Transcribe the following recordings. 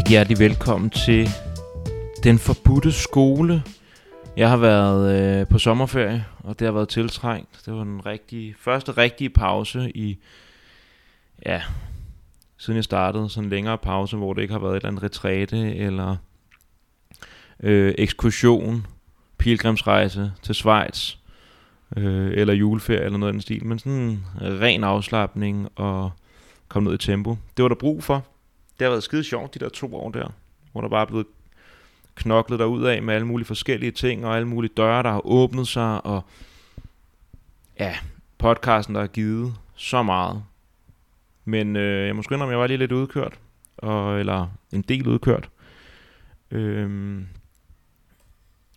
Rigtig hjertelig velkommen til Den Forbudte Skole. Jeg har været øh, på sommerferie, og det har været tiltrængt. Det var den rigtige, første rigtige pause i, ja, siden jeg startede. Sådan en længere pause, hvor det ikke har været et eller andet retræte, eller øh, ekskursion, pilgrimsrejse til Schweiz, øh, eller juleferie, eller noget af den stil. Men sådan en ren afslappning og komme ned i tempo. Det var der brug for. Det har været skide sjovt, de der to år der, hvor der bare er blevet knoklet der af med alle mulige forskellige ting, og alle mulige døre, der har åbnet sig, og ja, podcasten, der har givet så meget. Men øh, jeg må sgu om jeg var lige lidt udkørt, og, eller en del udkørt. Øhm,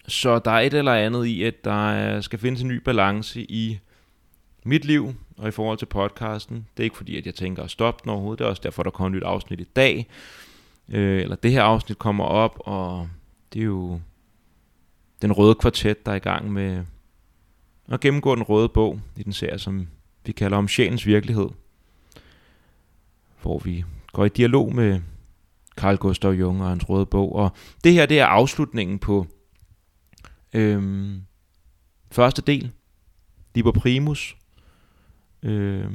så der er et eller andet i, at der skal findes en ny balance i mit liv, og i forhold til podcasten. Det er ikke fordi, at jeg tænker at stoppe den overhovedet. Det er også derfor, der kommer et nyt afsnit i dag. Øh, eller det her afsnit kommer op, og det er jo den røde kvartet, der er i gang med at gennemgå den røde bog i den serie, som vi kalder om sjælens virkelighed. Hvor vi går i dialog med Carl Gustav Jung og hans røde bog. Og det her, det er afslutningen på øhm, første del, Liber Primus, Øh,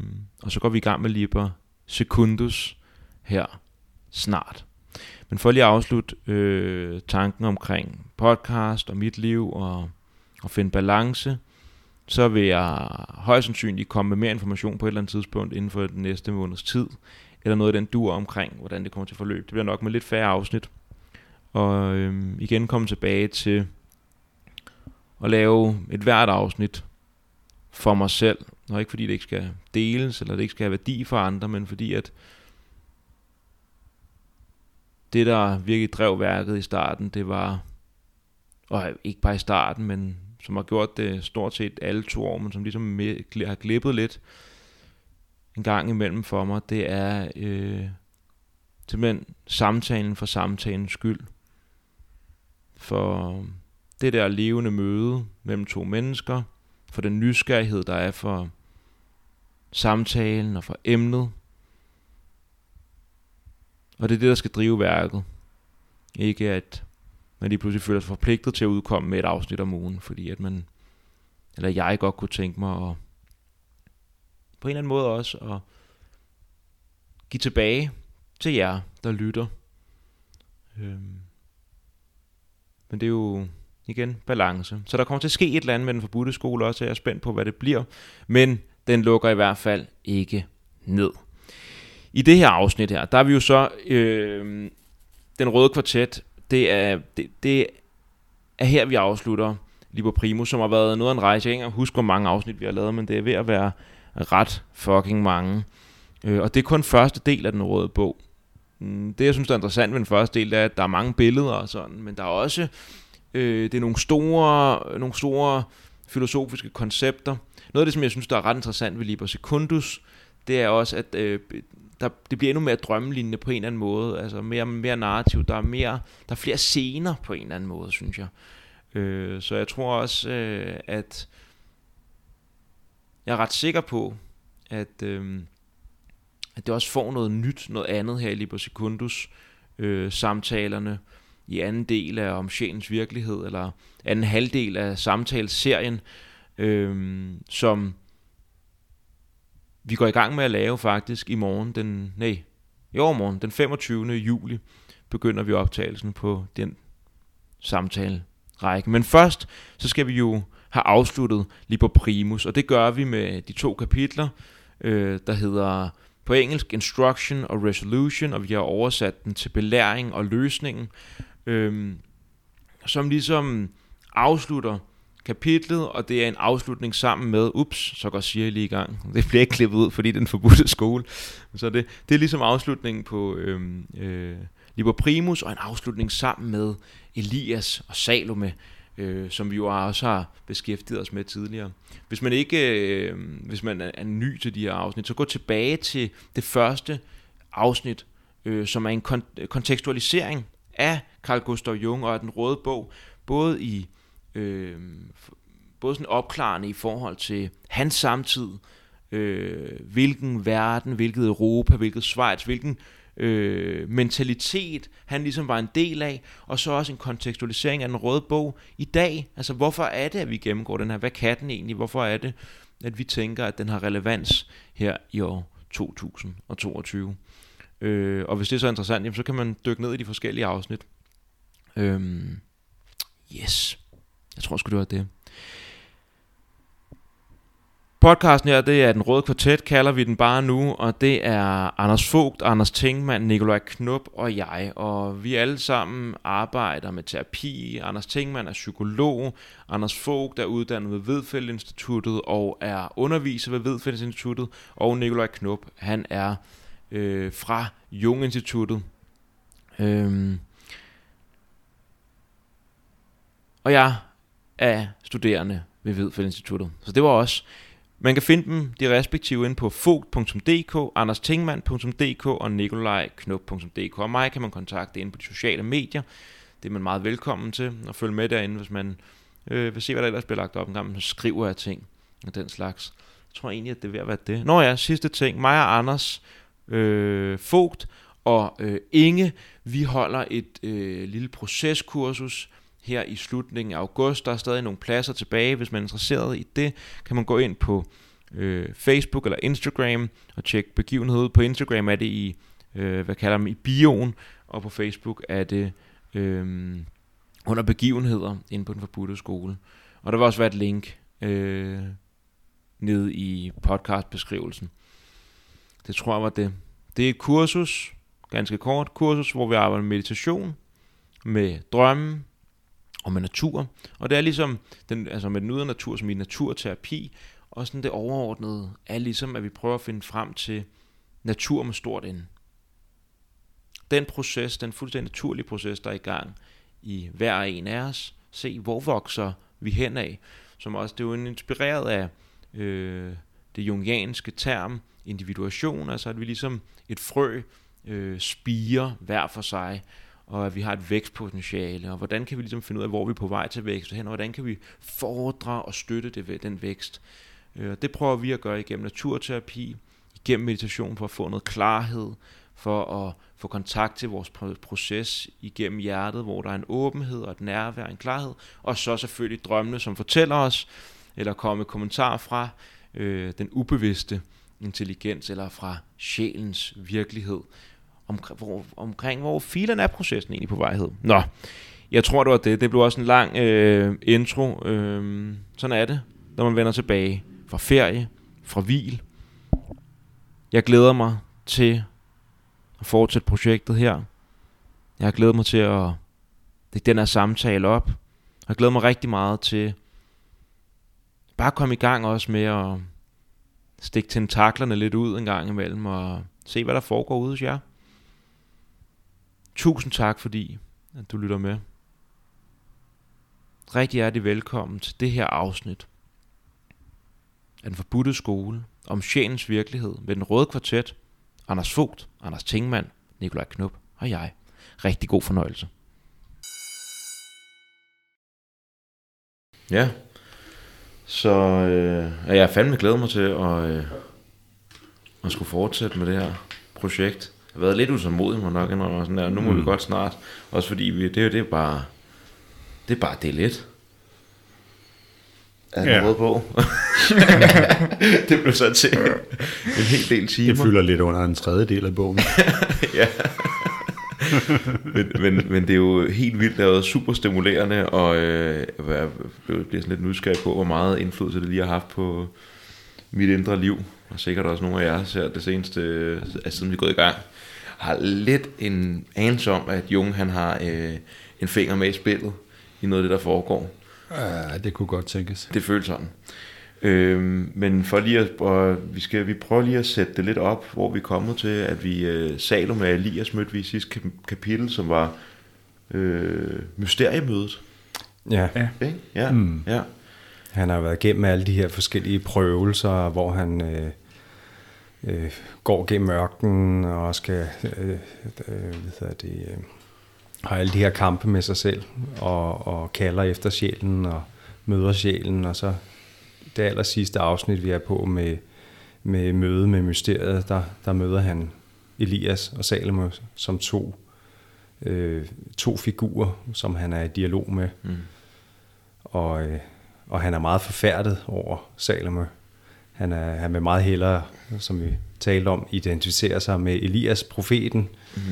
og så går vi i gang med Liber Secundus her snart. Men for lige at afslutte øh, tanken omkring podcast og mit liv og, og finde balance, så vil jeg højst sandsynligt komme med mere information på et eller andet tidspunkt inden for den næste måneds tid, eller noget af den dur omkring, hvordan det kommer til at forløbe. Det bliver nok med lidt færre afsnit. Og øh, igen komme tilbage til at lave et hvert afsnit for mig selv, og ikke fordi det ikke skal deles, eller det ikke skal have værdi for andre, men fordi at det, der virkelig drev værket i starten, det var, og ikke bare i starten, men som har gjort det stort set alle to år, men som ligesom har glippet lidt en gang imellem for mig, det er øh, simpelthen samtalen for samtalens skyld. For det der levende møde mellem to mennesker, for den nysgerrighed, der er for samtalen og for emnet. Og det er det, der skal drive værket. Ikke at man lige pludselig føler sig forpligtet til at udkomme med et afsnit om ugen, fordi at man, eller jeg godt kunne tænke mig at på en eller anden måde også at give tilbage til jer, der lytter. Øhm. Men det er jo igen balance. Så der kommer til at ske et eller andet med den forbudte skole også, jeg er spændt på, hvad det bliver. Men den lukker i hvert fald ikke ned. I det her afsnit her, der er vi jo så, øh, den røde kvartet, det er, det, det er her, vi afslutter Liber Primus, som har været noget af en rejse. Jeg kan ikke huske, hvor mange afsnit vi har lavet, men det er ved at være ret fucking mange. Øh, og det er kun første del af den røde bog. Mm, det, jeg synes, der er interessant ved den første del, er, at der er mange billeder og sådan, men der er også øh, det er nogle store, nogle store filosofiske koncepter, noget af det, som jeg synes, der er ret interessant ved Liber Secundus, det er også, at øh, der, det bliver endnu mere drømmelignende på en eller anden måde. Altså mere, mere narrativ. Der er, mere, der er flere scener på en eller anden måde, synes jeg. Øh, så jeg tror også, øh, at jeg er ret sikker på, at, øh, at det også får noget nyt, noget andet her i Liber Secundus øh, samtalerne i anden del af om sjælens virkelighed, eller anden halvdel af samtaleserien, øh, som vi går i gang med at lave faktisk i morgen, den, nej, i overmorgen, den 25. juli, begynder vi optagelsen på den samtale række. Men først, så skal vi jo have afsluttet Liber Primus, og det gør vi med de to kapitler, øh, der hedder på engelsk Instruction og Resolution, og vi har oversat den til belæring og løsningen, øh, som ligesom afslutter kapitlet, og det er en afslutning sammen med, ups, så går Siri lige i gang. Det bliver ikke klippet ud, fordi den forbudte skole. Så det, det er ligesom afslutningen på øhm, øh, øh, Liber Primus, og en afslutning sammen med Elias og Salome, øh, som vi jo også har beskæftiget os med tidligere. Hvis man ikke, øh, hvis man er ny til de her afsnit, så gå tilbage til det første afsnit, øh, som er en kon- kontekstualisering af Carl Gustav Jung og af den røde bog, både i øh, både sådan opklarende i forhold til hans samtid, øh, hvilken verden, hvilket Europa, hvilket Schweiz, hvilken øh, mentalitet, han ligesom var en del af, og så også en kontekstualisering af den røde bog i dag. Altså, hvorfor er det, at vi gennemgår den her? Hvad kan den egentlig? Hvorfor er det, at vi tænker, at den har relevans her i år 2022? Øh, og hvis det er så interessant, jamen, så kan man dykke ned i de forskellige afsnit. Øhm, yes. Jeg tror sgu, det var det. Podcasten her, det er Den Røde Kvartet, kalder vi den bare nu, og det er Anders Fogt, Anders Tingmann, Nikolaj Knup og jeg, og vi alle sammen arbejder med terapi. Anders Tingmann er psykolog, Anders Fogt er uddannet ved Vedfeldt Instituttet og er underviser ved Vedfeldt Instituttet, og Nikolaj Knup, han er øh, fra Jung Instituttet. Øhm. Og jeg er studerende ved Vedfeldt Instituttet, så det var også man kan finde dem de respektive ind på fogt.dk, anderstingmand.dk og nikolajknop.dk. Og mig kan man kontakte ind på de sociale medier. Det er man meget velkommen til at følge med derinde, hvis man øh, vil se, hvad der ellers bliver lagt op en gang, så skriver jeg ting og den slags. Jeg tror egentlig, at det er ved at være det. Nå ja, sidste ting. Mig og Anders øh, Fogt og øh, Inge, vi holder et øh, lille proceskursus, her i slutningen af august. Der er stadig nogle pladser tilbage. Hvis man er interesseret i det, kan man gå ind på øh, Facebook eller Instagram og tjekke begivenhed. På Instagram er det i, øh, hvad kalder man, i bioen, og på Facebook er det øh, under begivenheder inde på den forbudte skole. Og der vil også være et link øh, nede i podcastbeskrivelsen. Det tror jeg var det. Det er et kursus, ganske kort kursus, hvor vi arbejder med meditation, med drømme, og med natur. Og det er ligesom den, altså med den ydre natur som i naturterapi, og sådan det overordnede er ligesom, at vi prøver at finde frem til natur med stort ind. Den proces, den fuldstændig naturlige proces, der er i gang i hver en af os, se hvor vokser vi hen af, som også, det er jo inspireret af øh, det jungianske term individuation, altså at vi ligesom et frø øh, spiger hver for sig, og at vi har et vækstpotentiale, og hvordan kan vi ligesom finde ud af, hvor vi er på vej til vækst hen, og hvordan kan vi fordre og støtte det, den vækst. Øh, det prøver vi at gøre igennem naturterapi, igennem meditation for at få noget klarhed, for at få kontakt til vores proces igennem hjertet, hvor der er en åbenhed og et nærvær, en klarhed, og så selvfølgelig drømmene, som fortæller os, eller kommer kommentarer fra øh, den ubevidste intelligens, eller fra sjælens virkelighed, omkring, hvor, omkring, hvor filen er processen egentlig på vejhed. Nå, jeg tror, det var det. Det blev også en lang øh, intro. Øh, sådan er det, når man vender tilbage fra ferie, fra hvil. Jeg glæder mig til at fortsætte projektet her. Jeg har glædet mig til at det den her samtale op. Jeg glæder mig rigtig meget til bare at komme i gang også med at stikke tentaklerne lidt ud en gang imellem og se, hvad der foregår ude hos jer. Tusind tak, fordi at du lytter med. Rigtig hjertelig velkommen til det her afsnit af den forbudte skole om sjælens virkelighed med den røde kvartet, Anders Fogt, Anders Tingmann, Nikolaj Knup og jeg. Rigtig god fornøjelse. Ja, så øh, jeg fandme glæder mig til at, øh, at skulle fortsætte med det her projekt har været lidt utålmodig, må nok indrømme. Sådan der. Nu må mm. vi godt snart. Også fordi vi, det, det er bare... Det er bare det er lidt. Er den ja. på? det blev så til en hel del timer. Det fylder lidt under en tredjedel af bogen. ja. men, men, men det er jo helt vildt, det har været super stimulerende, og øh, jeg bliver sådan lidt nysgerrig på, hvor meget indflydelse det lige har haft på mit indre liv, og sikkert også nogle af jer ser det seneste, altså siden vi er gået i gang har lidt en anelse om, at Jung han har øh, en finger med i spillet i noget af det, der foregår. Ja, det kunne godt tænkes. Det føles sådan. Øhm, men for lige at, og vi skal vi prøver lige at sætte det lidt op, hvor vi er kommet til, at vi øh, Salome og Elias mødte vi i sidste kapitel, som var øh, mysteriemødet. Ja. Ja. Okay? Ja. Mm. ja. Han har været igennem alle de her forskellige prøvelser, hvor han øh, øh, går gennem mørken og skal øh, øh, hvad det, øh, har alle de her kampe med sig selv og, og kalder efter sjælen og møder sjælen og så det aller sidste afsnit vi er på med, med møde med mysteriet, der, der møder han Elias og Salomo som to, øh, to figurer, som han er i dialog med. Mm. Og, øh, og han er meget forfærdet over Salomo. Han, er, han vil meget hellere, som vi talte om, identificere sig med Elias, profeten, Mm.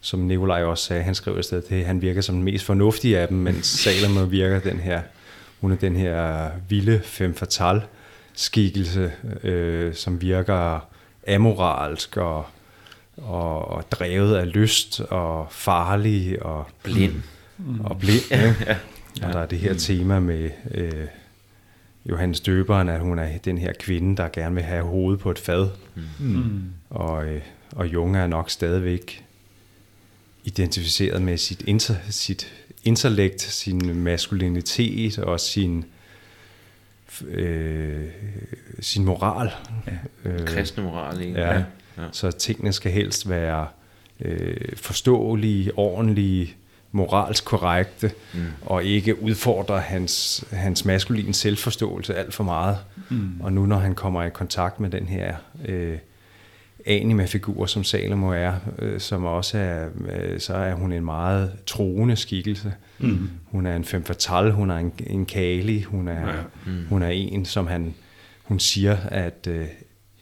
som Nikolaj også sagde, han skrev et sted, at han virker som den mest fornuftige af dem, mens Salomo virker den her, hun er den her vilde femme fatale skikkelse, øh, som virker amoralsk og, og, og drevet af lyst og farlig og Blind. og blind. Ja, ja. Og der er det her tema med øh, Johannes Døberen, at hun er den her kvinde, der gerne vil have hovedet på et fad. Mm. Og, øh, og Junge er nok stadigvæk identificeret med sit, inter, sit intellekt, sin maskulinitet og sin, øh, sin moral. Ja. Øh, Kristne moral, ikke? Ja. ja. Så tingene skal helst være øh, forståelige, ordentlige, moralsk korrekte, Mm. og ikke udfordre hans, hans maskuline selvforståelse alt for meget. Mm. Og nu når han kommer i kontakt med den her øh, anima-figur, som Salomo er, øh, som også er, øh, så er hun en meget troende skikkelse. Mm. Hun er en femme fatale, hun er en, en kali, hun er, Ja. Mm. hun er en, som han, hun siger, at, øh,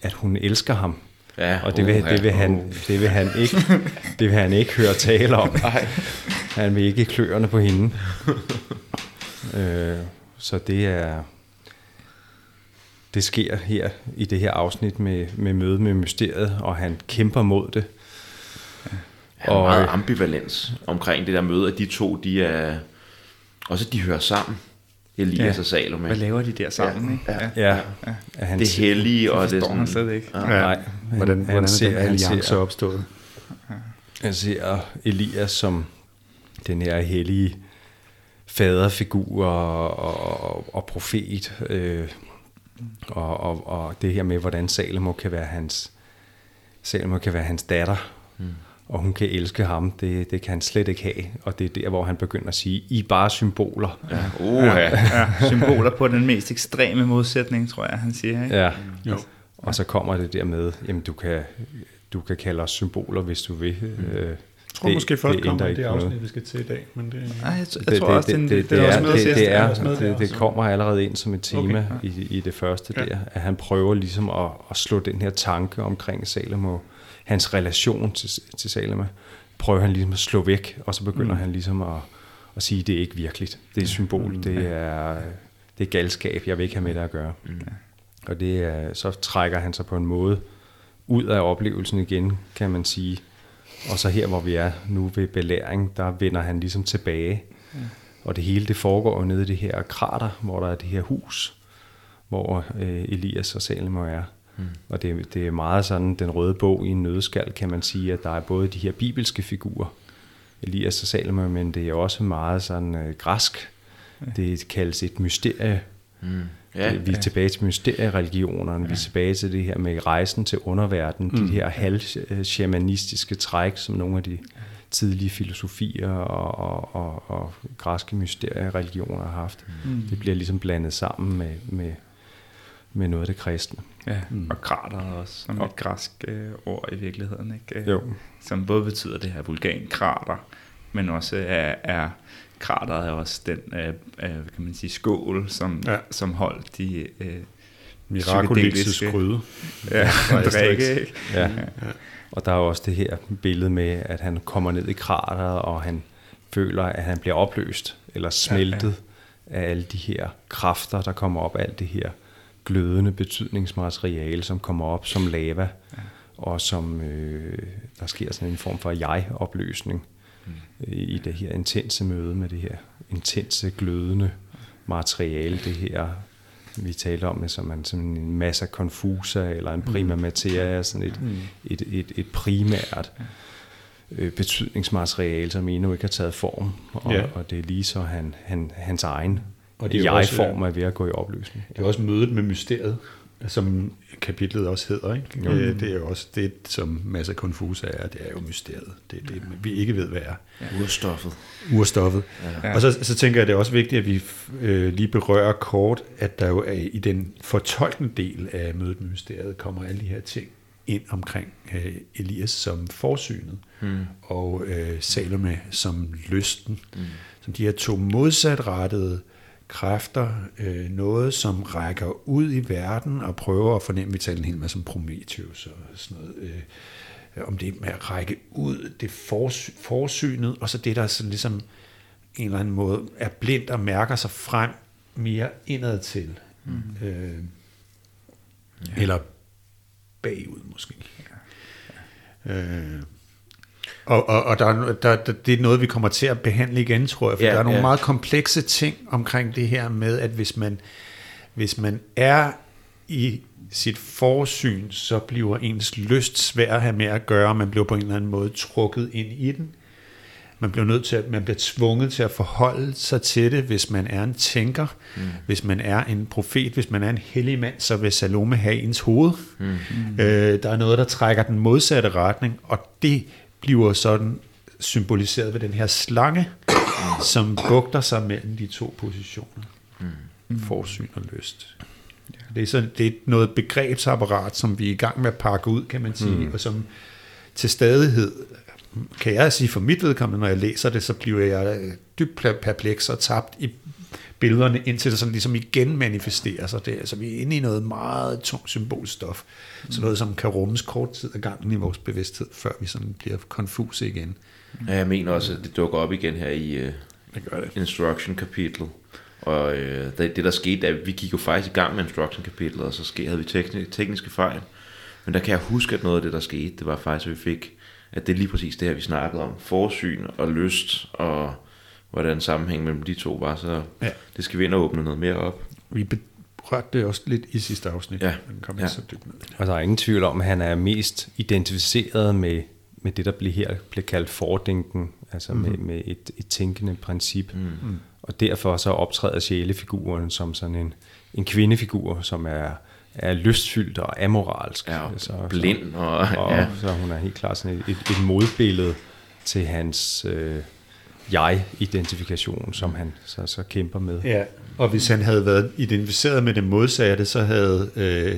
at hun elsker ham. Ja, Og det vil, uha. det vil, han, det vil han ikke, det vil han ikke høre tale om. Nej. Han vil ikke kløerne på hende. øh, så det er det sker her i det her afsnit med, med møde med mysteriet, og han kæmper mod det. Er Og- meget ambivalens omkring det der møde, at de to, de er... Også de hører sammen. Elias Ja. og Salome. Hvad laver de der sammen, ikke? Ja. Ja, at han Det hellige, og Det det er forstår han sådan... slet ikke. Ja. Nej, han, Hvordan, hvordan er ser, den han, alliance opstået? han ser Elias som den her hellige faderfigur og, og, og profet, øh, og, og, og det her med, hvordan Salomo kan være hans, Salomo kan være hans datter, Mm. og hun kan elske ham, det, det kan han slet ikke have. Og det er der, hvor han begynder at sige, I er bare symboler. Ja. Uha. Ja, symboler på den mest ekstreme modsætning, tror jeg, han siger. Ikke? Ja. Jo. Og så kommer det der med, jamen du kan, du kan kalde os symboler, hvis du vil. Mm. Øh, tror det, måske folk kommer det noget. afsnit, vi skal til i dag. Men det, Nej, jeg, jeg det, tror også, det, det, det, det, det, er også med det, det, er, også det, det kommer allerede ind som et tema Okay. i, i det første Ja. der, at han prøver ligesom at, at slå den her tanke omkring Salomo, hans relation til, til Salomo, prøver han ligesom at slå væk, og så begynder Mm. han ligesom at, at sige, at det er ikke virkeligt. Det er symbol, Mm. det er, det er galskab, jeg vil ikke have med det at gøre. Mm. Og det er, så trækker han sig på en måde ud af oplevelsen igen, kan man sige. Og så her, hvor vi er nu ved belæring, der vender han ligesom tilbage. Og det hele, det foregår nede i det her krater, hvor der er det her hus, hvor øh, Elias og Salomo er. Mm. Og det, det er meget sådan den røde bog i en nødskal, kan man sige, at der er både de her bibelske figurer, Elias og Salomo, men det er også meget sådan øh, græsk. Det kaldes et mysterie. Mm. Ja, Ja. vi er tilbage til mysteriereligionerne, ja. vi er tilbage til det her med rejsen til underverdenen, mm. de her halv-shamanistiske træk, som nogle af de tidlige filosofier og, og, og, og græske mysteriereligioner har haft. Mm. Det bliver ligesom blandet sammen med, med, med noget af det kristne. Ja, Mm. og krater også, som Og- et græsk øh, ord i virkeligheden, ikke? Øh, Jo. Som både betyder det her vulkankrater, men også er, er krateret er også den, øh, øh, kan man sige, skål, som, Ja. ja. som holdt de øh, psykedeliske- gryde. ja, drikke, ikke? Ja. Og der er også det her billede med, at han kommer ned i krateret, og han føler, at han bliver opløst eller smeltet ja, ja. af alle de her kræfter, der kommer op, alt det her glødende betydningsmateriale, som kommer op som lava, ja. og som øh, der sker sådan en form for jeg-opløsning. I det her intense møde med det her intense, glødende materiale, det her vi taler om det som en, som en massa confusa eller en prima materia, sådan et, Mm. et, et, et primært øh, betydningsmateriale, som endnu ikke har taget form, og, Ja. og det er lige så han, han, hans egen Og det er jeg-form er ved at gå i opløsning. Det er også mødet med mysteriet, som kapitlet også hedder. Ikke? Øh, Det er jo også det, som Massa Confusa er. Det er jo mysteriet. Det er det, vi ikke ved, hvad er. Urstoffet. Urstoffet. Ja. Ja. Og så, så tænker jeg, det er også vigtigt, at vi øh, lige berører kort, at der jo er, i den fortolkende del af mødet med mysteriet kommer alle de her ting ind omkring øh, Elias som forsynet, Mm. og øh, Salome som lysten. Mm. Som de her to modsatrettede kræfter, øh, noget som rækker ud i verden og prøver at fornemme, vi taler en hel masse om Prometheus og sådan noget, øh, om det med at række ud, det forsy, forsynet, og så det, der sådan ligesom en eller anden måde er blindt og mærker sig frem mere indad til. Mm. Øh, ja. Eller bagud måske. Ja. Øh, og, og, og der, er- der, der, det er noget, vi kommer til at behandle igen, tror jeg, for Ja, der er nogle ja. meget komplekse ting omkring det her med, at hvis man, hvis man er i sit forsyn, så bliver ens lyst svær at have med at gøre, man bliver på en eller anden måde trukket ind i den. Man bliver nødt til at, man bliver tvunget til at forholde sig til det, hvis man er en tænker, mm. hvis man er en profet, hvis man er en hellig mand, så vil Salome have ens hoved. Mm. Øh, der er noget, der trækker den modsatte retning, og det bliver sådan symboliseret ved den her slange, som bugter sig mellem de to positioner. Mm. Forsyn og lyst. Det er, sådan, det er noget begrebsapparat, som vi er i gang med at pakke ud, kan man sige, mm. og som til stadighed, kan jeg sige for mit vedkommende, når jeg læser det, så bliver jeg dybt per- perpleks og tabt i billederne, indtil det sådan ligesom igen manifesterer sig. Det, er- altså, vi er inde i noget meget tungt symbolstof. Mm. Så noget, som kan rummes kort tid ad gangen i vores bevidsthed, før vi sådan bliver konfuse igen. Ja, jeg mener også, at det dukker op igen her i uh, Det gør det. instruction-kapitlet. Og øh, det, det der skete, at vi gik jo faktisk i gang med instruction-kapitlet, og så ske, havde vi tekni, tekniske fejl. Men der kan jeg huske, at noget af det, der skete, det var faktisk, at vi fik, at det er lige præcis det her, vi snakkede om. Forsyn og lyst, og hvordan sammenhæng mellem de to var. Så Ja. det skal vi ind og åbne noget mere op. Vi berørte det også lidt i sidste afsnit, Ja. men kom Ja. så dybt ned. Og der er ingen tvivl om, at han er mest identificeret med, med det, der bliver her bliver kaldt fordinken, altså mm-hmm. med, med et, et tænkende princip. Mm. Og derfor så optræder sjælefiguren som sådan en, en kvindefigur, som er, er lystfyldt og amoralsk. Ja, og så, blind. Og, og ja. så hun er helt klart sådan et, et, et modbillede til hans øh, jeg-identifikation, som han så, så kæmper med. Ja, og hvis han havde været identificeret med det modsatte, så havde øh,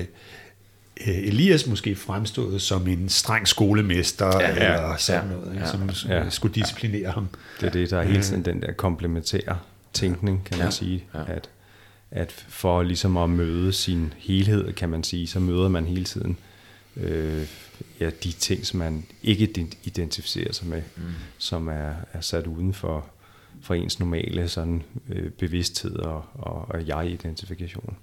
øh, Elias måske fremstået som en streng skolemester, Ja, ja, ja, eller sådan ja, noget, ja, ja, som ja. ja. skulle disciplinere ham. Det er det, der er hele tiden den der komplementære tænkning, kan man Ja, sige. ja. At, at for ligesom at møde sin helhed, kan man sige, så møder man hele tiden øh, ja, de ting, som man ikke ident- identificerer sig med, mm. som er, er sat uden for, for ens normale sådan, øh, bevidsthed og, og, og jeg-identifikation.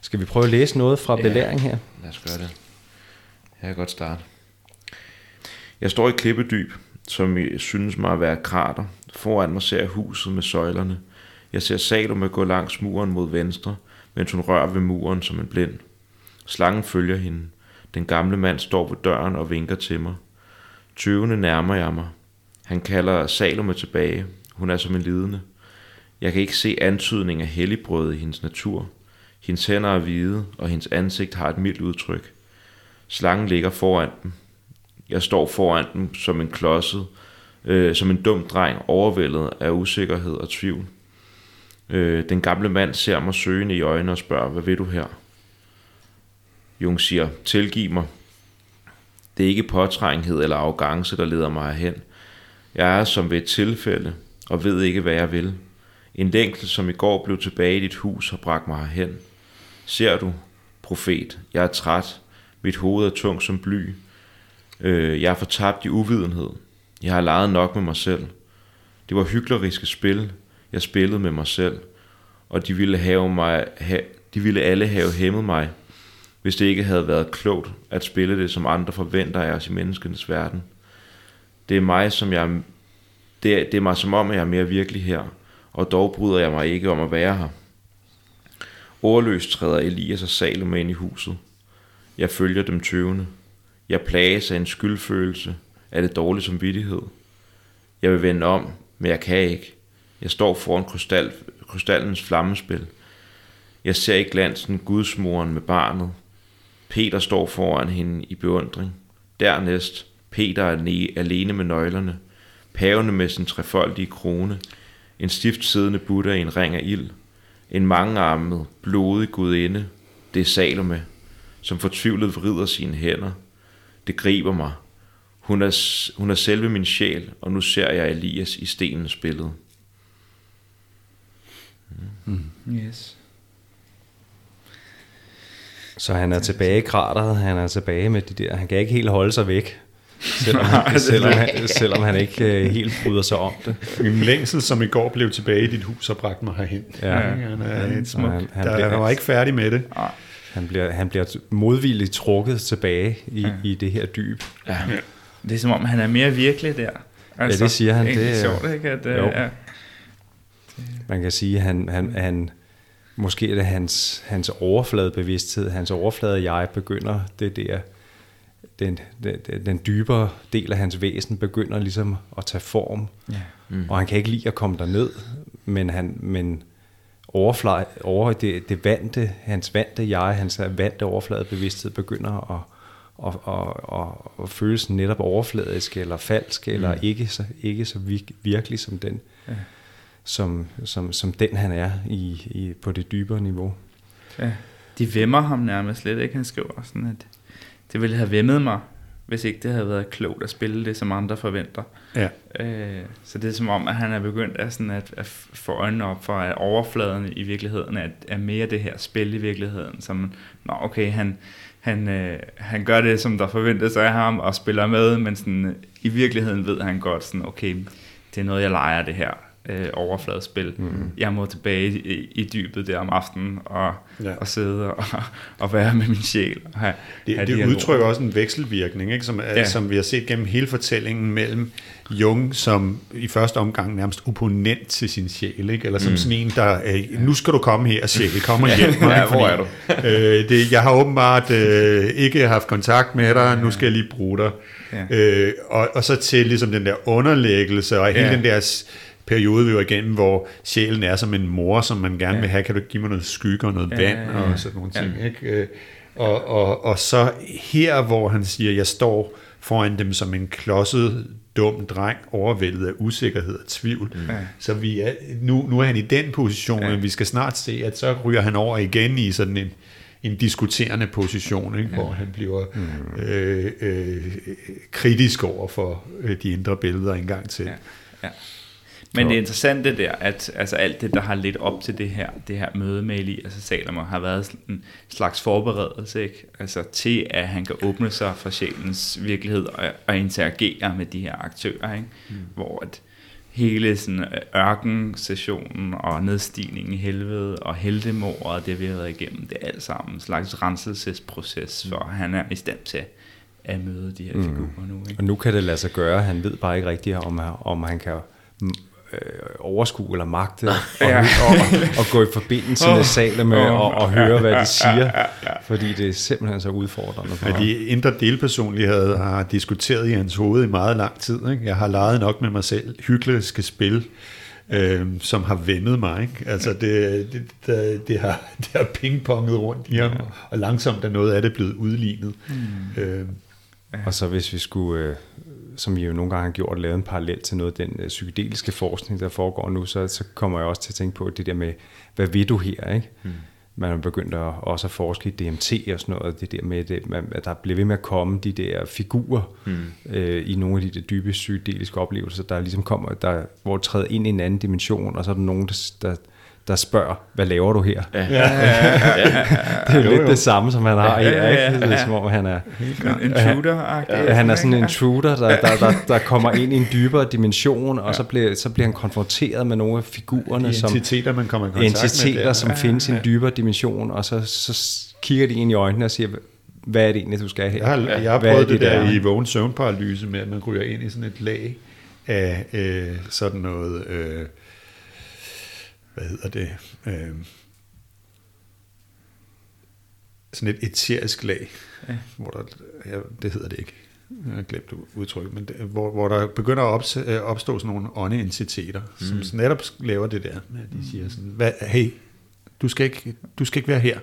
Skal vi prøve at læse noget fra Ja. belæring her? Lad os gøre det. Her kan jeg godt starte. Jeg står i klippedyb, som synes mig at være krater. Foran mig ser jeg huset med søjlerne. Jeg ser Salome gå langs muren mod venstre, mens hun rører ved muren som en blind. Slangen følger hende. Den gamle mand står ved døren og vinker til mig. Tøvende nærmer jeg mig. Han kalder Salome tilbage. Hun er som en lidende. Jeg kan ikke se antydning af helligbrød i hendes natur. Hendes hænder er hvide, og hendes ansigt har et mildt udtryk. Slangen ligger foran dem. Jeg står foran dem som en klodset, øh, som en dum dreng, overvældet af usikkerhed og tvivl. Øh, den gamle mand ser mig søgende i øjnene og spørger, hvad vil du her? Jung siger, tilgiv mig. Det er ikke påtrænghed eller arrogance, der leder mig herhen. Jeg er som ved et tilfælde, og ved ikke, hvad jeg vil. En længsel, som i går blev tilbage i dit hus, har bragt mig herhen. Ser du, profet, jeg er træt. Mit hoved er tungt som bly. Øh, jeg er fortabt i uvidenhed. Jeg har leget nok med mig selv. Det var hykleriske spil. Jeg spillede med mig selv. Og de ville, have mig, ha, de ville alle have hæmmet mig, hvis det ikke havde været klogt at spille det, som andre forventer af os i menneskenes verden. Det er mig, som jeg det er, det er mig som om, at jeg er mere virkelig her, og dog bryder jeg mig ikke om at være her. Ordløst træder Elias og Salome ind i huset. Jeg følger dem tøvende. Jeg plages af en skyldfølelse, af det dårlig som. Jeg vil vende om, men jeg kan ikke. Jeg står foran krystal, krystallens flammespil. Jeg ser i glansen gudsmoren med barnet. Peter står foran hende i beundring. Dernæst Peter er alene med nøglerne. Pavene med sin trefoldige krone. En stift siddende Buddha i en ring af ild. En mangearmet, blodig gudinde. Det er Salome. som fortvivlet vrider sine hænder. Det griber mig. Hun er, hun er selve min sjæl, og nu ser jeg Elias i stenens billede. Yes. Så han er tilbage i krateret, han er tilbage med de der, han kan ikke helt holde sig væk, selvom han, selvom han, selvom han ikke øh, helt bryder sig om det. En længsel, som i går blev tilbage i dit hus og bragte mig herhen. Ja. Han er et han- han der, bliver- han var ikke færdig med det. Han bliver, han bliver modvilligt trukket tilbage i, ja. i det her dyb. Ja. Det er som om, han er mere virkelig der. Altså, det siger han. Det er Det er- sjovt, ikke? At, øh, Jo. ja. Man kan sige, at han, han, han, måske er det hans, hans overfladebevidsthed, hans overflade jeg begynder det der, den, den, den dybere del af hans væsen begynder ligesom at tage form. Ja. Mm. Og han kan ikke lide at komme derned, men, han, men overflade, over det, det vante, hans vante jeg, hans vante overfladebevidsthed begynder at, at, at, at, at føles netop overfladisk eller falsk, eller ikke så, ikke så vir- virkelig som den, Ja. Som, som, som den han er i, i, på det dybere niveau. Ja. De vemmer ham nærmest lidt, ikke? Han skriver sådan, at det ville have vemmet mig, hvis ikke det havde været klogt at spille det, som andre forventer. Ja. Øh, så det er som om, at han er begyndt at, sådan at, at få øjnene op for, at overfladen i virkeligheden er, er mere det her spil i virkeligheden. Som, nå okay, han, han, øh, han gør det, som der forventes af ham, og spiller med, men sådan, i virkeligheden ved han godt, sådan, okay, det er noget, jeg leger det her øh, overfladespil. Mm. Jeg må tilbage i, i dybet der om aftenen, og, Ja. og sidde og, og være med min sjæl. Og have, Det, have de det her udtrykker også en vekselvirkning, ikke? Som, ja. Som vi har set gennem hele fortællingen mellem Jung, som i første omgang nærmest opponent til sin sjæl, ikke? eller som mm. sådan en, der, øh, nu skal du komme her, sjæl, kom og hjælp mig. Ja, hvor er du? øh, det, jeg har åbenbart øh, ikke haft kontakt med dig, nu skal jeg lige bruge dig. Ja. Øh, og, og så til ligesom den der underlæggelse, og hele Ja. den der periode, vi var igennem, hvor sjælen er som en mor, som man gerne Ja. vil have, kan du give mig noget skygge og noget Ja, vand, ja, ja. og sådan nogle ting. Ikke? Øh, Og, og, og så her, hvor han siger, jeg står foran dem som en klodset, dum dreng, overvældet af usikkerhed og tvivl. Mm. Så vi er, nu, nu er han i den position, ja. Ja. men vi skal snart se, at så ryger han over igen i sådan en, en diskuterende position, ikke? hvor han bliver mm. øh, øh, kritisk over for øh, de indre billeder en gang til. Ja, ja. Men det interessant det der, at altså alt det, der har lidt op til det her, det her møde med Elias og Salomo, har været en slags forberedelse, ikke? Altså til, at han kan åbne sig for sjælens virkelighed og, og interagere med de her aktører, ikke? Mm. Hvor at hele sådan øh, ørkensessionen og nedstigningen i helvede og heldemordet, det vi har været igennem, det er alt sammen en slags renselsesproces, for han er i stand til at møde de her figurer nu, ikke? Og nu kan det lade sig gøre. Han ved bare ikke rigtigt, om, om han kan mm, øh, overskue eller magte og, Ja. og, og, og gå i forbindelse med Salome og, og høre, hvad de siger. Fordi det er simpelthen så udfordrende for Ja, de indre delpersonligheder har diskuteret i hans hoved i meget lang tid. Ikke? Jeg har leget nok med mig selv hykleriske spil, øh, som har vendet mig. Ikke? Altså det, det, det, det, har, det har pingponget rundt i ham, og langsomt er noget af det blevet udlignet. Mm. Øh, Og så hvis vi skulle, øh, som vi jo nogle gange har gjort, lave en parallel til noget af den øh, psykedeliske forskning, der foregår nu, så, så kommer jeg også til at tænke på det der med, hvad ved du her, ikke? Mm. Man er begyndt at, også at forske i DMT og sådan noget, det der med, det, man, at der bliver ved med at komme de der figurer mm. øh, i nogle af de der dybe psykedeliske oplevelser, der ligesom kommer, der, hvor træder ind i en anden dimension, og så er der nogen, der, der, der spørger, hvad laver du her? Ja. Det er jo, lidt det samme, som han har Ja, her, ja, ja, ikke? Det er ja. som om, han er... En intruder-agtig. Ja, han er sådan en intruder, der, der, der, der kommer ind i en dybere dimension, og så, bliver, så bliver han konfronteret med nogle af figurerne, de som entiteter, man kommer i kontakt entiteter, med. der. som findes i en dybere dimension, og så, så kigger de ind i øjnene og siger, hvad er det egentlig, du skal her? Jeg har, jeg har er prøvet det, det der, der? i vågen søvnparalyse med, at man ryger ind i sådan et lag af øh, sådan noget, øh, hvad hedder det, øh, sådan et eterisk lag, ja. hvor der, ja, det hedder det ikke, jeg har glemt udtrykket, men det, hvor, hvor der begynder at ops, øh, opstå sådan nogle åndeentiteter, mm. som sådan netop laver det der, med de siger sådan, hvad, hey, du skal, ikke, du skal ikke være her.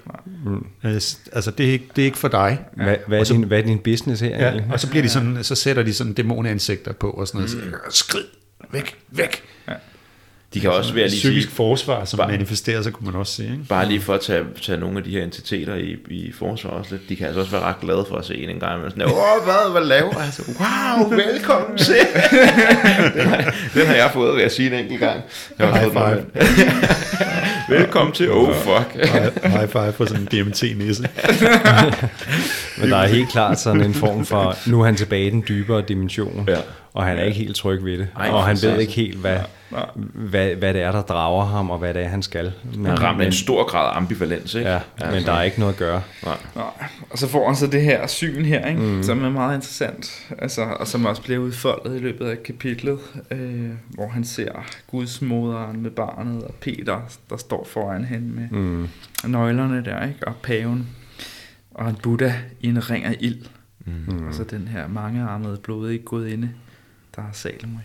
Mm. Altså, det er, ikke, det er ikke for dig. Hvad, hvad, er så- din, hvad er din business her? Ja, egentlig? og så, bliver de sådan, så sætter de sådan dæmonansigter på og sådan noget. Mm. Skrid, væk, væk. Ja. De kan også være lige psykisk sige, forsvar, som Bare- manifesterer sig, kunne man også sige. Ikke? bare lige for at tage, tage nogle af de her entiteter i, i forsvar også lidt, de kan altså også være ret glade for at se en en gang, men sådan, åh, hvad, hvad laver jeg? Altså, wow, velkommen til. den, har, den har jeg fået ved at sige en enkelt gang. Jeg har High fået den. velkommen til, oh fuck. High, five for sådan en DMT-nisse. Men der er helt klart sådan en form for, nu er han tilbage i den dybere dimension, Ja. og han er ikke helt tryg ved det. Ej, og han ved ikke helt, hvad, Nej. Hvad, hvad det er, der drager ham, og hvad det er, han skal. Men, Han rammer men, en stor grad af ambivalens, ikke? Ja, men der er ikke noget at gøre. Nej. Nej. Og så får han så det her syn her, ikke? Mm. som er meget interessant, altså, og som også bliver udfoldet i løbet af kapitlet, øh, hvor han ser Guds moderen med barnet, og Peter, der står foran hende med Mm. nøglerne der, ikke? og paven, og en Buddha i en ring af ild, Mm. og så den her mangearmede blodige gudinde, der er Salome.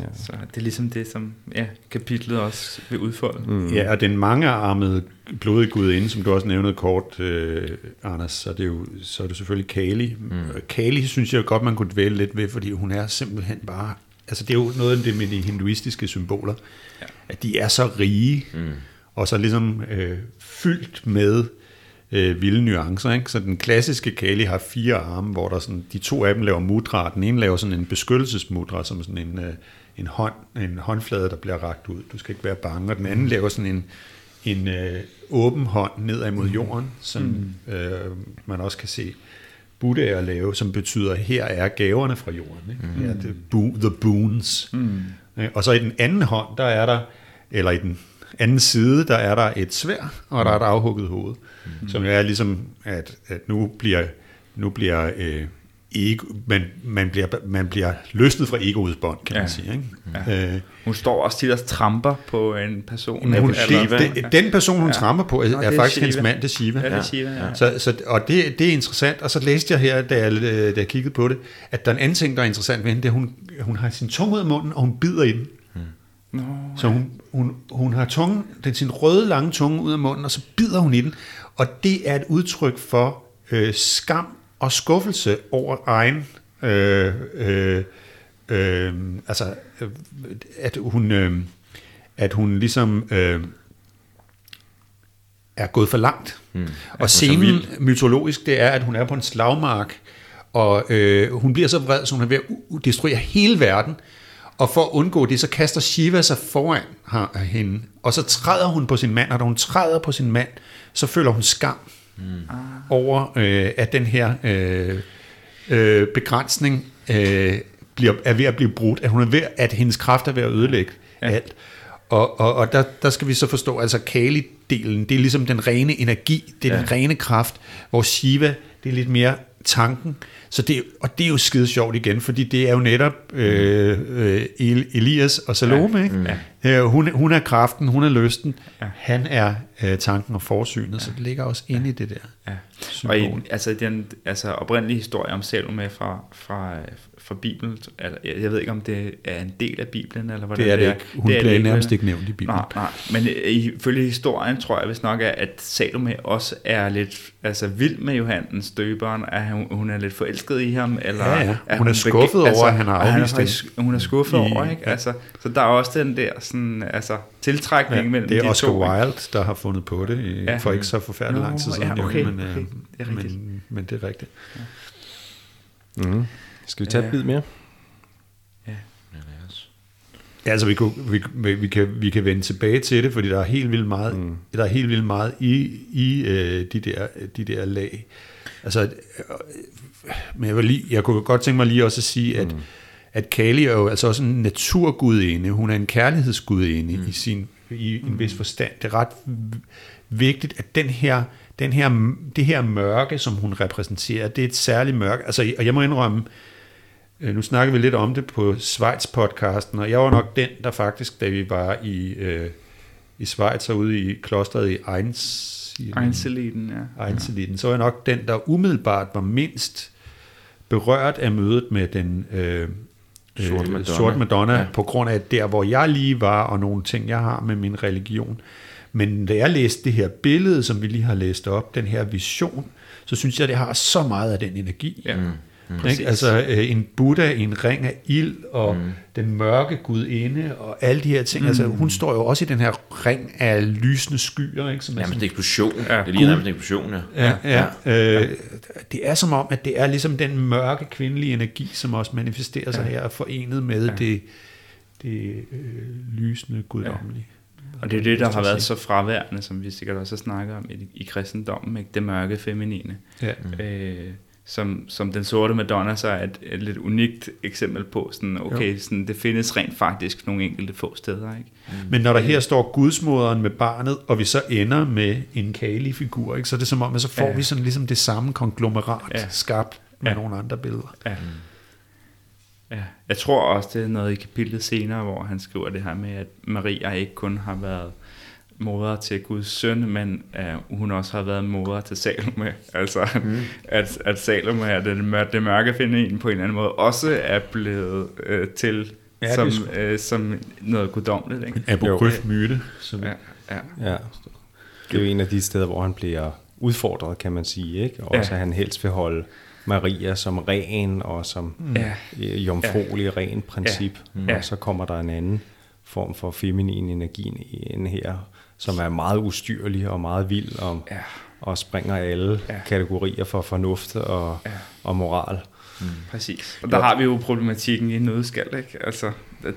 Ja. Så det er ligesom det, som ja, kapitlet også vil udfolde. Mm. Ja, og den mangearmede blodige gudinde, som du også nævnede kort, øh, Anders, så er det jo så er det selvfølgelig Kali. Mm. Kali synes jeg godt, man kunne dvæle lidt ved, fordi hun er simpelthen bare... Altså det er jo noget af det med de hinduistiske symboler, ja. at de er så rige, mm. og så ligesom øh, fyldt med øh, vilde nuancer. Ikke? Så den klassiske Kali har fire arme, hvor der sådan, de to af dem laver mudra. Den ene laver sådan en beskyttelsesmudra, som sådan en, øh, en, hånd, en håndflade, der bliver rakt ud. Du skal ikke være bange. Og den anden laver sådan en, en øh, åben hånd nedad mod jorden, som mm. øh, man også kan se Buddhaer lave, som betyder, her er gaverne fra jorden. Ikke? Mm. Er det bo- the boons. Mm. Og så i den anden hånd, der er der, eller i den anden side, der er der et svær, og der er et afhugget hoved. Mm. Som jo er ligesom, at, at nu bliver, nu bliver øh, ego, man, man, bliver, man bliver løsnet fra egoets bånd, kan ja. Man sige. Ikke? Ja. Øh, Hun står også tit og tramper på en person. hun, Eller- det, det, den person, hun Ja. tramper på, er, Nå, er er faktisk Shiva. hendes mand, det er Shiva. Ja, det er Shiva, ja. Så, så, og det, det er interessant, og så læste jeg her, da jeg, da jeg kiggede på det, at der er en anden ting, der er interessant ved hende, det er, at hun, hun har sin tunge ud af munden, og hun bider i den. Nå, Så hun, hun, hun har tungen, den sin røde lange tunge ud af munden, og så bider hun i den. Og det er et udtryk for øh, skam og skuffelse over egen... Øh, øh, øh, altså, øh, at hun, øh, at hun ligesom øh, er gået for langt. Mm. Og scenen mytologisk, det er, at hun er på en slagmark, og øh, hun bliver så vred, så hun er ved at destruere hele verden. Og for at undgå det, så kaster Shiva sig foran hende, og så træder hun på sin mand, og når hun træder på sin mand, så føler hun skam mm. Over, øh, at den her øh, øh, begrænsning øh, bliver, er ved at blive brudt, at hun er ved, at hendes kraft er ved at ødelægge ja. alt. Og, og, og der, der skal vi så forstå, altså Kali-delen, det er ligesom den rene energi, det er ja. den rene kraft, hvor Shiva, det er lidt mere tanken. Så det, og det er jo skide sjovt igen, fordi det er jo netop øh, øh, El- Elias og Salome. Ja. Ikke? Ja. Øh, hun, hun er kraften, hun er lysten, ja. han er øh, tanken og forsynet, ja. så det ligger også inde i det der. Ja. Symbol. Og i, altså den altså oprindelige historie om Salome fra, fra, fra Bibelen, altså, jeg ved ikke om det er en del af Bibelen, eller hvordan Det er det ikke. Hun det er bliver det nærmest ikke nævnt i Bibelen. Nej, nej. Men øh, ifølge historien tror jeg vist nok, er, at Salome også er lidt altså, vild med Johannes døberen, at hun, hun er lidt forelsket i ham, eller Ja, ja. at Hun er skuffet bege- over, at han har afvist er faktisk- Hun er skuffet I- over, ikke? ja. Altså, så der er også den der sådan, altså, tiltrækning Ja, mellem det er de Oscar to. Wilde, der har fundet på det, Ja. ja. for ikke så forfærdeligt Nå, lang tid siden. ja, jo, okay, men, øh, okay. Det er rigtigt. men, men det er rigtigt. Mm. Skal vi tage Ja. et bid mere? Ja, altså vi, kunne, vi, vi, vi, kan, vi kan vende tilbage til det, fordi der er helt vildt meget, mm. der er helt vildt meget i, i øh, de, der, de der lag. Altså, øh, men jeg, vil lige, jeg kunne godt tænke mig lige også at sige, at, at Kali er jo altså også en naturgudinde. Hun er en kærlighedsgudinde mm. i, sin, i en vis forstand. Det er ret vigtigt, at den her, den her, det her mørke, som hun repræsenterer, det er et særligt mørke. Altså, og jeg må indrømme, Øh, Nu snakker vi lidt om det på Schweiz-podcasten, og jeg var nok den, der faktisk, da vi var i, øh, i Schweiz og ude i klosteret i Einzeliden, Einzeliden, ja. Einzeliden, så var jeg nok den, der umiddelbart var mindst berørt af mødet med den øh, Sorte øh, Madonna. sorte Madonna, Ja. ja. på grund af der, hvor jeg lige var, og nogle ting, jeg har med min religion. Men da jeg læste det her billede, som vi lige har læst op, den her vision, så synes jeg, det har så meget af den energi. ja. Mm. Ikke? Altså øh, en Buddha i en ring af ild, og mm. den mørke gudinde, og alle de her ting. Mm. Altså, hun står jo også i den her ring af lysende skyer. Ikke? Som er det er eksplosion. Ja. Det ligner nærmest en eksplosion, ja. ja, ja. ja. Øh, det er som om, at det er ligesom den mørke kvindelige energi, som også manifesterer sig ja. her, forenet med ja. det, det øh, lysende guddommelige. Ja. Og det er det, der har været så fraværende, som vi sikkert også har snakket om i, i kristendommen, ikke? det mørke feminine. Ja. Øh, som, som den sorte Madonna så er et, et lidt unikt eksempel på, sådan, okay, sådan, det findes rent faktisk nogle enkelte få steder. Ikke? Mm. Men når der her står gudsmoderen med barnet, og vi så ender med en Kali-figur, ikke, så er det som om, at så får ja. vi sådan ligesom det samme konglomerat ja. skabt med ja. nogle andre billeder. Ja. Mm. Ja. Jeg tror også, det er noget i kapitlet senere, hvor han skriver det her med, at Maria ikke kun har været moder til Guds søn, men uh, hun også har været moder til Salome. Altså, mm. at, at Salome er det, mør- det mørke feminin på en eller anden måde, også er blevet uh, til ja, som, uh, som noget guddommeligt. Ikke? En apokryf myte. Som... Ja, ja. ja. Det er jo en af de steder, hvor han bliver udfordret, kan man sige. Ikke? Og også ja. at han helst vil holde Maria som ren og som mm. ja. jomfruelig ja. ren princip. Ja. Og så kommer der en anden form for feminin energi ind her, som er meget ustyrlig og meget vild og, ja. og springer alle ja. kategorier for fornuft og, ja. og moral. Mm. Præcis. Og der har vi jo problematikken i nødskal, ikke? Altså,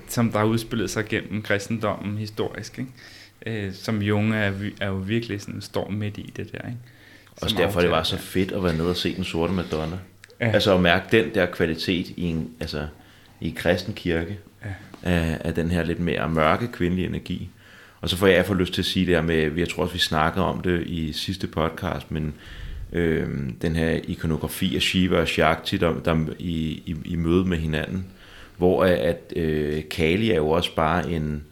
som der har udspillet sig gennem kristendommen historisk. Ikke? Øh, som Jung er, er jo virkelig sådan, står midt i det der. Ikke? Og derfor det var så fedt at være nede og se den sorte Madonna. Ja. Altså at mærke den der kvalitet i en, altså, i kristen kirke ja. af, af den her lidt mere mørke kvindelige energi. Og så får jeg for lyst til at sige det her med, jeg tror også, vi snakkede om det i sidste podcast, men øh, den her ikonografi af Shiva og Shakti, der, der i, i, i møde med hinanden, hvor at øh, Kali er jo også bare en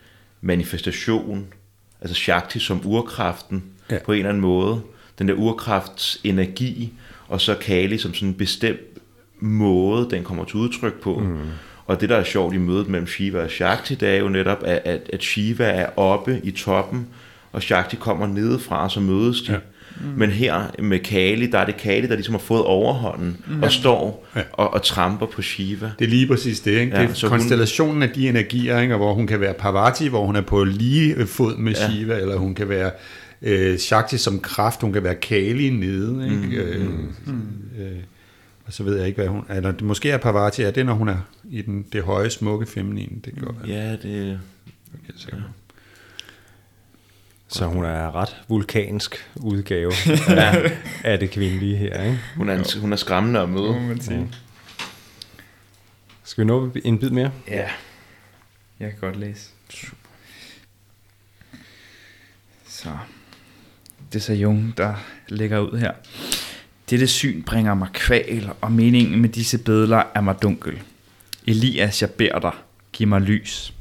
manifestation, altså Shakti som urkraften ja. på en eller anden måde, den der urkrafts energi, og så Kali som sådan en bestemt måde, den kommer til udtryk på. Mm. Og det, der er sjovt i mødet mellem Shiva og Shakti, det er jo netop, at, at, at Shiva er oppe i toppen, og Shakti kommer nedefra, så mødes de. Ja. Mm. Men her med Kali, der er det Kali, der ligesom har fået overhånden mm. og står ja. og, og tramper på Shiva. Det er lige præcis det. Ikke? Ja, det er konstellationen hun... af de energier, ikke? hvor hun kan være Parvati, hvor hun er på lige fod med ja. Shiva, eller hun kan være øh, Shakti som kraft, hun kan være Kali nede. Ikke? Mm. Øh, mm. Øh, og så ved jeg ikke, hvad hun... Eller det måske er Parvati, er det, når hun er i den, det høje, smukke feminine? Det går, ja, det... Okay, ja. Så hun er ret vulkansk udgave af, af det kvindelige her, ikke? Hun er, hun er skræmmende at møde. Man sige. Ja. Skal vi nå en bid mere? Ja, jeg kan godt læse. Super. Så det er så Jung, der lægger ud her. Dette syn bringer mig kval, og meningen med disse bedler er mig dunkel. Elias, jeg beder dig, giv mig lys.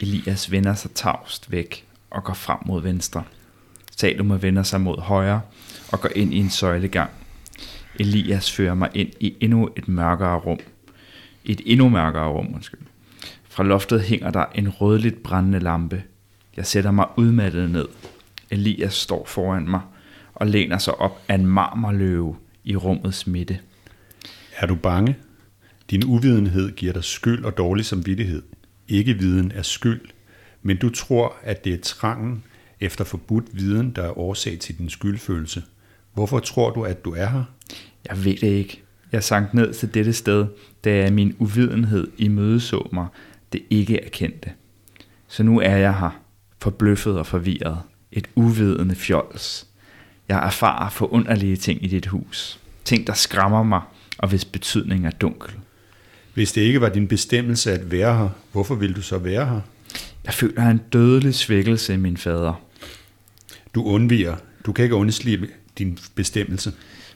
Elias vender sig tavst væk og går frem mod venstre. Salome vender sig mod højre og går ind i en søjlegang. Elias fører mig ind i endnu et mørkere rum. Et endnu mørkere rum, undskyld. Fra loftet hænger der en rødligt brændende lampe. Jeg sætter mig udmattet ned. Elias står foran mig og læner sig op af en marmorløve i rummets midte. Er du bange? Din uvidenhed giver dig skyld og dårlig samvittighed. Ikke viden er skyld, men du tror, at det er trangen efter forbudt viden, der er årsag til din skyldfølelse. Hvorfor tror du, at du er her? Jeg ved det ikke. Jeg sank ned til dette sted, da min uvidenhed i mødeså mig, det ikke erkendte. Så nu er jeg her, forbløffet og forvirret. Et uvidende fjols. Jeg erfarer forunderlige ting i dit hus. Ting, der skræmmer mig, og hvis betydning er dunkel. Hvis det ikke var din bestemmelse at være her, hvorfor vil du så være her? Jeg føler en dødelig svækkelse i min fader. Du undviger. Du kan ikke undslippe din bestemmelse.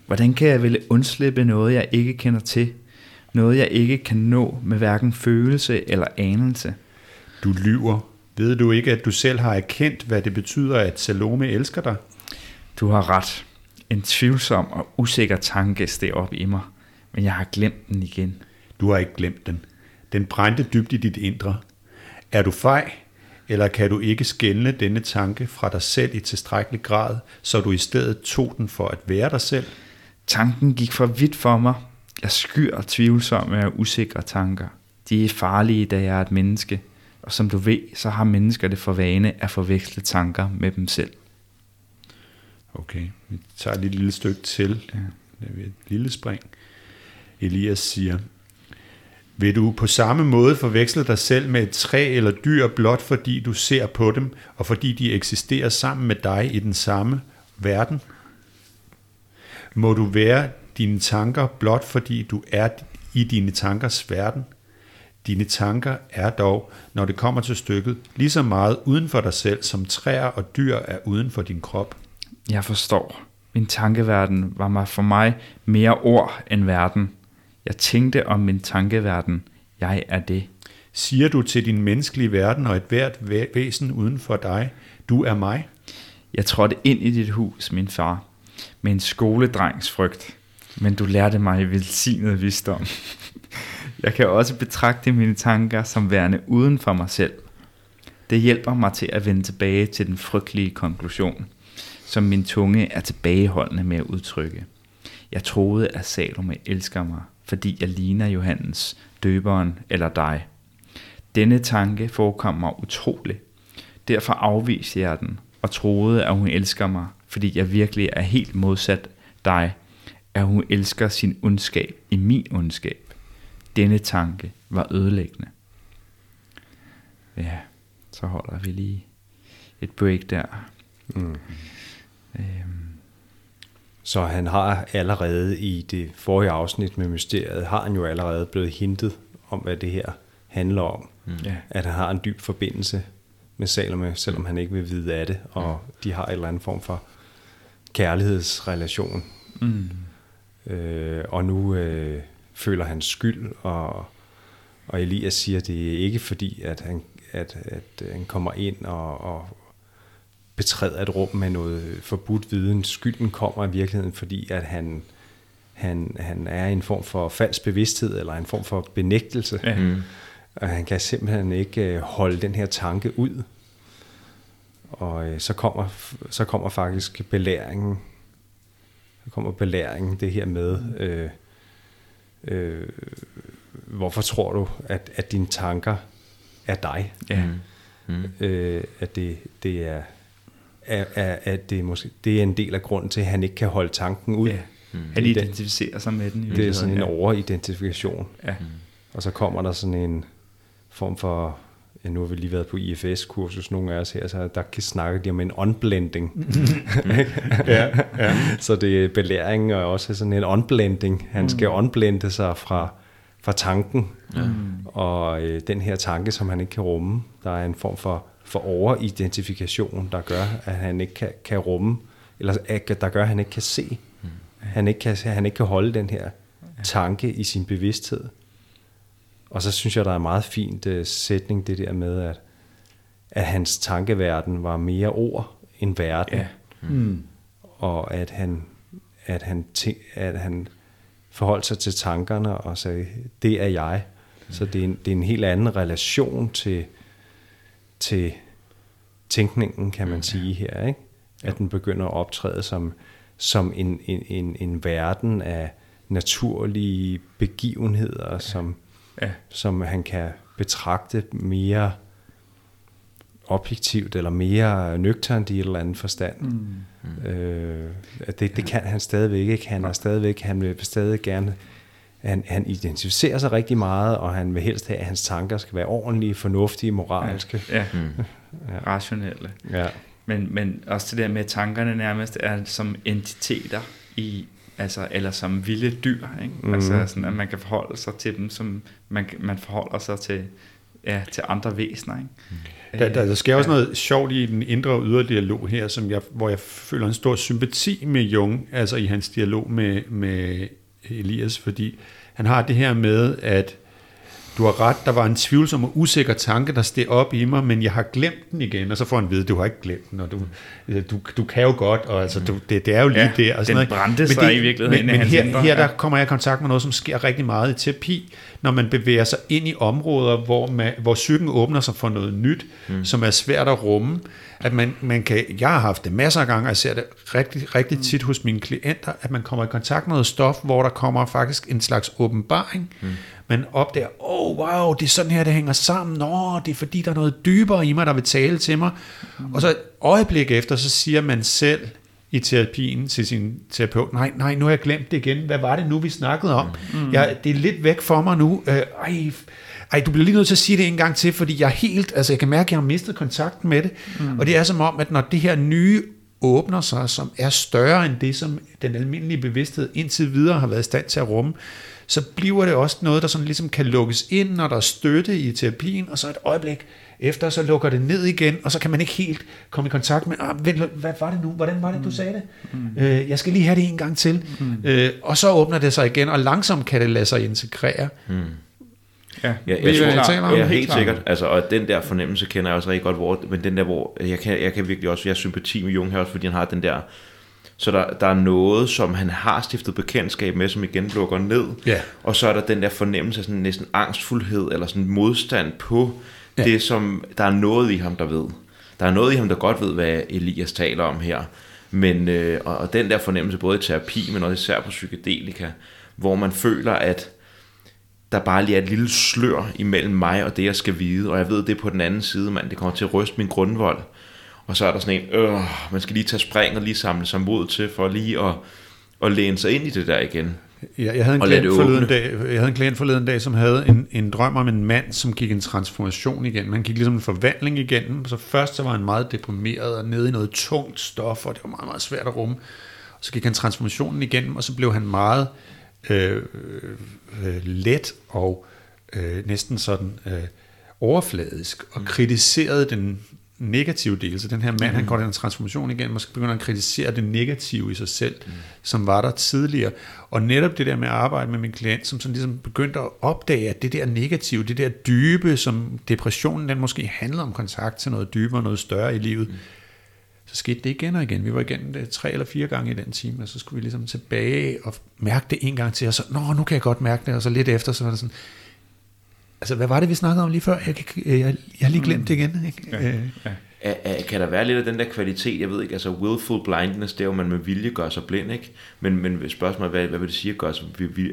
Hvordan kan jeg ville undslippe noget, jeg ikke kender til? Noget, jeg ikke kan nå med hverken følelse eller anelse? Du lyver. Ved du ikke, at du selv har erkendt, hvad det betyder, at Salome elsker dig? Du har ret. En tvivlsom og usikker tanke steg op i mig, men jeg har glemt den igen. Du har ikke glemt den. Den brændte dybt i dit indre. Er du fej, eller kan du ikke skælne denne tanke fra dig selv i tilstrækkelig grad, så du i stedet tog den for at være dig selv? Tanken gik for vidt for mig. Jeg skyr tvivlsomme og usikre tanker. De er farlige, da jeg er et menneske, og som du ved, så har mennesker det for vane at forveksle tanker med dem selv. Okay, vi tager lige et lille stykke til. Ja. Det er et lille spring. Elias siger, vil du på samme måde forveksle dig selv med et træ eller dyr, blot fordi du ser på dem, og fordi de eksisterer sammen med dig i den samme verden? Må du være dine tanker, blot fordi du er i dine tankers verden? Dine tanker er dog, når det kommer til stykket, lige så meget uden for dig selv, som træer og dyr er uden for din krop. Jeg forstår. Min tankeverden var mig for mig mere ord end verden. Jeg tænkte om min tankeverden. Jeg er det. Siger du til din menneskelige verden og et hvert væsen uden for dig, du er mig? Jeg trådte ind i dit hus, min far, med en skoledrengs frygt. Men du lærte mig velsignet visdom. Jeg kan også betragte mine tanker som værende uden for mig selv. Det hjælper mig til at vende tilbage til den frygtelige konklusion, som min tunge er tilbageholdende med at udtrykke. Jeg troede, at Salome elsker mig, fordi jeg ligner Johannes, døberen eller dig. Denne tanke forekom mig utrolig. Derfor afviste jeg den og troede, at hun elsker mig, fordi jeg virkelig er helt modsat dig, at hun elsker sin ondskab i min ondskab. Denne tanke var ødelæggende. Ja, så holder vi lige et break der. Mm. Så han har allerede i det forrige afsnit med mysteriet, har han jo allerede blevet hintet om, hvad det her handler om. Mm. At han har en dyb forbindelse med Salome, selvom mm. han ikke vil vide af det, og mm. de har en eller anden form for kærlighedsrelation. Mm. Øh, og nu øh, føler han skyld, og, og Elias siger, at det er ikke fordi, at han, at, at han kommer ind og, og betræder et rum med noget forbudt viden. Skylden kommer i virkeligheden, fordi at han, han, han er i en form for falsk bevidsthed, eller en form for benægtelse. Ja. Mm. Og han kan simpelthen ikke øh, holde den her tanke ud. Og øh, så kommer, så kommer faktisk belæringen. Så kommer belæringen, det her med, øh, øh, hvorfor tror du, at, at dine tanker er dig? Ja. Mm. Mm. Øh, at det, det er, er, er, at det, måske, det er en del af grunden til, at han ikke kan holde tanken ud. Ja. Mm. Han identificerer sig med den. I det er sådan en overidentifikation. Ja. Mm. Og så kommer der sådan en form for, ja, nu har vi lige været på IFS-kursus, nogle af os her, så der kan snakke de om en unblending. ja, ja. så det er belæring og også sådan en unblending. Han skal mm. unblende sig fra, fra tanken, ja. og øh, den her tanke, som han ikke kan rumme. Der er en form for, for overidentifikation, der gør, at han ikke kan, kan rumme, eller at, der gør, at han ikke kan se. Mm. Han, ikke kan, han ikke kan holde den her tanke i sin bevidsthed. Og så synes jeg, der er en meget fint uh, sætning, det der med, at, at hans tankeverden var mere ord end verden. Ja. Mm. Og at han, at, han tænk, at han forholdt sig til tankerne og sagde, det er jeg. Mm. Så det er, en, det er en helt anden relation til, til tænkningen, kan man mm. sige her. Ikke? At den begynder at optræde som, som en, en, en, en verden af naturlige begivenheder, ja. som ja. som han kan betragte mere objektivt eller mere nøgternt i et eller andet forstand. Mm. Øh, det, det kan han stadigvæk ikke. Han er stadigvæk, han vil stadig gerne han, han identificerer sig rigtig meget, og han vil helst have, at hans tanker skal være ordentlige, fornuftige, moralske. Ja, ja. Mm. ja. rationelle. Ja. Men, men også det der med, at tankerne nærmest er som entiteter i altså, eller som vilde dyr, ikke? Mm. Altså sådan, at man kan forholde sig til dem, som man, man forholder sig til, ja, til andre væsener. Ikke? Mm. Der, der, der sker også noget sjovt i den indre og ydre dialog her, som jeg, hvor jeg føler en stor sympati med Jung, altså i hans dialog med, med Elias, fordi han har det her med, at du har ret, der var en tvivlsom og usikker tanke, der steg op i mig, men jeg har glemt den igen, og så får han vide, du har ikke glemt den, og du, du, du kan jo godt, og altså, du, det, det er jo lige Ja, der. Og sådan den noget. brændte Men sig det- i virkeligheden Men, men her, her der kommer jeg i kontakt med noget, som sker rigtig meget i terapi, når man bevæger sig ind i områder, hvor, man, hvor psyken åbner sig for noget nyt, mm. som er svært at rumme. At man, man kan, jeg har haft det masser af gange, og jeg ser det rigtig, rigtig tit hos mine klienter, at man kommer i kontakt med noget stof, hvor der kommer faktisk en slags åbenbaring. Mm. Man opdager, oh wow, det er sådan her, det hænger sammen. Nå, det er fordi, der er noget dybere i mig, der vil tale til mig. Mm. Og så øjeblik efter, så siger man selv i terapien til sin terapeut, nej, nej, nu har jeg glemt det igen. Hvad var det nu, vi snakkede om? Mm. Jeg, det er lidt væk for mig nu. Øh, ej, ej, du bliver lige nødt til at sige det en gang til, fordi jeg helt, altså jeg kan mærke, at jeg har mistet kontakten med det. Mm. Og det er som om, at når det her nye åbner sig, som er større end det, som den almindelige bevidsthed indtil videre har været i stand til at rumme, så bliver det også noget, der sådan ligesom kan lukkes ind, når der er støtte i terapien, og så et øjeblik efter, så lukker det ned igen, og så kan man ikke helt komme i kontakt med, ah, vent, hvad var det nu? Hvordan var det, du sagde det? Mm. Øh, jeg skal lige have det en gang til. Mm. Øh, og så åbner det sig igen, og langsomt kan det lade sig integrere. Ja, Ja, I, jeg, hvad tror, jeg taler om? Ja, Helt helt klart. sikkert. Altså, og den der fornemmelse kender jeg også rigtig godt, hvor, men den der, hvor jeg kan, jeg kan virkelig også være sympati med Jung her, også fordi han har den der, så der, der er noget, som han har stiftet bekendtskab med, som igen lukker ned, Ja. og så er der den der fornemmelse af sådan næsten angstfuldhed, eller sådan modstand på Ja. det, som der er noget i ham, der ved. Der er noget i ham, der godt ved, hvad Elias taler om her. Men, øh, og, og den der fornemmelse, både i terapi, men også især på psykedelika, hvor man føler, at der bare lige er et lille slør imellem mig og det, jeg skal vide, og jeg ved, det er på den anden side, mand, det kommer til at ryste min grundvold. Og så er der sådan en, øh, man skal lige tage spring og lige samle sig mod til, for lige at, at læne sig ind i det der igen. Jeg, jeg, havde en klient forleden dag, jeg havde en klient forleden dag, som havde en, en drøm om en mand, som gik en transformation igennem. Han gik ligesom en forvandling igennem. Så først så var han meget deprimeret og nede i noget tungt stof, og det var meget, meget svært at rumme. Og så gik han transformationen igennem, og så blev han meget øh, øh, let og øh, næsten sådan øh, overfladisk, og kritiserede den negative del. Så den her mand, mm. han går den transformation og så begynder han at kritisere det negative i sig selv, mm. som var der tidligere. Og netop det der med at arbejde med min klient, som sådan ligesom begyndte at opdage, at det der negative, det der dybe, som depressionen, den måske handlede om kontakt til noget dybere, noget større i livet, mm. så skete det igen og igen. Vi var igennem det tre eller fire gange i den time, og så skulle vi ligesom tilbage og mærke det en gang til, og så, nå, nu kan jeg godt mærke det, og så lidt efter, så var det sådan, altså, hvad var det, vi snakkede om lige før? Jeg, jeg, jeg, jeg har lige glemt det igen. Ikke? Ja. Ja. Er, er, kan der være lidt af den der kvalitet, jeg ved ikke, altså willful blindness, det er jo, man med vilje gør sig blind, ikke? Men, men spørgsmålet hvad, hvad vil det sige at gøre sig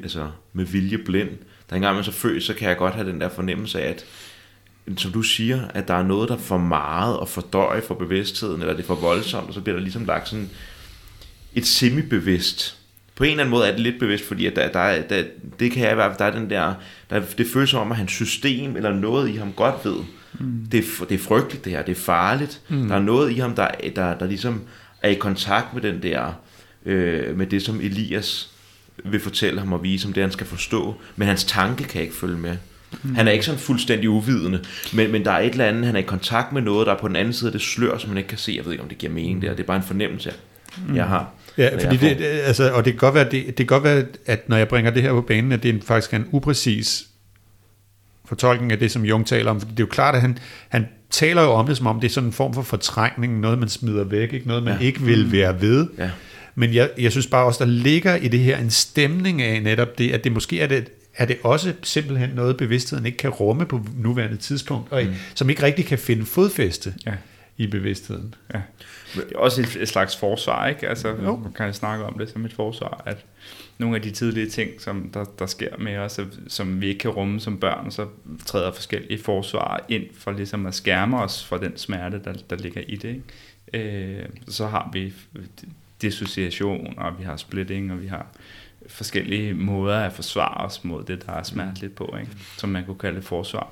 altså, med vilje blind? Der engang man så født, så kan jeg godt have den der fornemmelse af, at som du siger, at der er noget, der er for meget og fordøje for bevidstheden, eller det er for voldsomt, og så bliver der ligesom lagt sådan et semi-bevidst. På en eller anden måde er det lidt bevidst, fordi at der, der, er- der, det kan jeg i hvert fald, der er den der, der, det føles som om, at hans system eller noget i ham godt ved, mm. det, er, det er frygteligt det her, det er farligt. Mm. Der er noget i ham, der, der, der ligesom er i kontakt med den der, øh, med det som Elias vil fortælle ham og vise ham, det han skal forstå, men hans tanke kan ikke følge med. Mm. Han er ikke sådan fuldstændig uvidende, men, men der er et eller andet, han er i kontakt med noget, der er på den anden side af det slør, som man ikke kan se. Jeg ved ikke, om det giver mening der. Det er bare en fornemmelse, jeg har. Ja, fordi det, det, altså, og det kan, godt være, det, det kan godt være, at når jeg bringer det her på banen, at det er en- faktisk er en upræcis fortolkning af det, som Jung taler om. Fordi det er jo klart, at han, han taler jo om det, som om det er sådan en form for fortrængning, noget man smider væk, ikke? noget man. Ja. ikke vil være ved. Ja. Men jeg, jeg synes bare også, der ligger i det her en stemning af netop det, at det måske er det, er det også simpelthen noget, bevidstheden ikke kan rumme på nuværende tidspunkt, og mm. som ikke rigtig kan finde fodfæste Ja. i bevidstheden. Ja. Det er også et, et slags forsvar, ikke? Altså, Jo. man kan snakke om det som et forsvar, at nogle af de tidlige ting, som der, der sker med os, som vi ikke kan rumme som børn, så træder forskellige forsvar ind for ligesom at skærme os for den smerte, der, der ligger i det. Ikke? Øh, så har vi dissociation, og vi har splitting, og vi har forskellige måder at forsvare os mod det, der er smerteligt på, ikke? som man kunne kalde forsvar.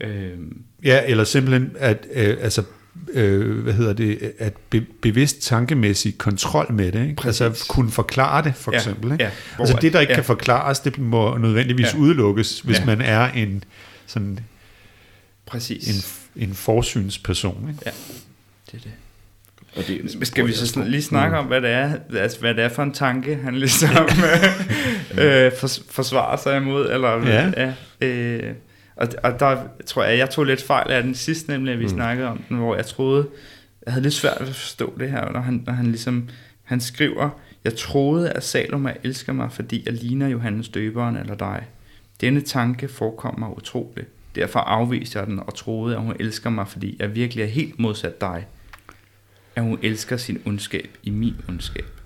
Øh, Ja, eller simpelthen at øh, altså øh, hvad hedder det, at be, bevidst tankemæssig kontrol med det, ikke? Præcis. altså kunne forklare det for Ja, eksempel. Ikke? ja, hvor altså det, der ikke ja. kan forklares, det må nødvendigvis Ja. udelukkes, hvis Ja. man er en sådan præcis. en, en forsynsperson. Ikke? Ja, det er det. Og det, skal vi så sn- lige snakke om, hvad det er, altså, hvad det er for en tanke, han ligesom øh, for, forsvarer sig imod, eller Ja. ja øh, og, og der tror jeg, jeg tog lidt fejl af den sidste, nemlig at vi mm. snakkede om den, hvor jeg troede, jeg havde lidt svært ved at forstå det her, når han, når han ligesom, han skriver, jeg troede, at Salome elsker mig, fordi jeg ligner Johannes døberen eller dig. Denne tanke forekom mig utrolig. Derfor afviste jeg den og troede, at hun elsker mig, fordi jeg virkelig er helt modsat dig. At hun elsker sin ondskab i min ondskab.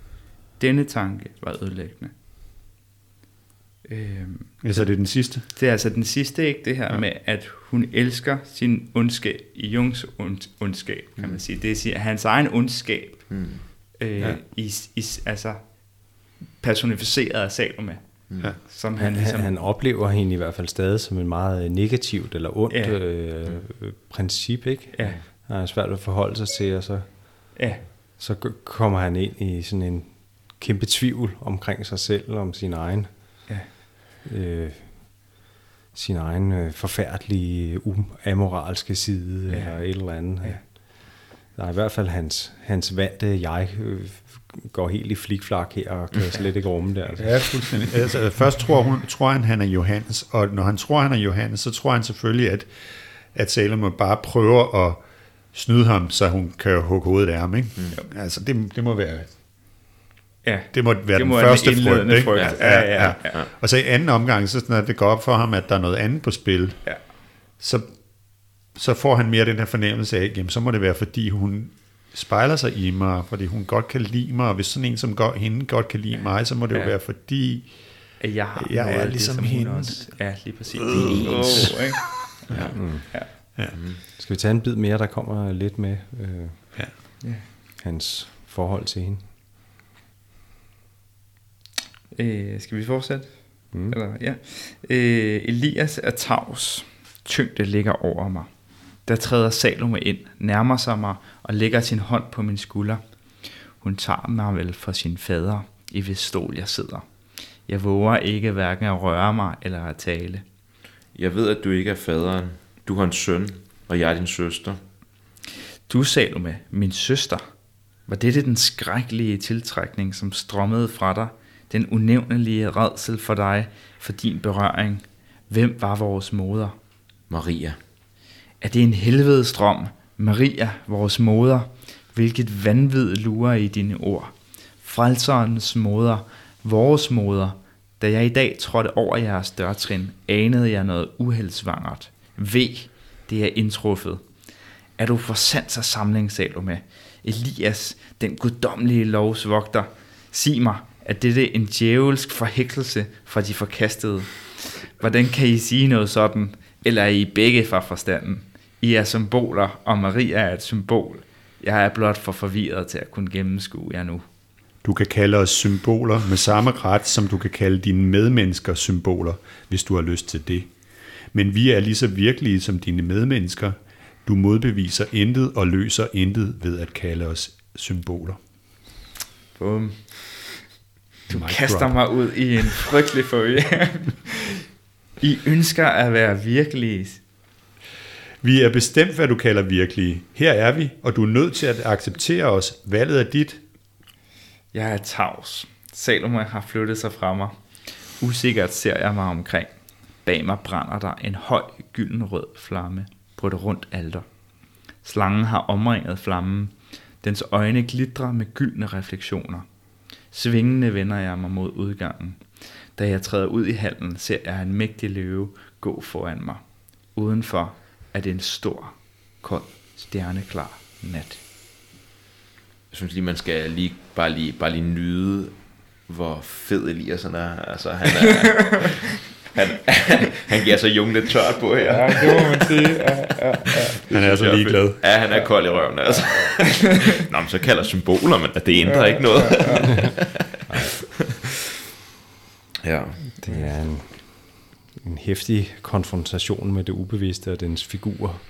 Denne tanke var ødelæggende. Øhm, Altså, det er den sidste. det er altså den sidste, ikke? Det her ja. med, at hun elsker sin ondskab i Jungs ond, ondskab, kan man sige. Det er hans egen ondskab, Mm. øh, Ja. ja. i, i, altså personificeret af Salome. Ja. Som han, Han, ligesom, han, han oplever hende i hvert fald stadig som en meget øh, negativt eller ondt Ja. øh, øh, princip, ikke? Ja, Han er svært at forholde sig til, og så, ja, så kommer han ind i sådan en kæmpe tvivl omkring sig selv, om sin egen. Øh, sin egen øh, forfærdelige, amoralske side, Ja. eller et eller andet. Ja. Ja. Der er i hvert fald hans, hans vante jeg øh, går helt i flikflak her, og kan slet ikke rumme det. Altså. Ja, fuldstændig. Altså, først tror, hun, tror han, han er Johannes, og når han tror, han er Johannes, så tror han selvfølgelig, at, at Salome bare prøver at snyde ham, så hun kan hugge hovedet af ham. Ikke? Mm. Altså, det, det må være, ja. det må være Det den må være den første frygt. indledende Ikke? frygt. Ja, ja, ja. Og så i anden omgang, så når det går op for ham, at der er noget andet på spil, Ja. så, så får han mere den her fornemmelse af, jamen, så må det være, fordi hun spejler sig i mig, fordi hun godt kan lide mig, og hvis sådan en som går, hende godt kan lide mig, så må det jo Ja. være, fordi At jeg, har Jeg noget er det, ligesom hende. Også. Ja, lige præcis. Det er ens. Oh, ikke? Ja. Skal vi tage en bid mere, der kommer lidt med øh, Ja. Ja. hans forhold til hende? Øh, skal vi fortsætte? Mm. Eller, ja. Øh, Elias er tavs. Tyngde ligger over mig. Der træder Salome ind, nærmer sig mig og lægger sin hånd på min skulder. Hun tager mig vel for sin fader, i hvis stol jeg sidder. Jeg våger ikke hverken at røre mig eller at tale. Jeg ved, at du ikke er faderen. Du har en søn, og jeg er din søster. Du, Salome, min søster, var dette den skrækkelige tiltrækning, som strømmede fra dig, den unævnelige redsel for dig, for din berøring. Hvem var vores moder? Maria. Er det en helvedestrøm, Maria, vores moder? Hvilket vanvid lurer i dine ord. Frelserens moder, vores moder. Da jeg i dag trådte over jeres dørtrin, anede jeg noget uheldsvangert. Ved, det er indtruffet. Er du for sans af samling, Salome? Elias, den guddommelige lovsvogter. Sig mig, er dette en djævelsk forhækselse fra de forkastede? Hvordan kan I sige noget sådan? Eller er I begge fra forstanden? I er symboler, og Maria er et symbol. Jeg er blot for forvirret til at kunne gennemskue jer nu. Du kan kalde os symboler med samme ret, som du kan kalde dine medmennesker symboler, hvis du har lyst til det. Men vi er lige så virkelige som dine medmennesker. Du modbeviser intet og løser intet ved at kalde os symboler. Bum. Du Mic kaster drop. mig ud i en frygtelig følge. I ønsker at være virkelige. Vi er bestemt, hvad du kalder virkelige. Her er vi, og du er nødt til at acceptere os. Valget er dit. Jeg er tavs. Salome har flyttet sig fra mig. Usikkert ser jeg mig omkring. Bag mig brænder der en høj gyldenrød flamme på et rundt alter. Slangen har omringet flammen. Dens øjne glitrer med gyldne refleksioner. Svingende vender jeg mig mod udgangen. Da jeg træder ud i hallen, ser jeg en mægtig løve gå foran mig. Udenfor er det en stor, kold, stjerneklar nat. Jeg synes lige, man skal lige, bare, lige, bare lige nyde, hvor fed Elias han er. Altså, han er... han, han giver sig Jung lidt tørt på her. Ja, det må man sige. Ja, ja, ja. Han er så ligeglad. Ja, han er kold i røven, altså. Nå, men så kalder symboler, men det ændrer ikke noget. ja. Det er en, en hæftig konfrontation med det ubevidste og dens figurer.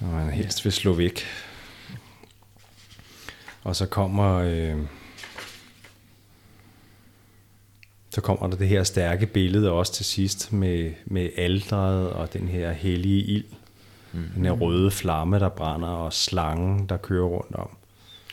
Og man helst vil slå væk. Og så kommer... Øh, så kommer der det her stærke billede også til sidst med, med aldret og den her hellige ild, Mm. Den her røde flamme, der brænder, og slangen, der kører rundt om.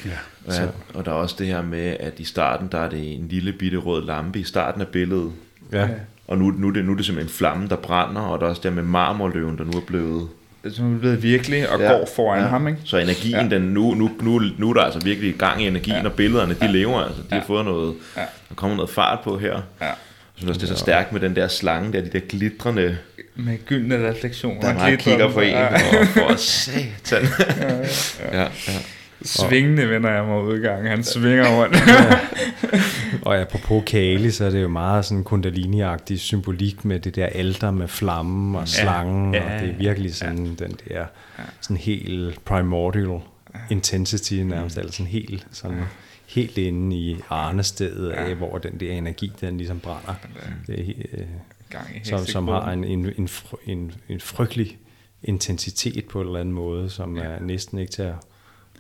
Ja. Ja, og der er også det her med, at i starten, der er det en lille bitte rød lampe i starten af billedet. Ja. Og nu, nu, er det, nu er det simpelthen en flamme, der brænder, og der er også det med marmorløven, der nu er blevet... Som er blevet virkelig og ja. går foran ja. ham, ikke? Så energien, ja. den, nu, nu, nu, nu er der altså virkelig gang i energien, ja. og billederne, de ja. lever altså. De ja. har fået noget, ja. der kommer noget fart på her. Ja. Jeg synes også, det er så stærkt med den der slange der, de der glitrende... Med gyldne refleksioner. Der bare kigger på en, ja. og for satan. ja, ja, ja. ja, ja. Svingende vender jeg mig udgang. Han svinger rundt. og apropos Kali, så er det jo meget sådan kundalini-agtig symbolik med det der alter med flammen og slangen, ja, ja, og det er virkelig sådan ja. den der sådan helt primordial intensity nærmest, eller sådan helt sådan helt inde i arnestedet af, hvor den der energi, den ligesom brænder. Det er, øh, som, som har en, en, en, en, en frygtelig intensitet på en eller anden måde, som ja. er næsten ikke til at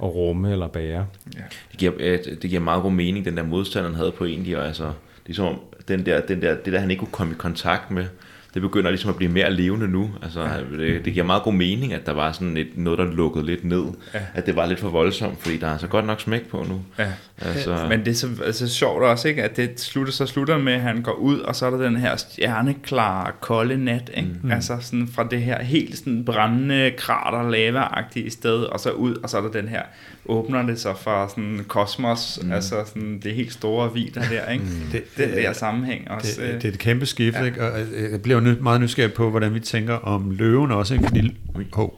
at rumme eller bære. Ja. Det, giver, øh, det giver meget god mening, den der modstand, han havde på egentlig, og altså, det er som den der, den der, det der, han ikke kunne komme i kontakt med, det begynder ligesom at blive mere levende nu. Altså, det, det giver meget god mening, at der var sådan et, noget, der lukkede lidt ned. Ja. At det var lidt for voldsomt, fordi der er så godt nok smæk på nu. Ja. Altså, Men det er så altså, sjovt også, ikke? at det slutter, så slutter med, at han går ud, og så er der den her stjerneklare, kolde nat. Ikke? Mm. Altså sådan fra det her helt sådan brændende, krater, lava-agtige sted, og så ud, og så er der den her åbner det sig for sådan kosmos, mm. altså sådan det helt store vidder der, ikke? Mm. Det, det, det der sammenhæng også. Det, det, det er et kæmpe skift, ja. ikke? Og jeg bliver jo meget nysgerrig på, hvordan vi tænker om løven også, ikke? Fordi, oh,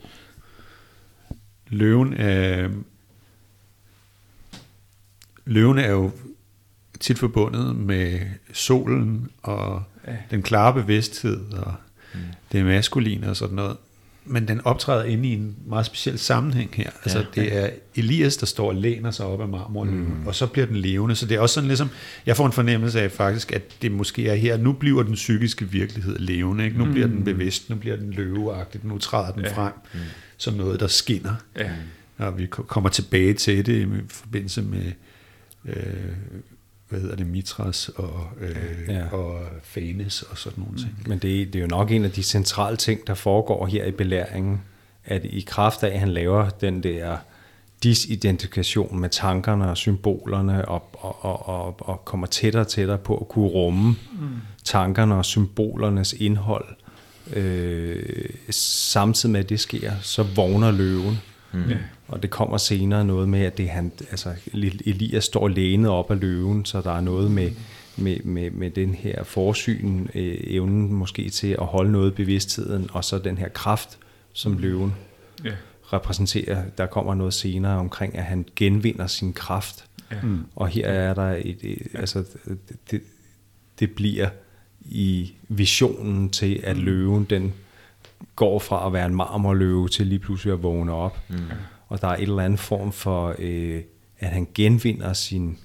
løven er, løven er jo tit forbundet med solen og ja. den klare bevidsthed og mm. det maskuline og sådan noget men den optræder inde i en meget speciel sammenhæng her. Altså ja, det er Elias, der står og læner sig op af marmoren, mm. og så bliver den levende. Så det er også sådan ligesom, jeg får en fornemmelse af faktisk, at det måske er her, nu bliver den psykiske virkelighed levende. Ikke? Nu mm. bliver den bevidst, nu bliver den løveagtig, nu træder den ja. frem mm. som noget, der skinner. Ja. Og vi kommer tilbage til det i forbindelse med øh, hvad hedder det, Mitras og, øh, ja. og Fanes og sådan nogle ting. Men det, det er jo nok en af de centrale ting, der foregår her i belæringen, at i kraft af, at han laver den der disidentifikation med tankerne og symbolerne og, og, og, og, og kommer tættere og tættere på at kunne rumme mm. tankerne og symbolernes indhold. Øh, samtidig med at det sker, så vågner løven. Mm. Og det kommer senere noget med, at det han, altså Elias står lænet op af løven, så der er noget med, med, med, med den her forsyn, øh, evnen måske til at holde noget i bevidstheden, og så den her kraft, som løven yeah. repræsenterer. Der kommer noget senere omkring, at han genvinder sin kraft. Yeah. Mm. Og her er der et, et altså det, det bliver i visionen til, at mm. løven den går fra at være en marmorløve til lige pludselig at vågne op. Mm. Og der er et eller andet form for, øh, at han genvinder sin...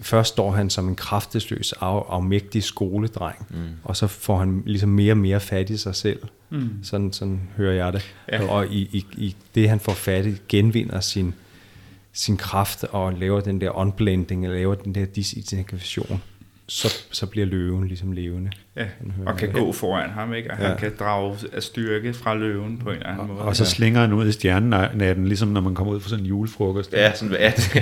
Først står han som en kraftesløs, af, afmægtig skoledreng, mm. og så får han ligesom mere og mere fat i sig selv. Mm. Sådan, sådan hører jeg det. Ja. Og i, i, i det, han får fat i, genvinder sin, sin kraft og laver den der unblending, eller laver den der disidentifikation så, så bliver løven ligesom levende. Ja, og kan gå foran ham, ikke? Og ja. han kan drage af styrke fra løven på en eller anden og, måde. Og så slinger han ud i stjernenatten, ligesom når man kommer ud fra sådan en julefrokost. Ja, sådan hvad det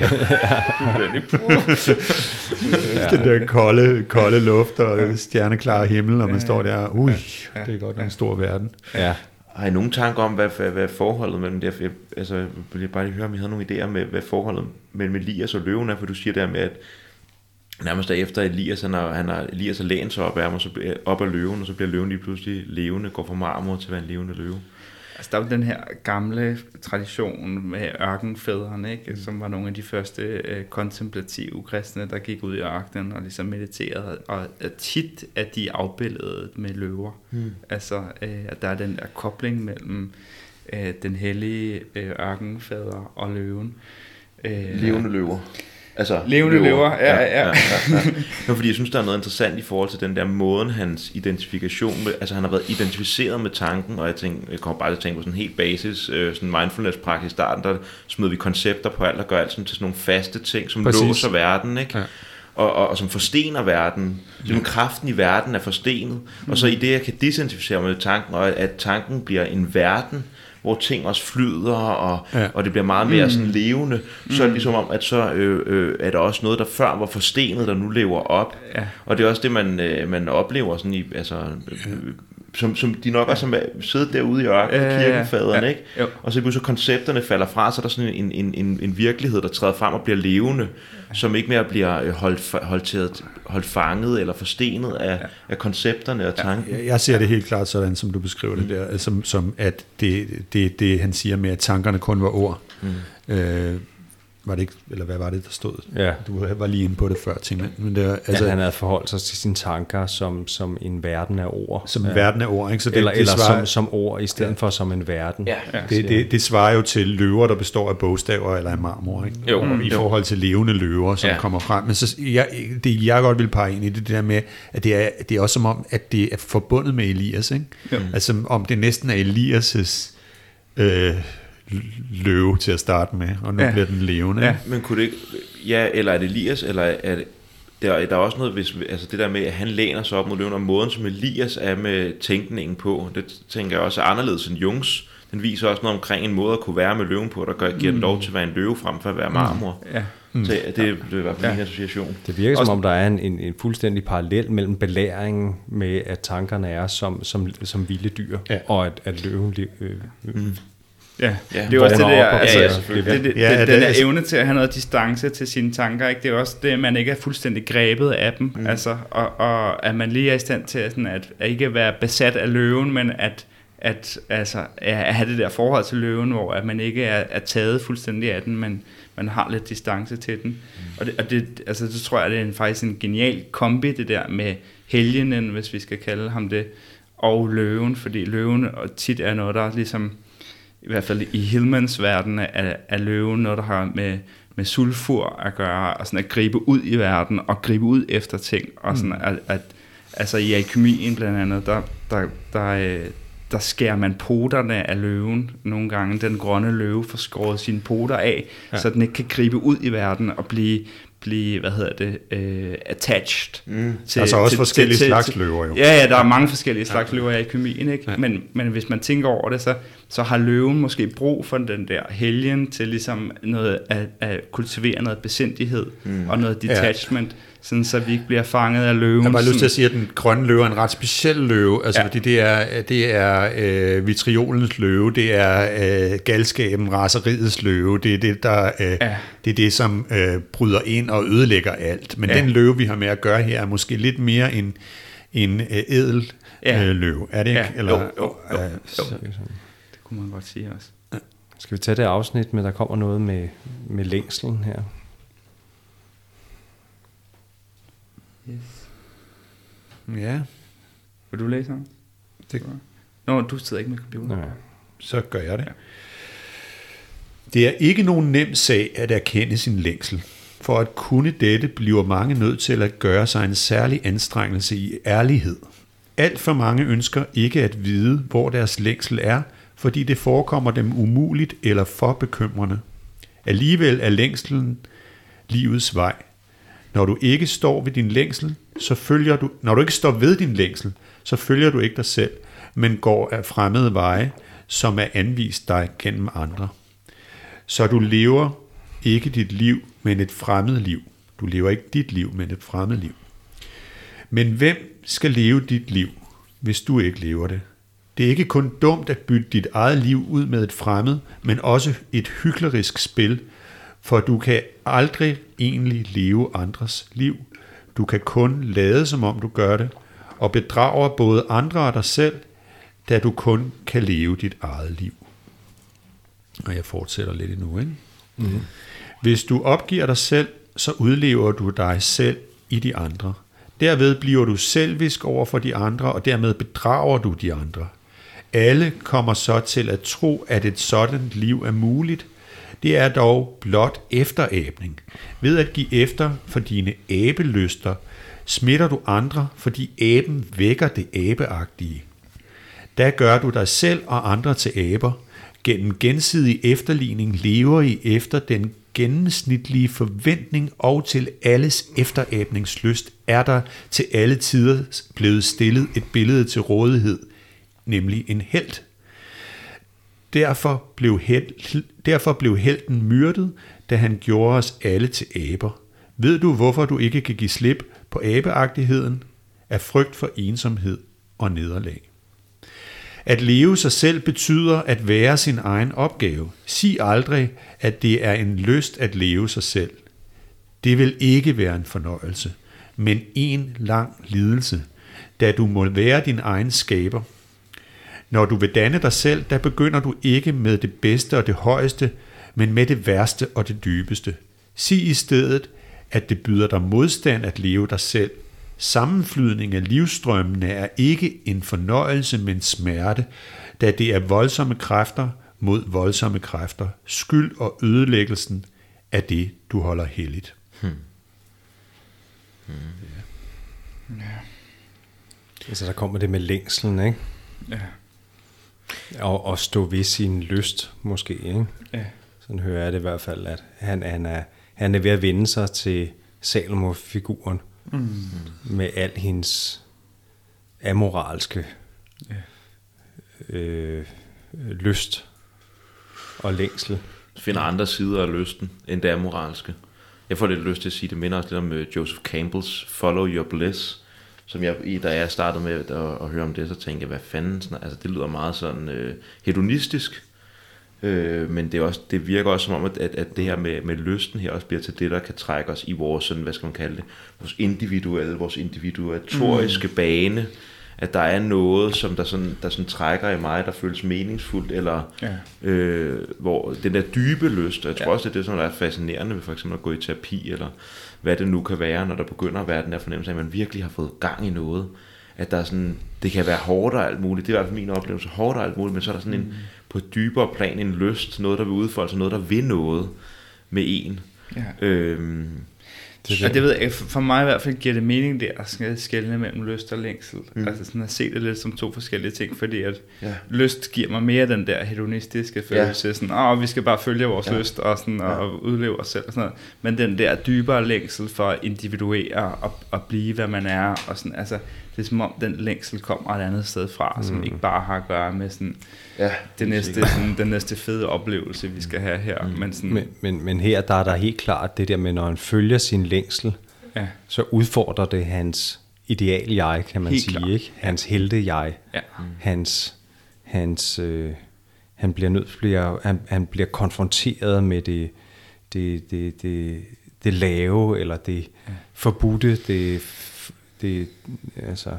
ja. Den der kolde, kolde luft og stjerneklare himmel, og man står der, ui, det er godt en stor verden. Ja. Har I nogen tanker om, hvad, hvad, hvad forholdet mellem det? Altså, jeg vil bare lige høre, om I havde nogle idéer med, hvad forholdet mellem Elias og løven er, for du siger der med, at nærmest efter Elias, han har, han har Elias har lænet sig op af ham, og så op af løven, og så bliver løven lige pludselig levende, går fra marmor til at være en levende løve. Altså, der er den her gamle tradition med ørkenfædrene, ikke? Mm. som var nogle af de første øh, kontemplative kristne, der gik ud i ørkenen og ligesom mediterede, og tit er de afbildet med løver. Mm. Altså, øh, at der er den der kobling mellem øh, den hellige øh, ørkenfader og løven. Øh, Levende løver. Altså, Levende løver, løver. Ja, ja, ja. ja, ja, ja. Nå, fordi jeg synes, der er noget interessant i forhold til den der måde, hans identifikation med, altså han har været identificeret med tanken, og jeg, tænker, jeg kommer bare til at tænke på sådan en helt basis, øh, sådan mindfulness-praksis i starten, der smider vi koncepter på alt og gør alt sådan, til sådan nogle faste ting, som Præcis. låser verden, ikke? Ja. Og, og, og som forstener verden. Ja. Som kraften i verden er forstenet. Mm. Og så i det, jeg kan disidentificere med tanken, og at tanken bliver en verden, hvor ting også flyder, og, Ja. og det bliver meget mere sådan levende, så er det ligesom om, at så øh, øh, er der også noget, der før var forstenet, der nu lever op. Ja. Og det er også det, man, øh, man oplever sådan i, altså, øh, som, som de nok også har siddet derude i ørkenen, Ja, ja, ja, ikke? Jo. Og så pludselig koncepterne falder fra, så er der sådan en, en, en, en virkelighed, der træder frem og bliver levende, som ikke mere bliver øh, holdt, holdt, til, holdt fanget eller forstenet af, ja. af koncepterne og tanken. Jeg- Jeg ser det helt klart sådan, som du beskriver det der, altså, som, som at det, det, det, han siger med, at tankerne kun var ord. Mm. Øh, var det ikke, eller hvad var det, der stod? Ja. Du var lige inde på det før, jeg. Men det Altså, at han havde forholdt sig til sine tanker som, som en verden af ord. som en verden af ord, ikke? Så det, eller det, eller svarer, som, som ord, i stedet for som en verden. Ja. det, det, det svarer jo til løver, der består af bogstaver eller af marmor, ikke? Jo. Og I Jo. forhold til levende løver, som ja. Ja. kommer frem. Men så, jeg, det jeg godt vil pege ind i, det, det der med, at det er, det er også som om, at det er forbundet med Elias, ikke? Jo. Altså om det næsten er Elias' øh, løve til at starte med, og nu ja. Bliver den levende. Ja. Men kunne det ikke, ja, eller er det Elias, eller er det, der, der er også noget, hvis, altså det der med, at han læner sig op mod løven, og måden, som Elias er med tænkningen på, det tænker jeg også er anderledes end Jungs. Den viser også noget omkring en måde at kunne være med løven på, der gør, giver den lov til at være en løve frem for at være marmor. Ja. Mm. Så det, det er i hvert fald Ja. min association. Det virker Også- som om, der er en, en, en fuldstændig parallel mellem belæringen med, at tankerne er som, som, som vilde dyr, Ja. og at, at løven... Øh, mm. Ja, Ja, det er også det der, altså, ja, det, selvfølgelig. det, det, Ja, det, det den er der evne til at have noget distance til sine tanker, ikke? det er også det, at man ikke er fuldstændig grebet af dem, mm. altså, og, og at man lige er i stand til at, sådan, at, at ikke være besat af løven, men at, at, altså, at have det der forhold til løven, hvor at man ikke er, er taget fuldstændig af den, men man har lidt distance til den. Mm. Og, det, og det, altså, det tror jeg, det er en, faktisk en genial kombi, det der med helgenen, hvis vi skal kalde ham det, og løven, fordi løven og tit er noget, der ligesom i hvert fald i Hillmans verden er, er løven noget, der har med, med sulfur at gøre, og sådan at gribe ud i verden, og gribe ud efter ting, og sådan at, at altså i alkymien blandt andet, der, der, der, øh, der skærer man poterne af løven nogle gange. Den grønne løve får skåret sine poter af, ja. så den ikke kan gribe ud i verden og blive, blive hvad hedder det, øh, attached. Mm. Der er så også forskellige slags løver jo. Ja, ja, der er mange forskellige slags løver i alkymien, ikke? Ja. Men, men hvis man tænker over det, så, så har løven måske brug for den der helgen til ligesom noget at, at kultivere noget besindighed mm. og noget detachment, ja. Sådan så vi ikke bliver fanget af løven. Jeg har bare lyst til at sige, at den grønne løve er en ret speciel løve, altså Ja. fordi det er, det er øh, vitriolens løve, det er øh, galskaben, raseriets løve, det er det, der, øh, Ja. det, er det som øh, bryder ind og ødelægger alt. Men Ja. den løve, vi har med at gøre her, er måske lidt mere en, en øh, edel Ja. øh, løve. Er det ikke? Ja. Jo, jo, jo. øh, Så, Det kunne man godt sige også. skal vi tage det afsnit med, der kommer noget med, med længslen her? Ja, Vil du læse ham? Det- Nå, du sidder ikke med computer. Nej. så gør jeg det. Det er ikke nogen nem sag at erkende sin længsel. For at kunne dette bliver mange nødt til at gøre sig en særlig anstrengelse i ærlighed. Alt for mange ønsker ikke at vide, hvor deres længsel er, fordi det forekommer dem umuligt eller for bekymrende. Alligevel er længslen livets vej. Når du ikke står ved din længsel, så følger du, når du ikke står ved din længsel, så følger du ikke dig selv, men går af fremmede veje, som er anvist dig gennem andre. Så du lever ikke dit liv, men et fremmed liv. Du lever ikke dit liv, men et fremmed liv. Men hvem skal leve dit liv, hvis du ikke lever det? Det er ikke kun dumt at bytte dit eget liv ud med et fremmed, men også et hyklerisk spil, for du kan aldrig egentlig leve andres liv. Du kan kun lade som om du gør det, og bedrager både andre og dig selv, da du kun kan leve dit eget liv. Og jeg fortsætter lidt endnu, ikke? Mm. Hvis du opgiver dig selv, så udlever du dig selv i de andre. Derved bliver du selvisk over for de andre, og dermed bedrager du de andre. Alle kommer så til at tro, at et sådan liv er muligt. Det er dog blot efteræbning. Ved at give efter for dine æbelyster, smitter du andre, fordi æben vækker det æbeagtige. Da gør du dig selv og andre til aber. Gennem gensidig efterligning lever I efter den gennemsnitlige forventning og til alles efteræbningslyst er der til alle tider blevet stillet et billede til rådighed, nemlig en held derfor blev, held, derfor blev helten myrdet, da han gjorde os alle til aber. Ved du, hvorfor du ikke kan give slip på abeagtigheden? Af frygt for ensomhed og nederlag. At leve sig selv betyder at være sin egen opgave. Sig aldrig, at det er en lyst at leve sig selv. Det vil ikke være en fornøjelse, men en lang lidelse, da du må være din egen skaber. Når du vil danne dig selv, der begynder du ikke med det bedste og det højeste, men med det værste og det dybeste. Sig i stedet, at det byder dig modstand at leve dig selv. Sammenflydning af livstrømmene er ikke en fornøjelse, men smerte, da det er voldsomme kræfter mod voldsomme kræfter. Skyld og ødelæggelsen er det, du holder helligt. Hmm. Hmm. Ja. Altså der kommer det med længslen, ikke? Ja. Og, og stå ved sin lyst, måske, ikke? Ja. Sådan hører jeg det i hvert fald, at han, han, er, han er ved at vende sig til Salomo-figuren mm. med al hendes amoralske ja. øh, lyst og længsel. Finder andre sider af lysten end det amoralske. Jeg får lidt lyst til at sige, det minder også lidt om øh, Joseph Campbells Follow Your Bliss, som jeg, da jeg startede med at, at, høre om det, så tænkte jeg, hvad fanden, sådan, altså det lyder meget sådan øh, hedonistisk, øh, men det, er også, det virker også som om, at, at det her med, med lysten her også bliver til det, der kan trække os i vores, sådan, hvad skal man kalde det, vores individuelle, vores individuatoriske mm. bane, at der er noget, som der sådan, der sådan trækker i mig, der føles meningsfuldt, eller ja. øh, hvor den der dybe lyst, og jeg tror ja. også, det er det, som der er fascinerende ved for eksempel at gå i terapi, eller hvad det nu kan være, når der begynder at være den der fornemmelse af, at man virkelig har fået gang i noget, at der er sådan, det kan være hårdt og alt muligt, det er i hvert fald min oplevelse, hårdt og alt muligt, men så er der sådan en, mm. på et dybere plan en lyst, noget der vil udfolde sig, noget der vil noget med en. Ja. Øhm, det, det. Og det ved jeg, for mig i hvert fald giver det mening der at skælne mellem lyst og længsel. Mm. Altså sådan at se det lidt som to forskellige ting, fordi at ja. lyst giver mig mere den der hedonistiske følelse, ja. sådan, åh, vi skal bare følge vores ja. lyst og, sådan, og ja. udleve os selv og sådan noget. Men den der dybere længsel for at individuere og, og blive, hvad man er, og sådan, altså, det er som om den længsel kommer et andet sted fra, mm. som ikke bare har at gøre med sådan, ja, det næste, sådan, den næste fede oplevelse, vi skal have her. Mm. Men, sådan, men, men, men her der er der helt klart det der med, når han følger sin længsel, ja. så udfordrer det hans ideal jeg, kan man helt sige, klart. ikke? Hans helte jeg, ja. hans, hans øh, han bliver nødt, bliver, han, han bliver konfronteret med det, det, det, det, det lave, eller det ja. forbudte, det det, altså,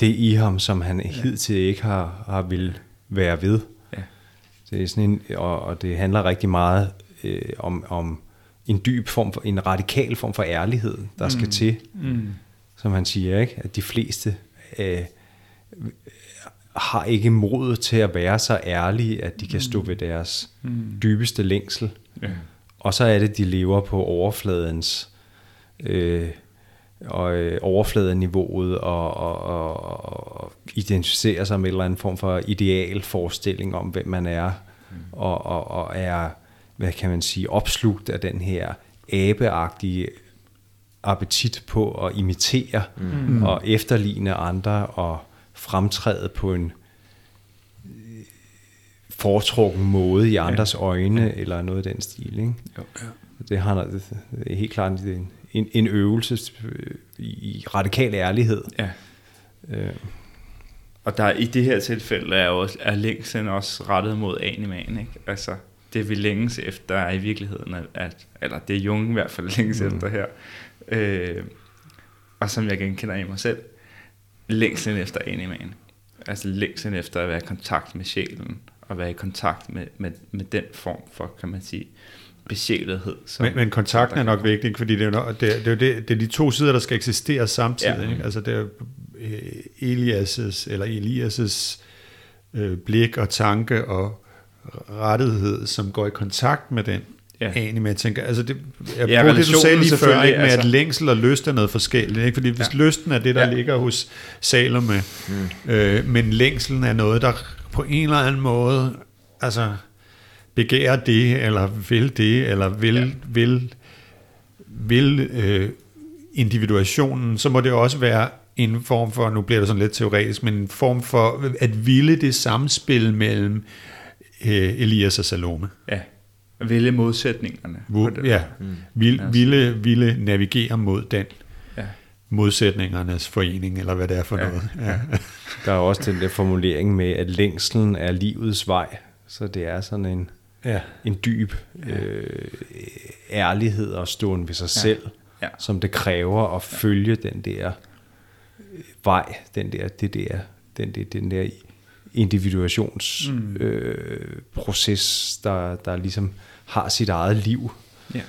det i ham, som han ja. hidtil ikke har, har vil være ved. Ja. Det er sådan en, og, og det handler rigtig meget øh, om, om en dyb form for, en radikal form for ærlighed, der mm. skal til. Mm. Som han siger, ikke? at de fleste øh, har ikke mod til at være så ærlige, at de kan stå mm. ved deres mm. dybeste længsel. Ja. Og så er det, de lever på overfladens øh, og øh, overfladeniveauet og, og, og, og identificere sig med en eller anden form for ideal forestilling om, hvem man er, mm. og, og, og er, hvad kan man sige, opslugt af den her abeagtige appetit på at imitere mm. og efterligne andre og fremtræde på en øh, foretrukken måde i andres ja. øjne, eller noget af den stil. Ikke? Jo, ja. Det, har, det er helt klart en, en, en øvelse i radikal ærlighed. Ja. Øh. Og der i det her tilfælde er, også, er længsen også rettet mod animaen, ikke? Altså, det vi længes efter er i virkeligheden, at, at eller det er Jung i hvert fald længes mm. efter her, øh, og som jeg genkender i mig selv, længslen efter animaen. Altså længslen efter at være i kontakt med sjælen, og være i kontakt med, med, med den form for, kan man sige, besjælethed. Som, men, men kontakten er nok vigtig, fordi det er, jo, det, er, det, er det, det er de to sider, der skal eksistere samtidig. Ja. Ikke? Altså det er øh, Elias' eller Elias' øh, blik og tanke og rettighed, som går i kontakt med den ja. anime. Jeg tænker, altså det, jeg ja, det, du sagde lige før, ikke, med altså. at længsel og lyst er noget forskelligt. Ikke? Fordi hvis ja. lysten er det, der ja. ligger hos Salome, mm. øh, men længselen er noget, der på en eller anden måde, altså begærer det, eller vil det, eller vil, ja. vil, vil øh, individuationen, så må det også være en form for, nu bliver det sådan lidt teoretisk, men en form for at ville det samspil mellem øh, Elias og Salome. Ja, ville modsætningerne. Hvor, ja, mm. ville, ville, ville navigere mod den ja. modsætningernes forening, eller hvad det er for ja. noget. Ja. Der er også den der formulering med, at længselen er livets vej, så det er sådan en, ja. en dyb ja. øh, ærlighed og stående ved sig ja. selv, ja. som det kræver at følge den der vej, den der, det der, den der, den der individuationsproces, mm. øh, proces, der, der ligesom har sit eget liv. Ja.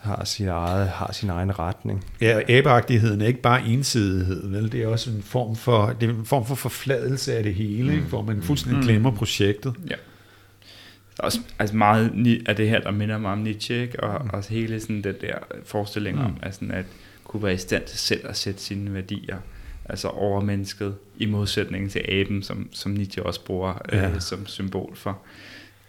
Har, sit eget, har sin egen retning. Ja, og abeagtigheden er ikke bare ensidighed, vel? det er også en form for, det er en form for forfladelse af det hele, mm. ikke? hvor man fuldstændig mm. glemmer projektet. Ja. Der er også altså meget af det her, der minder mig om Nietzsche, ikke? og mm. også hele sådan det der forestilling om, mm. at, sådan, at kunne være i stand til selv at sætte sine værdier altså overmennesket, i modsætning til aben, som, som Nietzsche også bruger ja. øh, som symbol for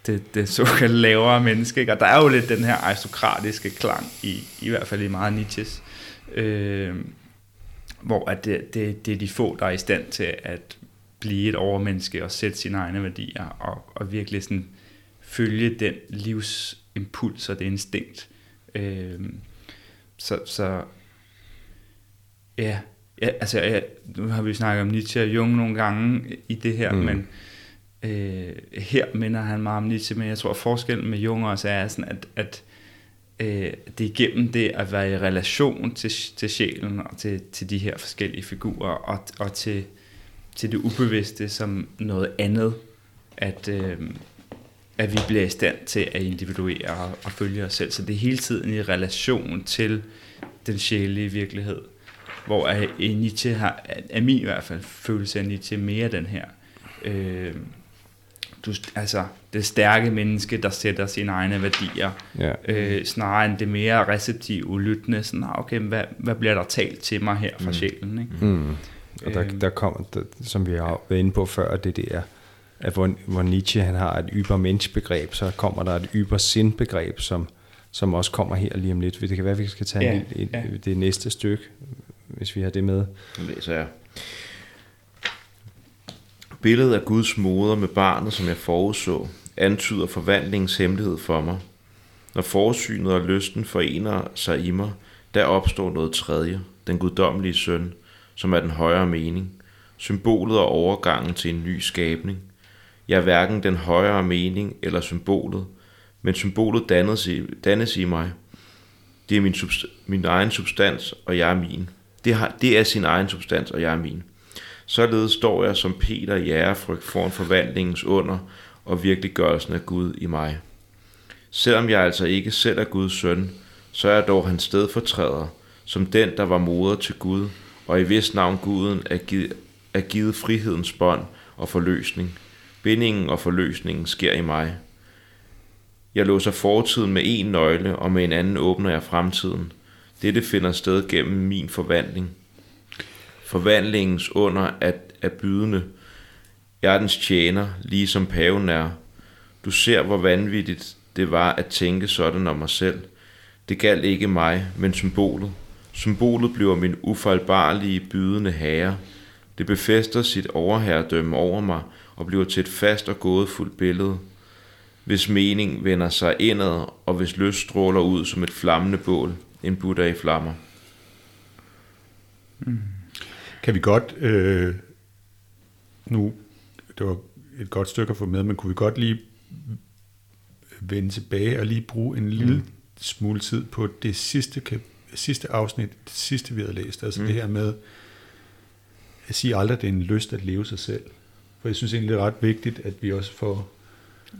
det, det såkaldte lavere menneske. Ikke? Og der er jo lidt den her aristokratiske klang, i, i hvert fald i meget Nietzsches, øh, hvor at det, det, det er de få, der er i stand til at blive et overmenneske og sætte sine egne værdier, og, og virkelig sådan følge den livsimpuls og det instinkt. Øh, så, så ja, Ja, altså, ja, nu har vi snakket om Nietzsche og Jung nogle gange i det her, mm. men øh, her minder han meget om Nietzsche, men jeg tror, at forskellen med Jung også er sådan, at, at øh, det er igennem det at være i relation til, til sjælen og til, til de her forskellige figurer og, og til, til det ubevidste som noget andet, at, øh, at vi bliver i stand til at individuere og, og følge os selv. Så det er hele tiden i relation til den sjælelige virkelighed hvor Nietzsche har, er min i hvert fald, følelse af Nietzsche mere den her, øh, du, altså det stærke menneske, der sætter sine egne værdier, ja. øh, snarere end det mere receptive, lyttende, sådan, ah, okay, hvad, hvad bliver der talt til mig her fra mm. sjælen, ikke? Mm. Og der, der kommer, der, som vi har været inde på før, det der, at hvor, hvor Nietzsche han har et yber begreb, så kommer der et yber sind begreb, som, som også kommer her lige om lidt. Det kan være, at vi skal tage ja, en, ja. det næste stykke, hvis vi har det med. Det læser jeg. Billedet af Guds moder med barnet, som jeg forudså, antyder forvandlingens hemmelighed for mig. Når forsynet og lysten forener sig i mig, der opstår noget tredje, den guddommelige søn, som er den højere mening, symbolet og overgangen til en ny skabning. Jeg er hverken den højere mening eller symbolet, men symbolet dannes i, dannes i mig. Det er min, subst- min egen substans, og jeg er min. Det, har, det er sin egen substans, og jeg er min. Således står jeg som Peter i ærefrygt foran forvandlingens under og virkeliggørelsen af Gud i mig. Selvom jeg altså ikke selv er Guds søn, så er jeg dog hans stedfortræder, som den, der var moder til Gud, og i vis navn Guden er givet, er givet frihedens bånd og forløsning. Bindingen og forløsningen sker i mig. Jeg låser fortiden med en nøgle, og med en anden åbner jeg fremtiden. Dette finder sted gennem min forvandling. Forvandlingens under er, er bydende. Jeg er dens tjener, ligesom paven er. Du ser, hvor vanvittigt det var at tænke sådan om mig selv. Det galt ikke mig, men symbolet. Symbolet bliver min ufejlbarlige bydende herre. Det befester sit overherredømme over mig og bliver til et fast og gådefuldt billede. Hvis mening vender sig indad, og hvis lyst stråler ud som et flammende bål – en Buddha i flammer. Mm. Kan vi godt, øh, nu, det var et godt stykke at få med, men kunne vi godt lige vende tilbage og lige bruge en lille mm. smule tid på det sidste, sidste afsnit, det sidste vi havde læst, altså mm. det her med, at sige aldrig, at det er en lyst at leve sig selv. For jeg synes egentlig, det er ret vigtigt, at vi også får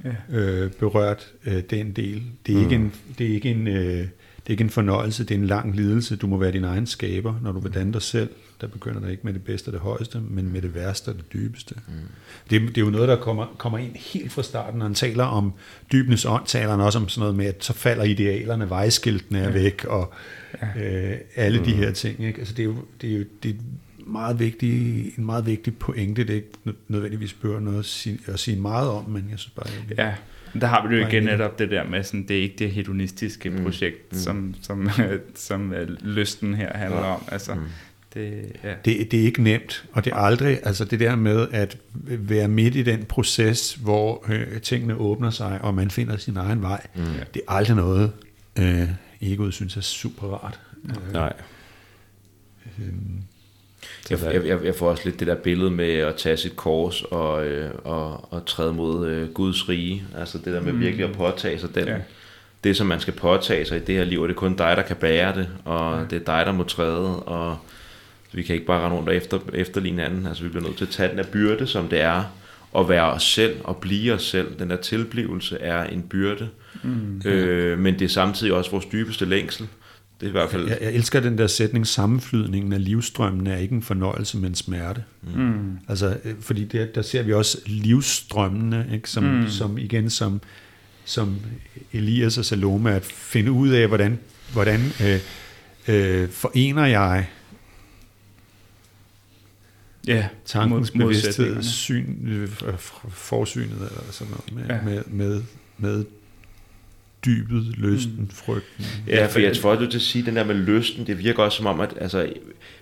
ja. øh, berørt øh, den del. Det er mm. ikke en, det er ikke en øh, det er ikke en fornøjelse, det er en lang lidelse. Du må være din egen skaber, når du vil danne dig selv. Der begynder der ikke med det bedste og det højeste, men med det værste og det dybeste. Mm. Det, det er jo noget, der kommer, kommer ind helt fra starten, når han taler om dybenes ånd, taler han også om sådan noget med, at så falder idealerne, vejskiltene er ja. væk, og ja. øh, alle mm. de her ting. Ikke? Altså, det er jo, det er jo det meget vigtig, en meget vigtig pointe. Det er ikke nødvendigvis bør noget at sige, at sige meget om, men jeg synes bare... Jeg, ja der har vi jo igen netop det der med, sådan, det er ikke det hedonistiske mm. projekt, mm. som, som, som uh, lysten her handler ja. om. Altså, mm. Det, ja. Det, det er ikke nemt, og det er aldrig, altså det der med at være midt i den proces, hvor øh, tingene åbner sig, og man finder sin egen vej, mm. det er aldrig noget, øh, egoet synes er super rart. Øh, Nej. Jeg, jeg, jeg, jeg får også lidt det der billede med at tage sit kors og, øh, og, og træde mod øh, Guds rige. Altså det der med virkelig at påtage sig den, Ja. det, som man skal påtage sig i det her liv, og det er kun dig, der kan bære det, og ja. det er dig, der må træde, og vi kan ikke bare rende rundt og efter, efterligne anden. Altså vi bliver nødt til at tage den her byrde, som det er, at være os selv og blive os selv. Den der tilblivelse er en byrde, mm, øh, men det er samtidig også vores dybeste længsel. Det er i hvert fald... Jeg, jeg elsker den der sætning, sammenflydningen af livsstrømmen er ikke en fornøjelse, men smerte. Mm. Altså, øh, fordi der, der ser vi også livsstrømmene, ikke? Som, mm. som igen som, som Elias og Salome, at finde ud af, hvordan, hvordan øh, øh, forener jeg ja, tankens mod- bevidsthed, syn, øh, forsynet eller sådan noget, med, ja. med, med, med dybet, lysten, mm. frygten. Ja, for jeg tror, at du til at sige, den der med lysten, det virker også som om, at altså,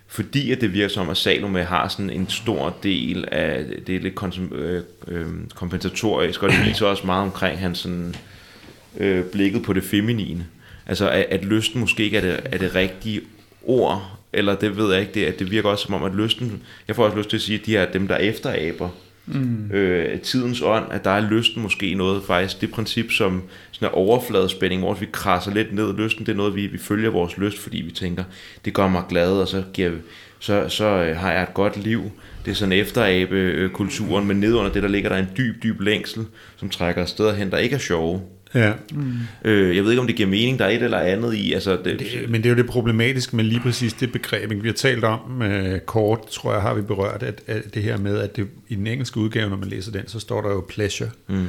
fordi at det virker som om, at Salome har sådan en stor del af, det er lidt konsum, øh, øh, kompensatorisk, og det viser også meget omkring hans sådan, øh, blikket på det feminine. Altså, at, at lysten måske ikke er det, er det rigtige ord, eller det ved jeg ikke, det, at det virker også som om, at lysten, jeg får også lyst til at sige, at de er dem, der efteraber, mm. øh, tidens ånd, at der er lysten måske noget faktisk, det princip som sådan en overfladespænding, hvor vi krasser lidt ned, lysten det er noget, vi, vi følger vores lyst, fordi vi tænker, det gør mig glad, og så, giver, så, så øh, har jeg et godt liv, det er sådan efterabe øh, kulturen, men nedunder det, der ligger der en dyb, dyb længsel, som trækker af steder hen, der ikke er sjove. Ja. Øh, jeg ved ikke, om det giver mening, der er et eller andet i, altså det, Det, men det er jo det problematiske med lige præcis det begreb, vi har talt om øh, kort, tror jeg, har vi berørt, at, at det her med, at det, i den engelske udgave, når man læser den, så står der jo pleasure, mm.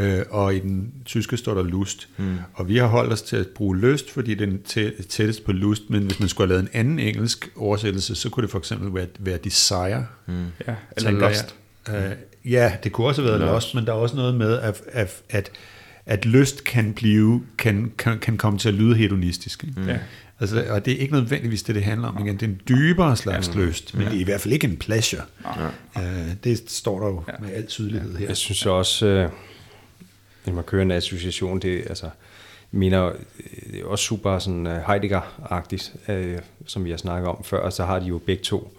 Øh, og i den tyske står der lust. Mm. Og vi har holdt os til at bruge lyst, fordi den er tæ- tættest på lust, men hvis man skulle have lavet en anden engelsk oversættelse, så kunne det for eksempel være, være desire. Mm. Ja, eller lost. Jeg. Øh, ja, det kunne også have været lost, men der er også noget med, at, at, at, at lyst kan blive kan, kan, kan komme til at lyde hedonistisk. Ikke? Ja. Altså, og det er ikke nødvendigvis det, det handler om. Igen. Det er en dybere slags ja. lyst, men det er i hvert fald ikke en pleasure. Ja. Øh, det står der jo ja. med al tydelighed her. Jeg synes også, øh, når man kører en association, det altså, mener, øh, det er også super sådan uh, Heidegger-agtigt, øh, som vi har snakket om før, og så har de jo begge to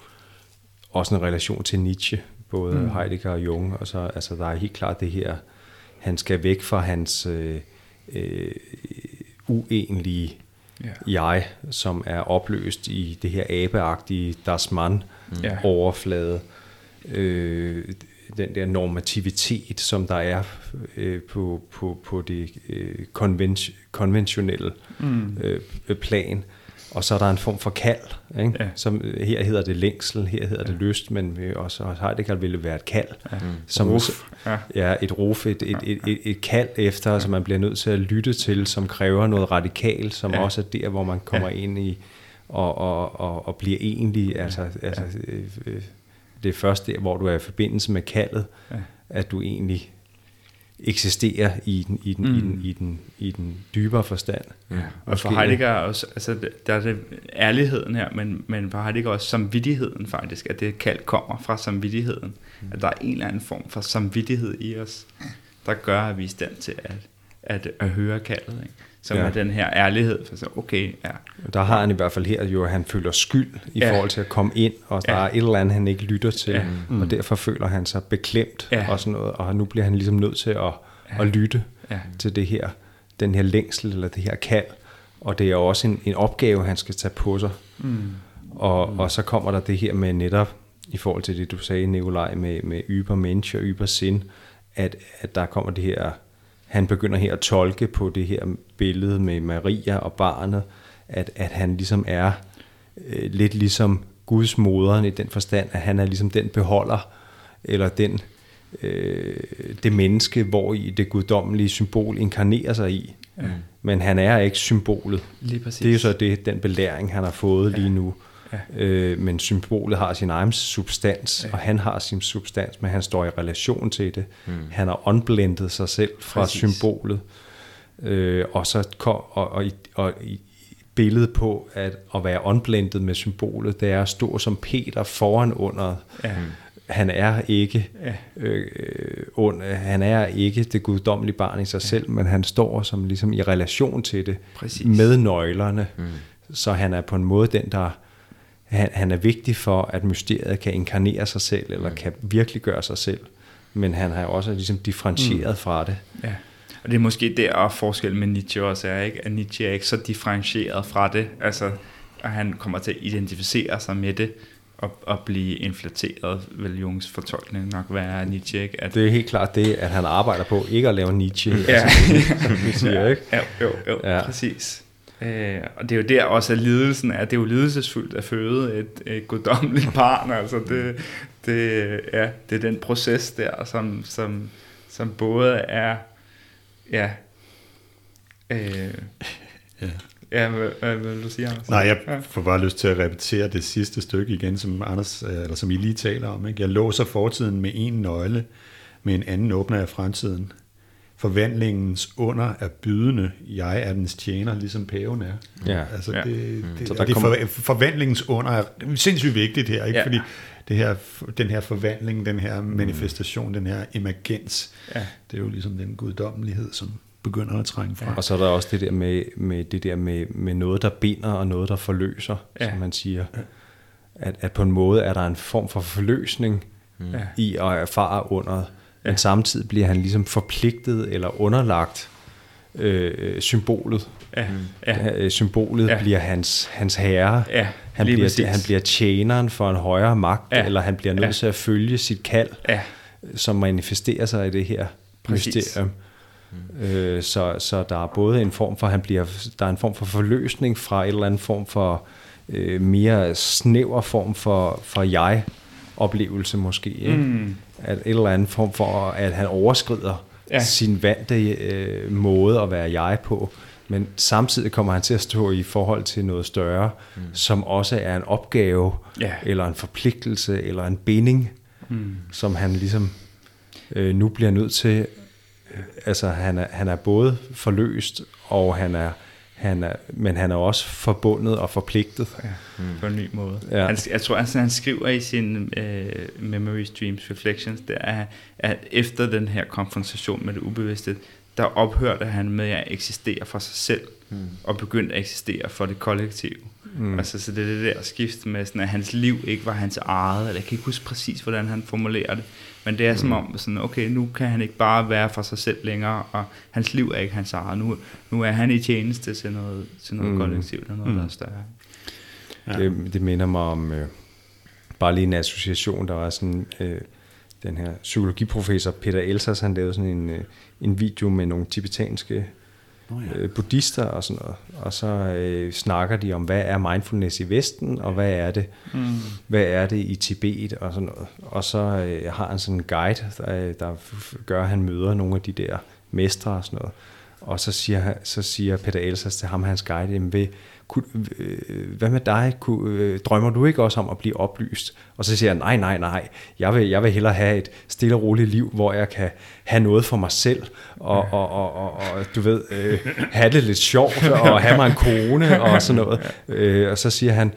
også en relation til Nietzsche, både mm. Heidegger og Jung, og så altså, der er helt klart det her, han skal væk fra hans øh, øh, uenlige Ja. jeg, som er opløst i det her abeagtige Das Man Ja. overflade. Øh, den der normativitet, som der er øh, på, på, på det øh, konvent, konventionelle mm. øh, plan. Og så er der en form for kald, ikke? Ja. Som, øh, her hedder det længsel, her hedder det lyst, men øh, også Heidegger ville være et kald. Ja. Som, Ruf, ja. ja, et ruf, et, et, et, et, et kald efter, som man bliver nødt til at lytte til, som kræver noget radikalt, som Ja. ja. også er der, hvor man kommer ja. ind i og, og, og, og bliver egentlig, altså, altså øh, øh, det er først der, hvor du er i forbindelse med kaldet, Ja. at du egentlig eksisterer i den, i den, mm. i den, i den, i den dybere forstand. Ja. Og for Heidegger er også, altså der er det ærligheden her, men, men for Heidegger også samvittigheden faktisk, at det kald kommer fra samvittigheden. At der er en eller anden form for samvittighed i os, der gør, at vi er i stand til at, at, at høre kaldet. Ikke? Som ja. Er den her ærlighed, for så okay, ja, Der har han i hvert fald her jo, at han føler skyld i Ja. forhold til at komme ind, og der Ja. ja. er et eller andet, han ikke lytter til, Ja. mm. og derfor føler han sig beklemt Ja. og sådan noget, og nu bliver han ligesom nødt til at, Ja. at lytte Ja. til det her, den her længsel, eller det her kald, og det er også en, en opgave, han skal tage på sig. Mm. Og, mm. og så kommer der det her med netop, i forhold til det, du sagde, Nikolaj, med, med yber mensch og yber sind, at, at der kommer det her, han begynder her at tolke på det her billede med Maria og barnet, at, at han ligesom er øh, lidt ligesom Guds moderen i den forstand, at han er ligesom den beholder, eller den, øh, det menneske, hvor i det guddommelige symbol inkarnerer sig i. Ja. Men han er ikke symbolet. lige præcis. Det er jo så det, den belæring, han har fået ja. lige nu. Ja. Øh, men symbolet har sin egen substans, ja. og han har sin substans, men han står i relation til det. Mm. Han har unblendet sig selv fra Præcis. symbolet. Øh, og så kom, og, og, og i, billede på at, at være unblendet med symbolet, det er at stå som Peter foran under. Ja. Han er ikke Ja. øh, under, han er ikke det guddommelige barn i sig selv, men han står som ligesom i relation til det Præcis. med nøglerne. Mm. Så han er på en måde den, der han, han er vigtig for, at mysteriet kan inkarnere sig selv, eller kan virkelig gøre sig selv. Men han har jo også ligesom differentieret mm. fra det. Ja. Og det er måske der, at forskellen med Nietzsche også er, ikke? at Nietzsche er ikke så differentieret fra det, altså at han kommer til at identificere sig med det, og, og blive inflateret, vil Jungs fortolkning nok være af Nietzsche, ikke? At, Det er helt klart det, at han arbejder på ikke at lave Nietzsche, Ja. altså, som vi siger, ikke? Ja, jo, jo, Ja. ja. præcis. Øh, og det er jo der også, at lidelsen er, det er jo lidelsesfuldt at føde et, et guddommeligt barn, altså det, det, ja, det er den proces der, som, som, som både er, ja, øh, Ja. ja, hvad, hvad vil du sige, Anders? Nej, jeg får bare lyst til at repetere det sidste stykke igen, som Anders, øh, eller som I lige taler om. Ikke? Jeg låser fortiden med en nøgle, med en anden åbner jeg fremtiden. Forvandlingens under er bydende, jeg er dens tjener, ligesom paven er. Ja. Altså Ja. det, det, Så der det kommer- for, forvandlingens under er sindssygt vigtigt her, ikke? Ja. fordi det her, den her forvandling, den her manifestation, den her emergens, Ja. det er jo ligesom den guddommelighed, som begynder at trænge frem. Og så er der også det der med, med, det der med, med noget, der binder og noget, der forløser, ja. Ja. som man siger. At, at på en måde er der en form for forløsning Ja. i at erfare underet, men Ja. samtidig bliver han ligesom forpligtet eller underlagt øh, symbolet. Ja, Ja. ja, Øh, symbolet ja. Bliver hans, hans herre. ja, Han bliver, præcis. han bliver tjeneren for en højere magt, ja. Eller han bliver nødt Ja. til at følge sit kald, Ja, som manifesterer sig i det her Præcis. mysterium. Øh, så, så der er både en form for, han bliver, der er en form for forløsning fra et eller andet form for øh, mere snæver form for, for jeg-oplevelse måske. Ikke? Mm. At et eller andet form for, at han overskrider ja. Sin vante øh, måde at være jeg på. Men samtidig kommer han til at stå i forhold til noget større, mm. som også er en opgave, Ja. eller en forpligtelse, eller en binding, Mm. som han ligesom øh, nu bliver nødt til. Øh, altså han er, han er både forløst, og han er, han er, men han er også forbundet og forpligtet. Ja, på en ny måde. Ja. Han, jeg tror, altså, han skriver i sin øh, Memories, Dreams, Reflections, der er, at efter den her konfrontation med det ubevidste, der ophørte han med at eksistere for sig selv, mm. og begyndte at eksistere for det kollektive. Mm. Altså, så det er det der skift med, sådan, at hans liv ikke var hans eget, eller jeg kan ikke huske præcis, hvordan han formulerer det, men det er som om, sådan, okay, nu kan han ikke bare være for sig selv længere, og hans liv er ikke hans eget. Nu, nu er han i tjeneste til noget, til noget Mm. mm. kollektivt, og noget, mm. der er større. Ja. Det, det minder mig om øh, bare lige en association, der var sådan øh, den her psykologiprofessor Peter Elsers, han lavede sådan en, øh, en video med nogle tibetanske Nå ja. øh, buddhister og sådan noget, og så øh, snakker de om, hvad er mindfulness i Vesten, og hvad er det, Mm. hvad er det i Tibet og sådan noget. Og så øh, har han sådan en guide, der, der f- gør, at han møder nogle af de der mestre og sådan noget. Og så siger, så siger Peter Elsers til ham, hans guide, jamen, ved, kunne, øh, hvad med dig? Kunne, øh, drømmer du ikke også om at blive oplyst? Og så siger jeg, nej, nej, nej, jeg vil, jeg vil hellere have et stille og roligt liv, hvor jeg kan have noget for mig selv, og, og, og, og, og du ved, øh, have det lidt sjovt, og have mig en kone, og sådan noget. Øh, og så siger han,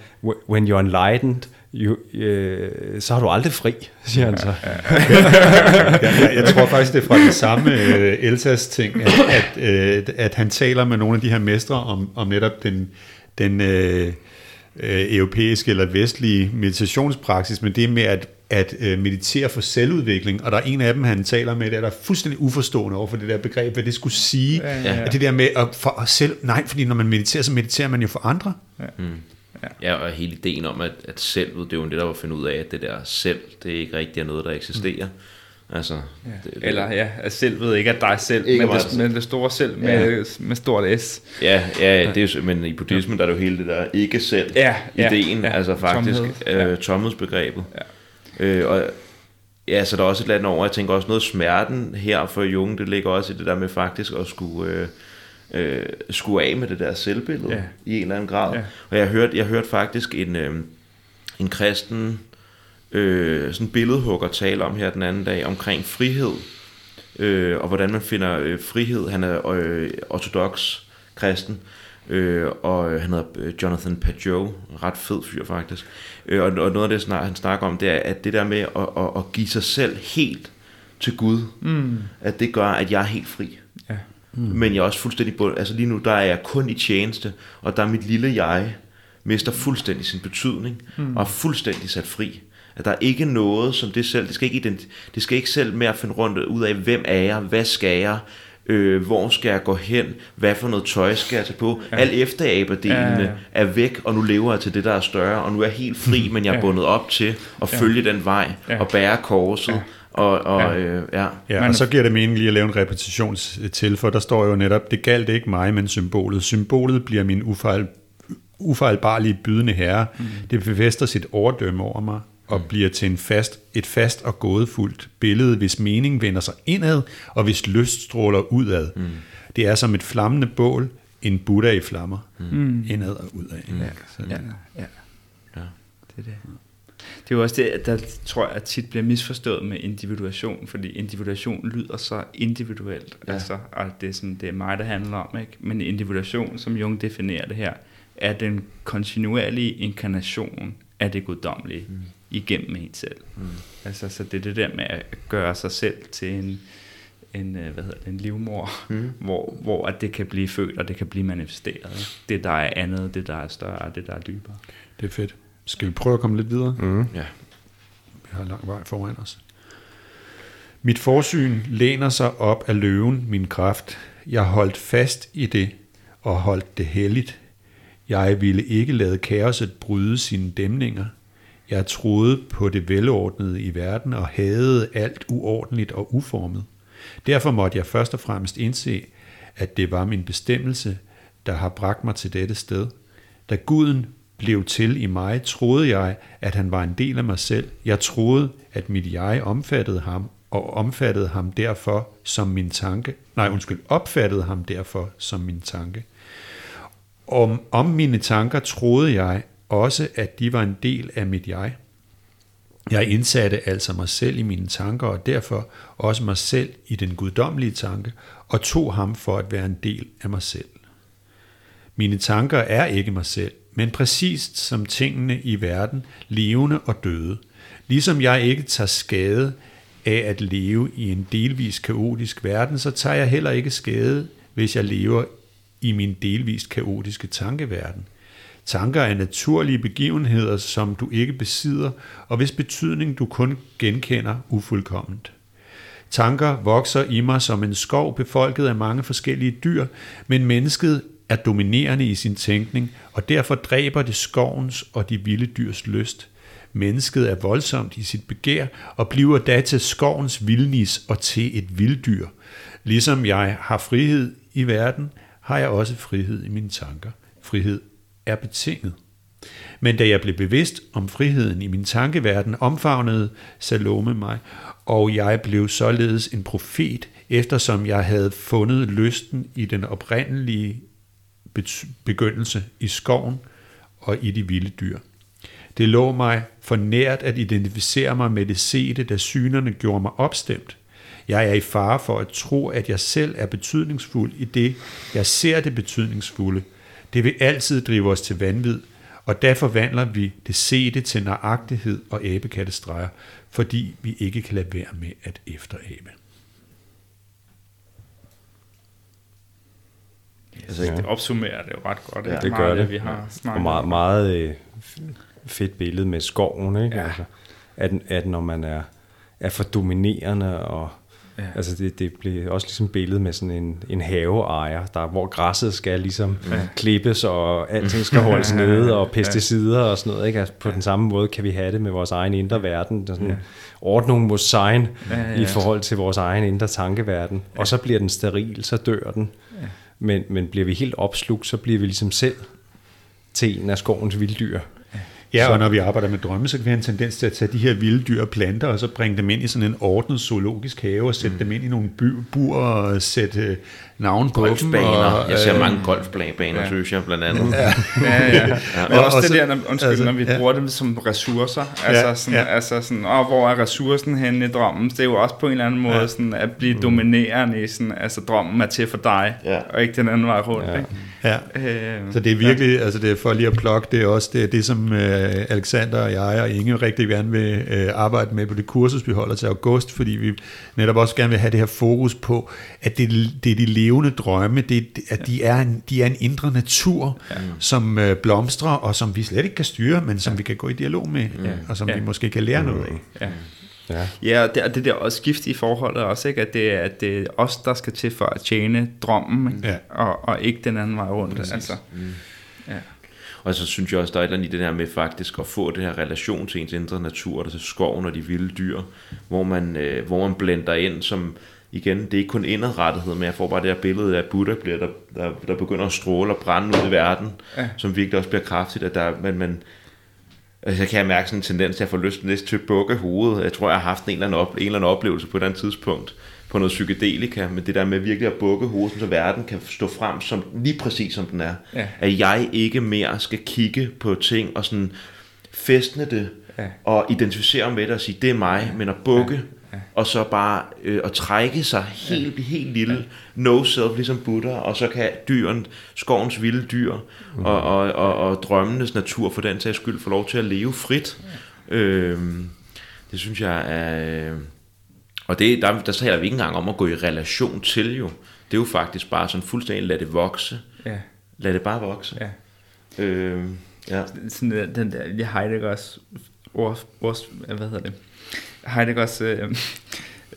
when you're enlightened, you, øh, så har du aldrig fri, siger han så. jeg, jeg, jeg tror faktisk, det er fra det samme øh, Elsas ting, at, at, øh, at han taler med nogle af de her mestre om, om netop den, den øh, øh, europæiske eller vestlige meditationspraksis, men det med at, at øh, meditere for selvudvikling, og der er en af dem, han taler med, der er fuldstændig uforstående over for det der begreb, hvad det skulle sige, Ja, ja, ja, ja. ja. At det der med at for os selv, nej, fordi når man mediterer, så mediterer man jo for andre. Ja, og hele ideen om, at, at selvet, det er jo det, der var at finde ud af, at det der selv, det er ikke rigtig er noget, der eksisterer. Altså, Ja. det, det, Eller ja, at selvet ikke er dig selv, Ikke men, det, men det store selv med, med stort S. Ja, ja, det er men i buddhismen der er det jo hele det der ikke selv Ja, ja, ideen, ja. altså faktisk Tomhed, ja. øh, tomhedsbegrebet. Ja. Øh, og ja, så der er også et eller andet over, jeg tænker også noget smerten her for Jung, det ligger også i det der med faktisk at skulle, øh, øh, skulle af med det der selvbillede Ja. i en eller anden grad. Ja. Og jeg hørte, jeg hørte faktisk en, øh, en kristen øh, sådan billedhugger tale om her den anden dag omkring frihed, øh, og hvordan man finder øh, frihed. Han er øh, ortodox kristen, Øh, og han hedder øh, Jonathan Pajot, ret fed fyr faktisk. Øh, og, og noget af det, snak, han snakker om, det er, at det der med at, at, at give sig selv helt til Gud, mm. at det gør, at jeg er helt fri. Ja. Mm. Men jeg er også fuldstændig bund. Altså lige nu, der er jeg kun i tjeneste, og der er mit lille jeg, mister fuldstændig sin betydning, mm. og er fuldstændig sat fri. At der er ikke noget, som det selv, det skal ikke, ident, det skal ikke selv mere finde rundt ud af, hvem er jeg, hvad skal jeg, øh, hvor skal jeg gå hen, hvad for noget tøj skal jeg tage på. Ja. Alt efteraberdelene ja, ja, ja. er væk, og nu lever jeg til det, der er større, og nu er jeg helt fri, men jeg er ja. bundet op til at ja. følge den vej, ja. og bære korset, ja. Og, og, ja. Øh, ja. Ja, og så giver det mening lige at lave en repetition til, for der står jo netop, det galt ikke mig, men symbolet. Symbolet bliver min ufejl, ufejlbarlige bydende herre. Mm. Det befester sit overdømme over mig og mm. bliver til en fast, et fast og gådefuldt billede, hvis mening vender sig indad, og hvis lyst stråler udad. Mm. Det er som et flammende bål, en Buddha i flammer, mm. indad og udad. Mm. Ja, ja, ja. ja. Det er det. Det er jo også det, der tror jeg at tit bliver misforstået med individuation, fordi individuation lyder så individuelt, ja. altså, og det er, sådan, det er mig, der handler om, ikke? men individuation, som Jung definerer det her, er den kontinuerlige inkarnation af det guddommelige mm. Igennem en selv. Mm. Altså, så det er det der med at gøre sig selv til en, en, øh, hvad hedder det, en livmor, mm. hvor, hvor at det kan blive født, og det kan blive manifesteret. Det, der er andet, det, der er større, det, der er dybere. Det er fedt. Skal vi prøve at komme lidt videre? Mm. Ja. Vi har lang vej foran os. Mit forsyn læner sig op af løven, min kraft. Jeg holdt fast i det og holdt det helligt. Jeg ville ikke lade kaoset bryde sine dæmninger. Jeg troede på det velordnede i verden og havde alt uordentligt og uformet. Derfor måtte jeg først og fremmest indse, at det var min bestemmelse, der har bragt mig til dette sted. Da guden blev til i mig, troede jeg, at han var en del af mig selv. Jeg troede, at mit jeg omfattede ham, og omfattede ham derfor som min tanke. Nej, undskyld, opfattede ham derfor som min tanke. Om, om mine tanker troede jeg også, at de var en del af mit jeg. Jeg indsatte altså mig selv i mine tanker, og derfor også mig selv i den guddommelige tanke, og tog ham for at være en del af mig selv. Mine tanker er ikke mig selv, men præcist som tingene i verden, levende og døde. Ligesom jeg ikke tager skade af at leve i en delvis kaotisk verden, så tager jeg heller ikke skade, hvis jeg lever i min delvist kaotiske tankeverden. Tanker er naturlige begivenheder, som du ikke besidder, og hvis betydning du kun genkender ufuldkomment. Tanker vokser i mig som en skov befolket af mange forskellige dyr, men mennesket er dominerende i sin tænkning, og derfor dræber det skovens og de vilde dyrs lyst. Mennesket er voldsomt i sit begær og bliver da til skovens vildnis og til et vilddyr. Ligesom jeg har frihed i verden, har jeg også frihed i mine tanker. Frihed er betinget. Men da jeg blev bevidst om friheden i min tankeverden, omfavnede Salome mig, og jeg blev således en profet, eftersom jeg havde fundet lysten i den oprindelige begyndelse i skoven og i de vilde dyr. Det lå mig for nært at identificere mig med det sete, da synerne gjorde mig opstemt. Jeg er i fare for at tro, at jeg selv er betydningsfuld i det, jeg ser det betydningsfulde. Det vil altid drive os til vanvid, og der forvandler vi det sete til nøjagtighed og æbekattestreger, fordi vi ikke kan lade være med at efterabe. Altså, ja. det opsummerer det jo ret godt. Ja, det gør det. det. Vi har ja. Og meget, meget øh, fedt billede med skoven, ikke? Ja. Altså, at, at når man er, er for dominerende og Ja. Altså det, det bliver også ligesom billedet med sådan en, en haveejer, der, hvor græsset skal ligesom ja. klippes, og alting skal holdes nede, og pesticider og sådan noget. Ikke? Altså på ja. den samme måde kan vi have det med vores egen indre verden. Der sådan ja. ordnung mod sign ja, ja, ja. i forhold til vores egen indre tankeverden. Ja. Og så bliver den steril, så dør den. Ja. Men, men bliver vi helt opslugt, så bliver vi ligesom selv til en af skovens vilddyr. Ja, og når vi arbejder med drømme, så kan vi have en tendens til at tage de her vilde dyr og planter, og så bringe dem ind i sådan en ordnet zoologisk have, og sætte mm. dem ind i nogle bur, og sætte øh, navn på dem. Golfbaner. Og, Jeg ser øh, mange golfbaner, ja. synes jeg, blandt andet. Ja, ja. ja. Men Og- også og det der, når, undskyld, altså, når vi ja. bruger dem som ressourcer. Altså, Ja, sådan, ja. altså sådan, åh, hvor er ressourcen henne i drømmen? Det er jo også på en eller anden måde Ja. sådan, at blive dominerende i sådan, altså drømmen er til for dig, Ja. og ikke den anden vej rundt. Ja. Ikke? Ja. Øh, Så det er virkelig, ja. altså det er for lige at plukke, det er også det, er det som øh, Alexander og jeg og Inge rigtig gerne vil øh, arbejde med på det kursus, vi holder til august, fordi vi netop også gerne vil have det her fokus på, at det, det er de levende drømme, det, at de er en, de er en indre natur, ja. som øh, blomstrer, og som vi slet ikke kan styre, men som ja. vi kan gå i dialog med, ja. og som Ja. vi måske kan lære noget af. ja. Ja. Ja, og det, og det der også skift i forholdet også, ikke? at det er, at det er os, der skal til for at tjene drømmen, ikke? Ja. og, og ikke den anden vej rundt. Altså, ja. Og så synes jeg også, der er et eller andet i det der med faktisk at få det her relation til ens indre natur, og til skoven og de vilde dyr, hvor man, øh, hvor man blender ind som, igen, det er ikke kun indadrettighed, men jeg får bare det her billede af, Buddha bliver, der, der, der begynder at stråle og brænde ud i verden, ja. som virkelig også bliver kraftigt, at der, man, man, altså jeg kan mærke sådan en tendens til at få lyst til næsten til at bukke hovedet. Jeg tror, jeg har haft en eller, anden op, en eller anden oplevelse på et eller andet tidspunkt, på noget psykedelika, men det der med virkelig at bukke hovedet, så verden kan stå frem som, lige præcis som den er. Ja. At jeg ikke mere skal kigge på ting og sådan festne det, Ja. og identificere med det og sige, det er mig, men at bukke, Ja. Og så bare øh, at trække sig helt, helt lille, no self, ligesom Buddha, og så kan dyren, skovens vilde dyr, og, og, og, og drømmenes natur for den sags skyld få lov til at leve frit. Øhm, det synes jeg er... Øh, og det, der, der taler vi ikke engang om at gå i relation til jo. Det er jo faktisk bare sådan fuldstændig lad det vokse. Ja. Lad det bare vokse. Ja. Øhm, ja. sådan den der ja, Heideggers ord, ord, hvad hedder det? Heideggers øh,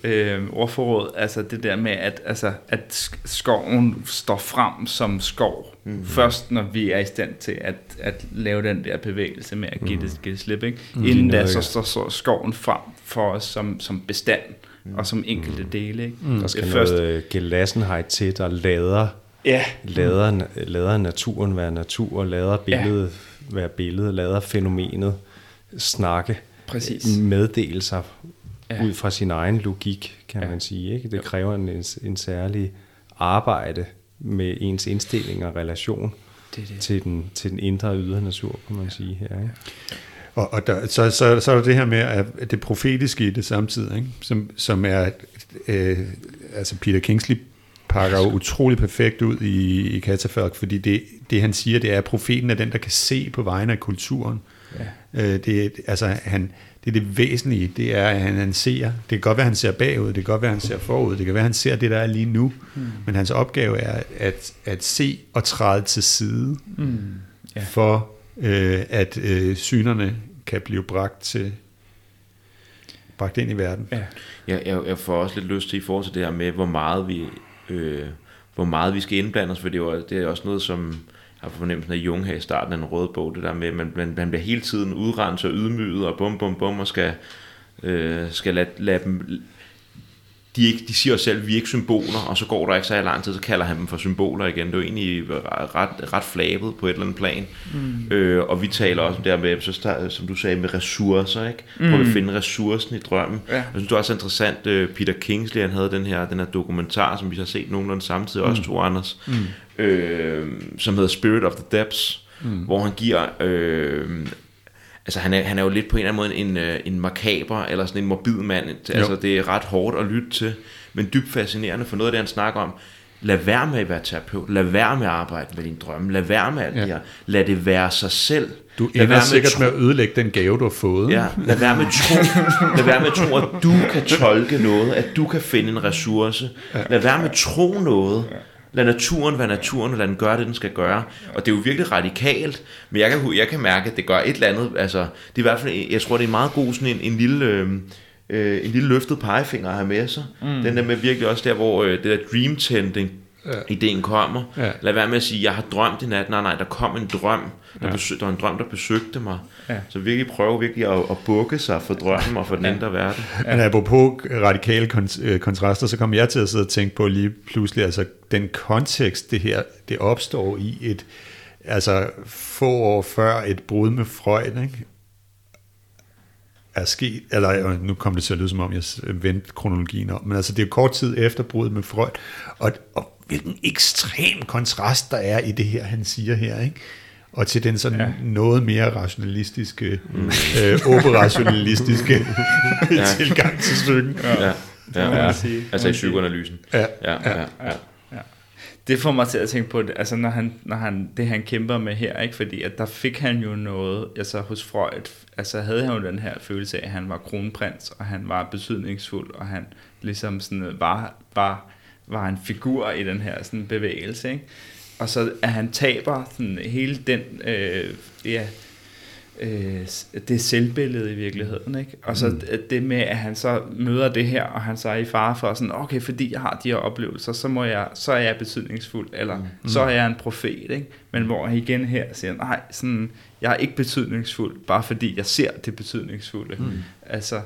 øh, ordforråd, altså det der med, at, altså, at sk- skoven står frem som skov, mm-hmm. først når vi er i stand til at, at lave den der bevægelse med at give, det, give det slip. Ikke? Mm. Inden da, så står så skoven frem for os som, som bestand mm. og som enkelte dele. Ikke? Mm. Der skal noget øh, gelassenhed til, der lader, Ja, lader, lader naturen være natur, lader billedet ja. være billede, lader fænomenet snakke, præcis. meddele sig Ja. ja. ud fra sin egen logik, kan Ja. ja. man sige. Ikke? Det kræver en, en, en særlig arbejde med ens indstilling og relation Det det. til den, til den indre og ydre natur, kan man sige her. Ikke? Og, og der, så, så, så er der det her med at det profetiske i det samtidig, ikke? Som, som er, øh, altså Peter Kingsley pakker jo utrolig perfekt ud i, i Katafalk, fordi det, det han siger, det er, at profeten er den, der kan se på vegne af kulturen. Ja. Øh, det, altså, han, det er det væsentlige, det er, at han, han ser. Det kan godt være, at han ser bagud, det kan godt være, at han ser forud, det kan være, at han ser det, der er lige nu. Mm. Men hans opgave er at, at se og træde til side, Mm. Ja. for øh, at øh, synerne kan blive bragt til bragt ind i verden. Ja. Jeg, jeg, jeg får også lidt lyst til i forhold til det her med, hvor meget vi, øh, hvor meget vi skal indblande os, for det er, jo, det er også noget, som har fornemmelsen af Jung her i starten af en røde bog, det der med, at man, man, man bliver hele tiden udrenset og ydmyget og bum, bum, bum, og skal, øh, skal lade, lade dem... De, ikke, de siger også selv, at vi er ikke symboler, og så går der ikke så lang tid, så kalder han dem for symboler igen. Det er jo egentlig ret, ret flabet på et eller andet plan. Mm. Øh, og vi taler også om det her med, så, start- som du sagde, med ressourcer. Ikke? Prøv at finde ressourcen i drømmen. Ja. Jeg synes, det er også interessant, øh, Peter Kingsley, han havde den her, den her dokumentar, som vi har set nogenlunde samtidig, også to Anders, mm. øh, som hedder Spirit of the Depths, mm. hvor han giver... Øh, altså han er, han er jo lidt på en eller anden måde en, øh, en makaber, eller sådan en morbid mand. Altså det er ret hårdt at lytte til, men dybt fascinerende for noget af det, han snakker om. Lad være med at være terapeut. Lad være med at arbejde med din drømme. Lad være med alt Ja. det her. Lad det være sig selv. Du Lad ender sikkert tro- med at ødelægge den gave, du har fået. Ja, lad være med tro, lad være med tro, at du kan tolke noget, at du kan finde en ressource. Lad være med tro noget. Lad naturen være naturen, og lad den gøre det, den skal gøre. Og det er jo virkelig radikalt, men jeg kan, jeg kan mærke, at det gør et eller andet. Altså, det er i hvert fald, jeg tror, det er meget god sådan en, en lille... Øh, øh, en lille løftet pegefinger at have med sig. Mm. Den der med virkelig også der, hvor øh, det der dream tending, ja. ideen kommer. Ja. Lad være med at sige, jeg har drømt i nat. Nej, nej, der kom en drøm. Der, Ja. besøg, der var en drøm, der besøgte mig. Ja. Så virkelig prøve virkelig at, at bukke sig for drømmen og for den indre verden. Men apropos radikale kont- øh, kontraster, så kom jeg til at sidde og tænke på lige pludselig, altså den kontekst, det her, det opstår i et, altså få år før et brud med Freud, ikke? er sket, eller nu kom det til at lyde som om, jeg vendte kronologien om, men altså det er kort tid efter bruddet med Freud, og, og hvilken ekstrem kontrast der er i det her, han siger her, ikke? og til den sådan ja. noget mere rationalistiske, mm. øh, operationalistiske ja. tilgang til stykken. Ja, ja. ja, ja. altså i psykoanalysen. Ja. Ja, ja, ja. ja det får mig til at tænke på det, altså når han, når han, det han kæmper med her, ikke? fordi at der fik han jo noget, altså hos Freud, altså havde han jo den her følelse af, at han var kronprins, og han var betydningsfuld, og han ligesom sådan var, var, var en figur i den her sådan bevægelse, ikke? og så at han taber sådan hele den, øh, ja, øh, det selvbillede i virkeligheden. Ikke? Og så mm. det med, at han så møder det her, og han så er i fare for sådan, okay, fordi jeg har de her oplevelser, så, må jeg, så er jeg betydningsfuld, eller mm. så er jeg en profet. Ikke? Men hvor han igen her siger, nej, sådan, jeg er ikke betydningsfuld, bare fordi jeg ser det betydningsfulde. Mm. Altså,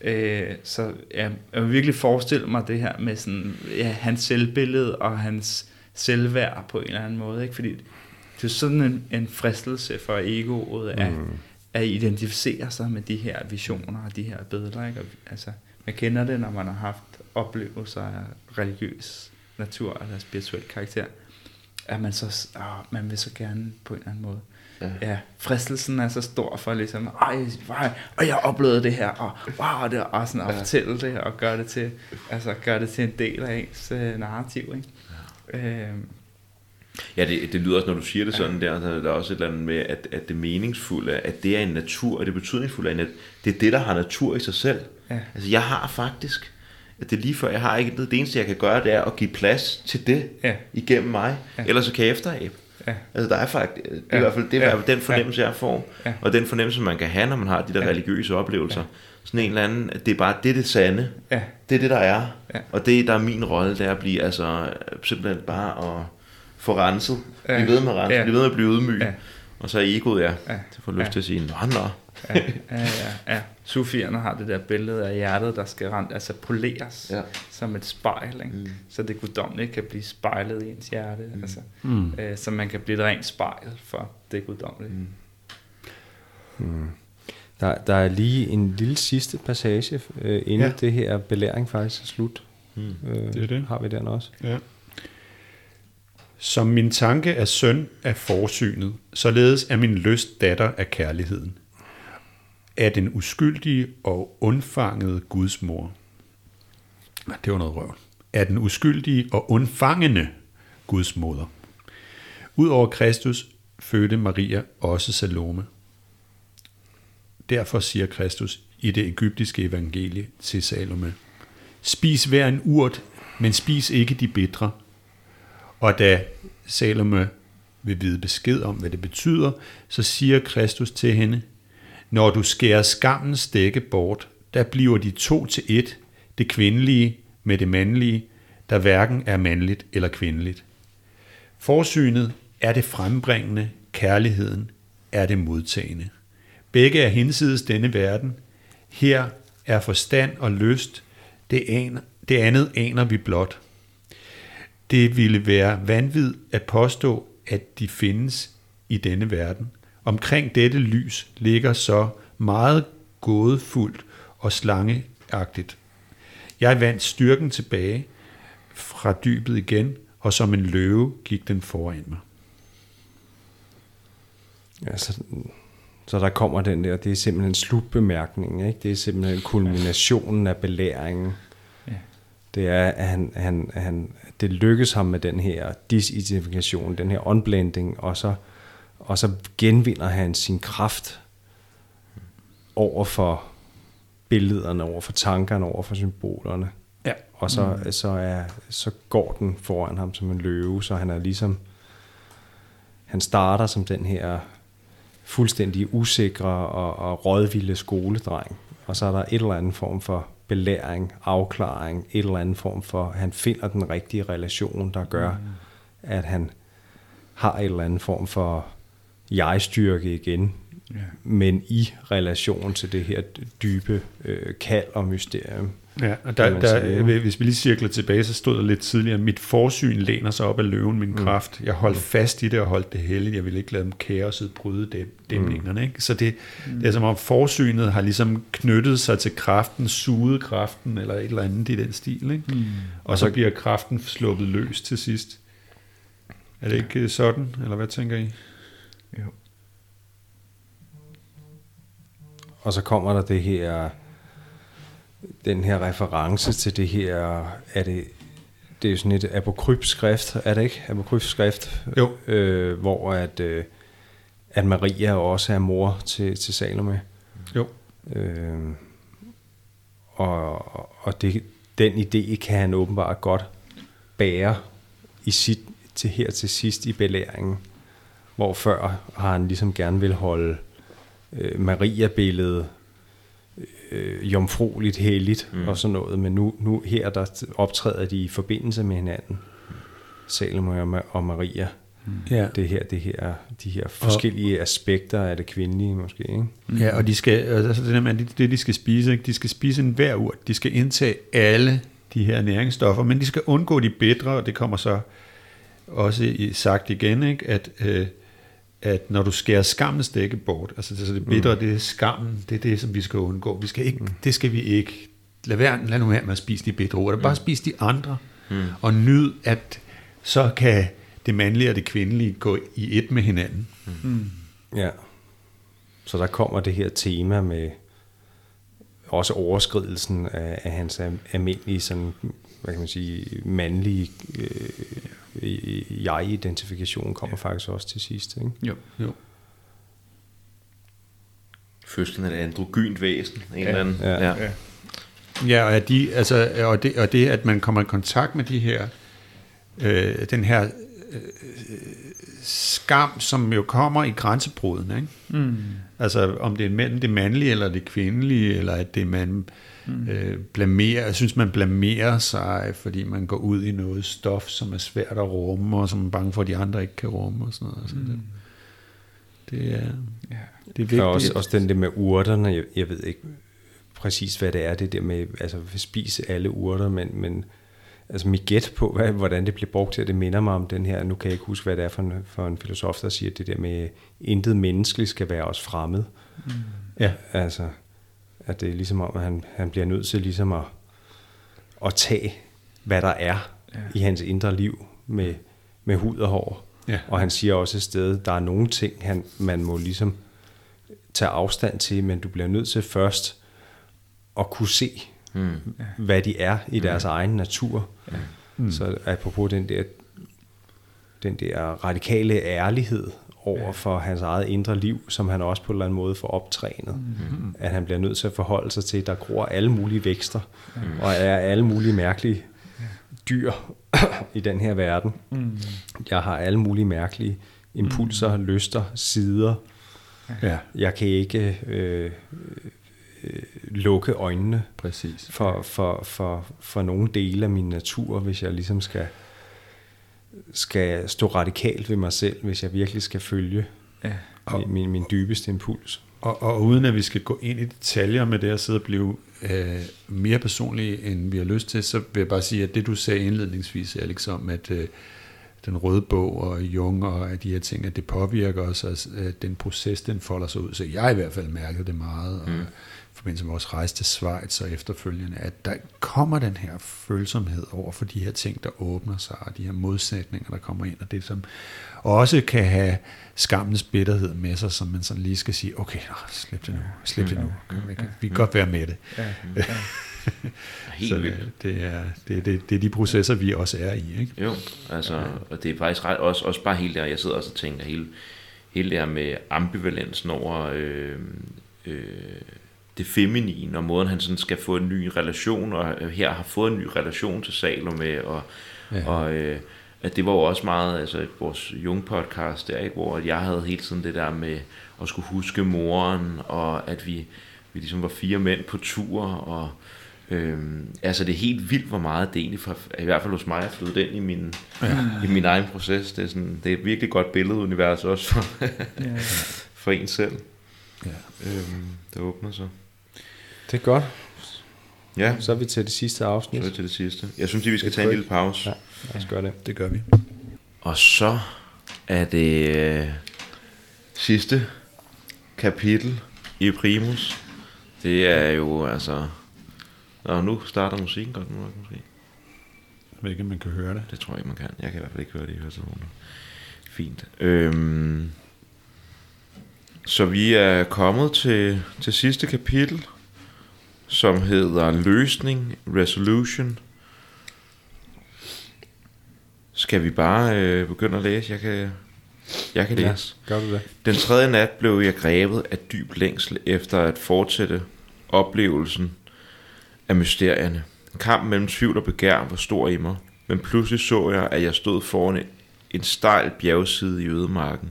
øh, så ja, jeg vil virkelig forestille mig det her med sådan, ja, hans selvbillede og hans selvværd på en eller anden måde, ikke? fordi det er sådan en, en fristelse for egoet at, mm. at identificere sig med de her visioner og de her billeder. Ikke? Og, altså, man kender det, når man har haft oplevelser af religiøs natur eller spirituel karakter, at man så, åh, man vil så gerne på en eller anden måde. Ja. ja, fristelsen er så stor for ligesom, ej, ej, og jeg oplevede det her, og wow, det er sådan at ja. fortælle det, og gøre det til, altså gøre det til en del af ens uh, narrativ, ikke? Ja. Øhm, Ja, det, det lyder også, når du siger det sådan der, der er også et eller andet med, at, at det meningsfulde, at det er en natur, og det betydningsfulde er, at det er det, der har natur i sig selv. Ja. Altså, jeg har faktisk, at det er lige før, jeg har ikke det eneste, jeg kan gøre, det er at give plads til det ja. igennem mig, ja. ellers så kan jeg efterabe. Ja. Altså der er faktisk, det er ja. i hvert fald det er ja. den fornemmelse, jeg får, ja. og den fornemmelse, man kan have, når man har de der ja. religiøse oplevelser. Ja. Sådan en eller anden, det er bare det, det sande. Ja. Det er det, der er. Ja. Og det, der er min rolle, det er at blive altså simpelthen bare at få renset. Ja. Blive ved med at rense. Ja. Blive ved med at blive ydmyg. Ja. Og så er egoet, ja, ja. til får lyst ja. til at sige, nå, nå. ja, ja, ja, ja. Sufierne har det der billede af hjertet, der skal rent, altså poleres ja. som et spejl, ikke? Mm. så det guddommelige kan blive spejlet i ens hjerte, mm. altså, mm. øh, så man kan blive et rent spejl for det guddommelige. Mm. Mm. Der, der er lige en lille sidste passage, øh, inden ja. det her belæring faktisk er slut. Mm. Øh, det er det. Har vi den også? Ja. Som min tanke er søn af forsynet, således er min lyst datter af kærligheden. Af den uskyldige og undfangede Guds mor. Ah, det var noget røv. Af den uskyldige og undfangende Guds moder. Udover Kristus fødte Maria også Salome. Derfor siger Kristus i det egyptiske evangelie til Salome, Spis hver en urt, men spis ikke de bitre, og da Salome vil vide besked om, hvad det betyder, så siger Kristus til hende, når du skærer skammens dække bort, der bliver de to til et, det kvindelige med det mandlige, der hverken er mandligt eller kvindeligt. Forsynet er det frembringende, kærligheden er det modtagende. Begge er hinsides denne verden. Her er forstand og lyst, det, aner, det andet aner vi blot. Det ville være vanvid at påstå, at de findes i denne verden. Omkring dette lys ligger så meget gådefuldt og slangeagtigt. Jeg vandt styrken tilbage fra dybet igen, og som en løve gik den foran mig. Ja, så, så der kommer den der, det er simpelthen slutbemærkningen, ikke? det er simpelthen kulminationen af belæringen. Ja. Det er, at han, han, han, det lykkes ham med den her disidentifikation, den her unblending, og så, og så genvinder han sin kraft over for billederne, over for tankerne, over for symbolerne. Ja. Og så, mm. så, er, så går den foran ham som en løve, så han er ligesom, han starter som den her fuldstændig usikre og, og rådvilde skoledreng, og så er der et eller andet form for belæring, afklaring, et eller andet form for, han finder den rigtige relation, der gør, mm. at han har et eller andet form for jeg-styrke igen, yeah. men i relation til det her dybe øh, kald og mysterium, Ja, og der, der, hvis vi lige cirkler tilbage, så stod der lidt tidligere, mit forsyn læner sig op af løven, min mm. kraft. Jeg holdt fast i det og holdt det heldigt. Jeg ville ikke lade dem kaoset bryde dem, dæmningerne. Ikke? Så det, mm. det er som om forsynet har ligesom knyttet sig til kraften, suget kraften, eller et eller andet i den stil. Ikke? Mm. Og så bliver kraften sluppet løs til sidst. Er det ikke sådan, eller hvad tænker I? Jo. Og så kommer der det her den her reference til det her, er det, det er jo sådan et apokrypskrift, er det ikke? Apokrypskrift, jo. Øh, hvor at, øh, at Maria også er mor til, til Salome. Jo. Øh, og og det, den idé kan han åbenbart godt bære i sit, til her til sidst i belæringen, hvor før har han ligesom gerne vil holde øh, Maria-billedet øh, jomfrueligt, helligt mm. og sådan noget, men nu, nu her der optræder de i forbindelse med hinanden, Salome og Maria. Mm. Ja. Det her, det her, de her forskellige og, aspekter af det kvindelige måske. Ikke? Mm. Ja, og de skal, altså det, der med, det, det de skal spise, ikke? de skal spise en hver urt, de skal indtage alle de her næringsstoffer, men de skal undgå de bedre, og det kommer så også sagt igen, ikke? at øh, at når du skærer skammens dække bort, altså det, så det bedre, mm. det er skammen, det er det, som vi skal undgå. Vi skal ikke, mm. Det skal vi ikke. Lad, være, lad nu være med at spise de bedre ord. Bare mm. spise de andre, mm. og nyd, at så kan det mandlige og det kvindelige gå i et med hinanden. Mm. Mm. Ja. Så der kommer det her tema med også overskridelsen af, af hans almindelige sådan, hvad kan man sige, mandlige øh, jeg-identifikation kommer ja. faktisk også til sidst. Ikke? Jo. jo. Fødslen af et androgynt væsen. En ja. eller anden. Ja. Ja. ja. Ja, og, de, altså, og, det, og det, at man kommer i kontakt med de her, øh, den her øh, skam, som jo kommer i grænsebruden, ikke? Mm. Altså, om det er mellem det mandlige eller det kvindelige, eller at det man mm. øh, blamerer, jeg synes, man blamerer sig, fordi man går ud i noget stof, som er svært at rumme, og som man er bange for, at de andre ikke kan rumme, og sådan noget. Altså, mm. det, det, er, ja. det er vigtigt. Og også, også den der med urterne, jeg, jeg ved ikke præcis, hvad det er, det der med, altså spise alle urter, men, men altså mit gæt på, hvad, hvordan det bliver brugt til, det minder mig om den her, nu kan jeg ikke huske, hvad det er for en, for en filosof, der siger det der med, intet menneskeligt skal være os fremmed. Mm. Ja. Altså, at det er ligesom om, at han, han bliver nødt til ligesom at, at tage, hvad der er ja. i hans indre liv med, med hud og hår. Ja. Og han siger også et sted, der er nogle ting, han, man må ligesom tage afstand til, men du bliver nødt til først at kunne se, mm. hvad de er i deres mm. egen natur. Ja. Mm. Så apropos den der, den der radikale ærlighed over for hans eget indre liv, som han også på en eller anden måde får optrænet. Mm. At han bliver nødt til at forholde sig til, at der gror alle mulige vækster, mm. og er alle mulige mærkelige dyr i den her verden. Mm. Jeg har alle mulige mærkelige impulser, mm. lyster, sider. Ja. Jeg kan ikke øh, øh, lukke øjnene Præcis. For, for, for, for nogle dele af min natur, hvis jeg ligesom skal skal stå radikalt ved mig selv, hvis jeg virkelig skal følge ja. og, min, min dybeste impuls. Og, og uden at vi skal gå ind i detaljer med det at sidde og blive øh, mere personlige, end vi har lyst til, så vil jeg bare sige, at det du sagde indledningsvis, Alex, om at øh, den røde bog og Jung og at de her ting, at det påvirker os, at den proces, den folder sig ud. Så jeg i hvert fald mærket det meget. Og, mm forbindelse med vores rejse til Schweiz og efterfølgende, at der kommer den her følsomhed over for de her ting, der åbner sig, og de her modsætninger, der kommer ind, og det som også kan have skammens bitterhed med sig, som man sådan lige skal sige, okay, nå, slip det nu, slip det nu, vi kan, godt være med det. Ja, ja. Helt så det, det, er, det, det, det er de processer, vi også er i. Ikke? Jo, altså, og det er faktisk ret, også, også bare helt der, jeg sidder også og tænker, hele, hele det her med ambivalensen over øh, øh, det feminine, og måden han sådan skal få en ny relation, og her har fået en ny relation til Salome, og, ja. og øh, at det var jo også meget, altså vores Jung podcast der, ikke, hvor jeg havde hele tiden det der med at skulle huske moren, og at vi, vi ligesom var fire mænd på tur, og Øhm, altså det er helt vildt, hvor meget det egentlig, for, i hvert fald hos mig, er flyttet ind i min, ja. i min egen proces. Det er, sådan, det er et virkelig godt billedunivers også for, ja. for en selv, ja. øhm, der åbner sig. Det er godt. Ja, Så er vi til det sidste afsnit. så er det til det sidste. Jeg synes lige, vi skal tage en lille pause. Ja, lad os gøre det. Det gør vi. Og så er det øh, sidste kapitel i Primus. Det er jo altså... Nå, nu starter musikken godt nu nok måske. Jeg ved ikke, om man kan høre det. Det tror jeg ikke, man kan. Jeg kan i hvert fald ikke høre det i høretelefoner. Fint. Øhm, så vi er kommet til, til sidste kapitel, som hedder Løsning, Resolution. Skal vi bare øh, begynde at læse? Jeg kan, jeg kan Ja, læse. gør du det? Den tredje nat blev jeg grebet af dyb længsel efter at fortsætte oplevelsen af mysterierne. Kampen mellem tvivl og begær var stor i mig, men pludselig så jeg, at jeg stod foran en- en stejl bjergside i ødemarken.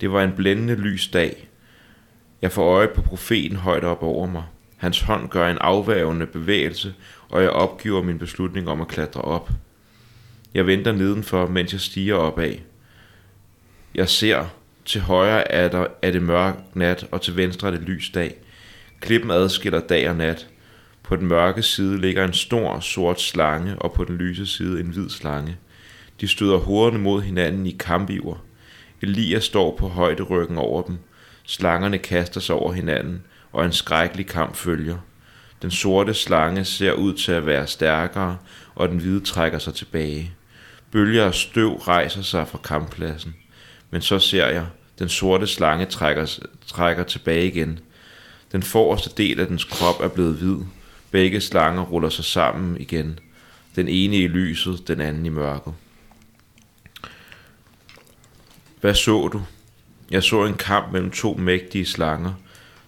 Det var en blændende lys dag. Jeg får øje på profeten højt op over mig. Hans hånd gør en afværgende bevægelse, og jeg opgiver min beslutning om at klatre op. Jeg venter nedenfor, mens jeg stiger opad. Jeg ser, til højre er, der, er det mørk nat, og til venstre er det lys dag. Klippen adskiller dag og nat. På den mørke side ligger en stor sort slange, og på den lyse side en hvid slange. De støder hovederne mod hinanden i kampiver. Elias står på højderyggen over dem. Slangerne kaster sig over hinanden, og en skrækkelig kamp følger. Den sorte slange ser ud til at være stærkere, og den hvide trækker sig tilbage. Bølger af støv rejser sig fra kamppladsen. Men så ser jeg, den sorte slange trækker, trækker tilbage igen. Den forreste del af dens krop er blevet hvid. Begge slanger ruller sig sammen igen. Den ene i lyset, den anden i mørket. Hvad så du? Jeg så en kamp mellem to mægtige slanger.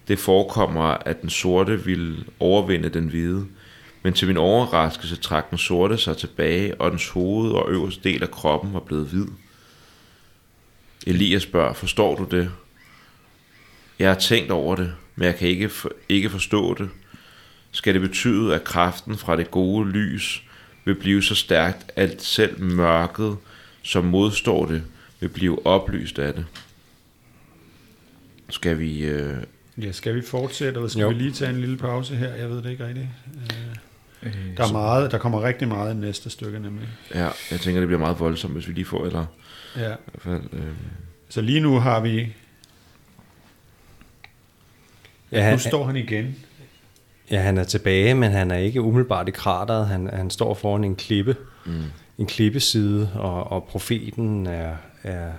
Det forekommer, at den sorte ville overvinde den hvide. Men til min overraskelse trak den sorte sig tilbage, og dens hoved og øverste del af kroppen var blevet hvid. Elias spørger, forstår du det? Jeg har tænkt over det, men jeg kan ikke, for, ikke forstå det. Skal det betyde, at kraften fra det gode lys vil blive så stærkt, at selv mørket, som modstår det, vil blive oplyst af det? Skal vi... Øh, Ja, skal vi fortsætte, eller skal Jo. vi lige tage en lille pause her? Jeg ved det ikke rigtigt. Øh, Øh, Der er meget, der kommer rigtig meget i næste stykke nemlig. ja, jeg tænker, det bliver meget voldsomt, hvis vi lige får, eller i Ja. hvert fald... Øh, Så lige nu har vi, Ja, nu han, står han igen. ja, han er tilbage, men han er ikke umiddelbart i krateret. Han, han står foran en klippe, mm, en klippeside, og, og profeten er, er...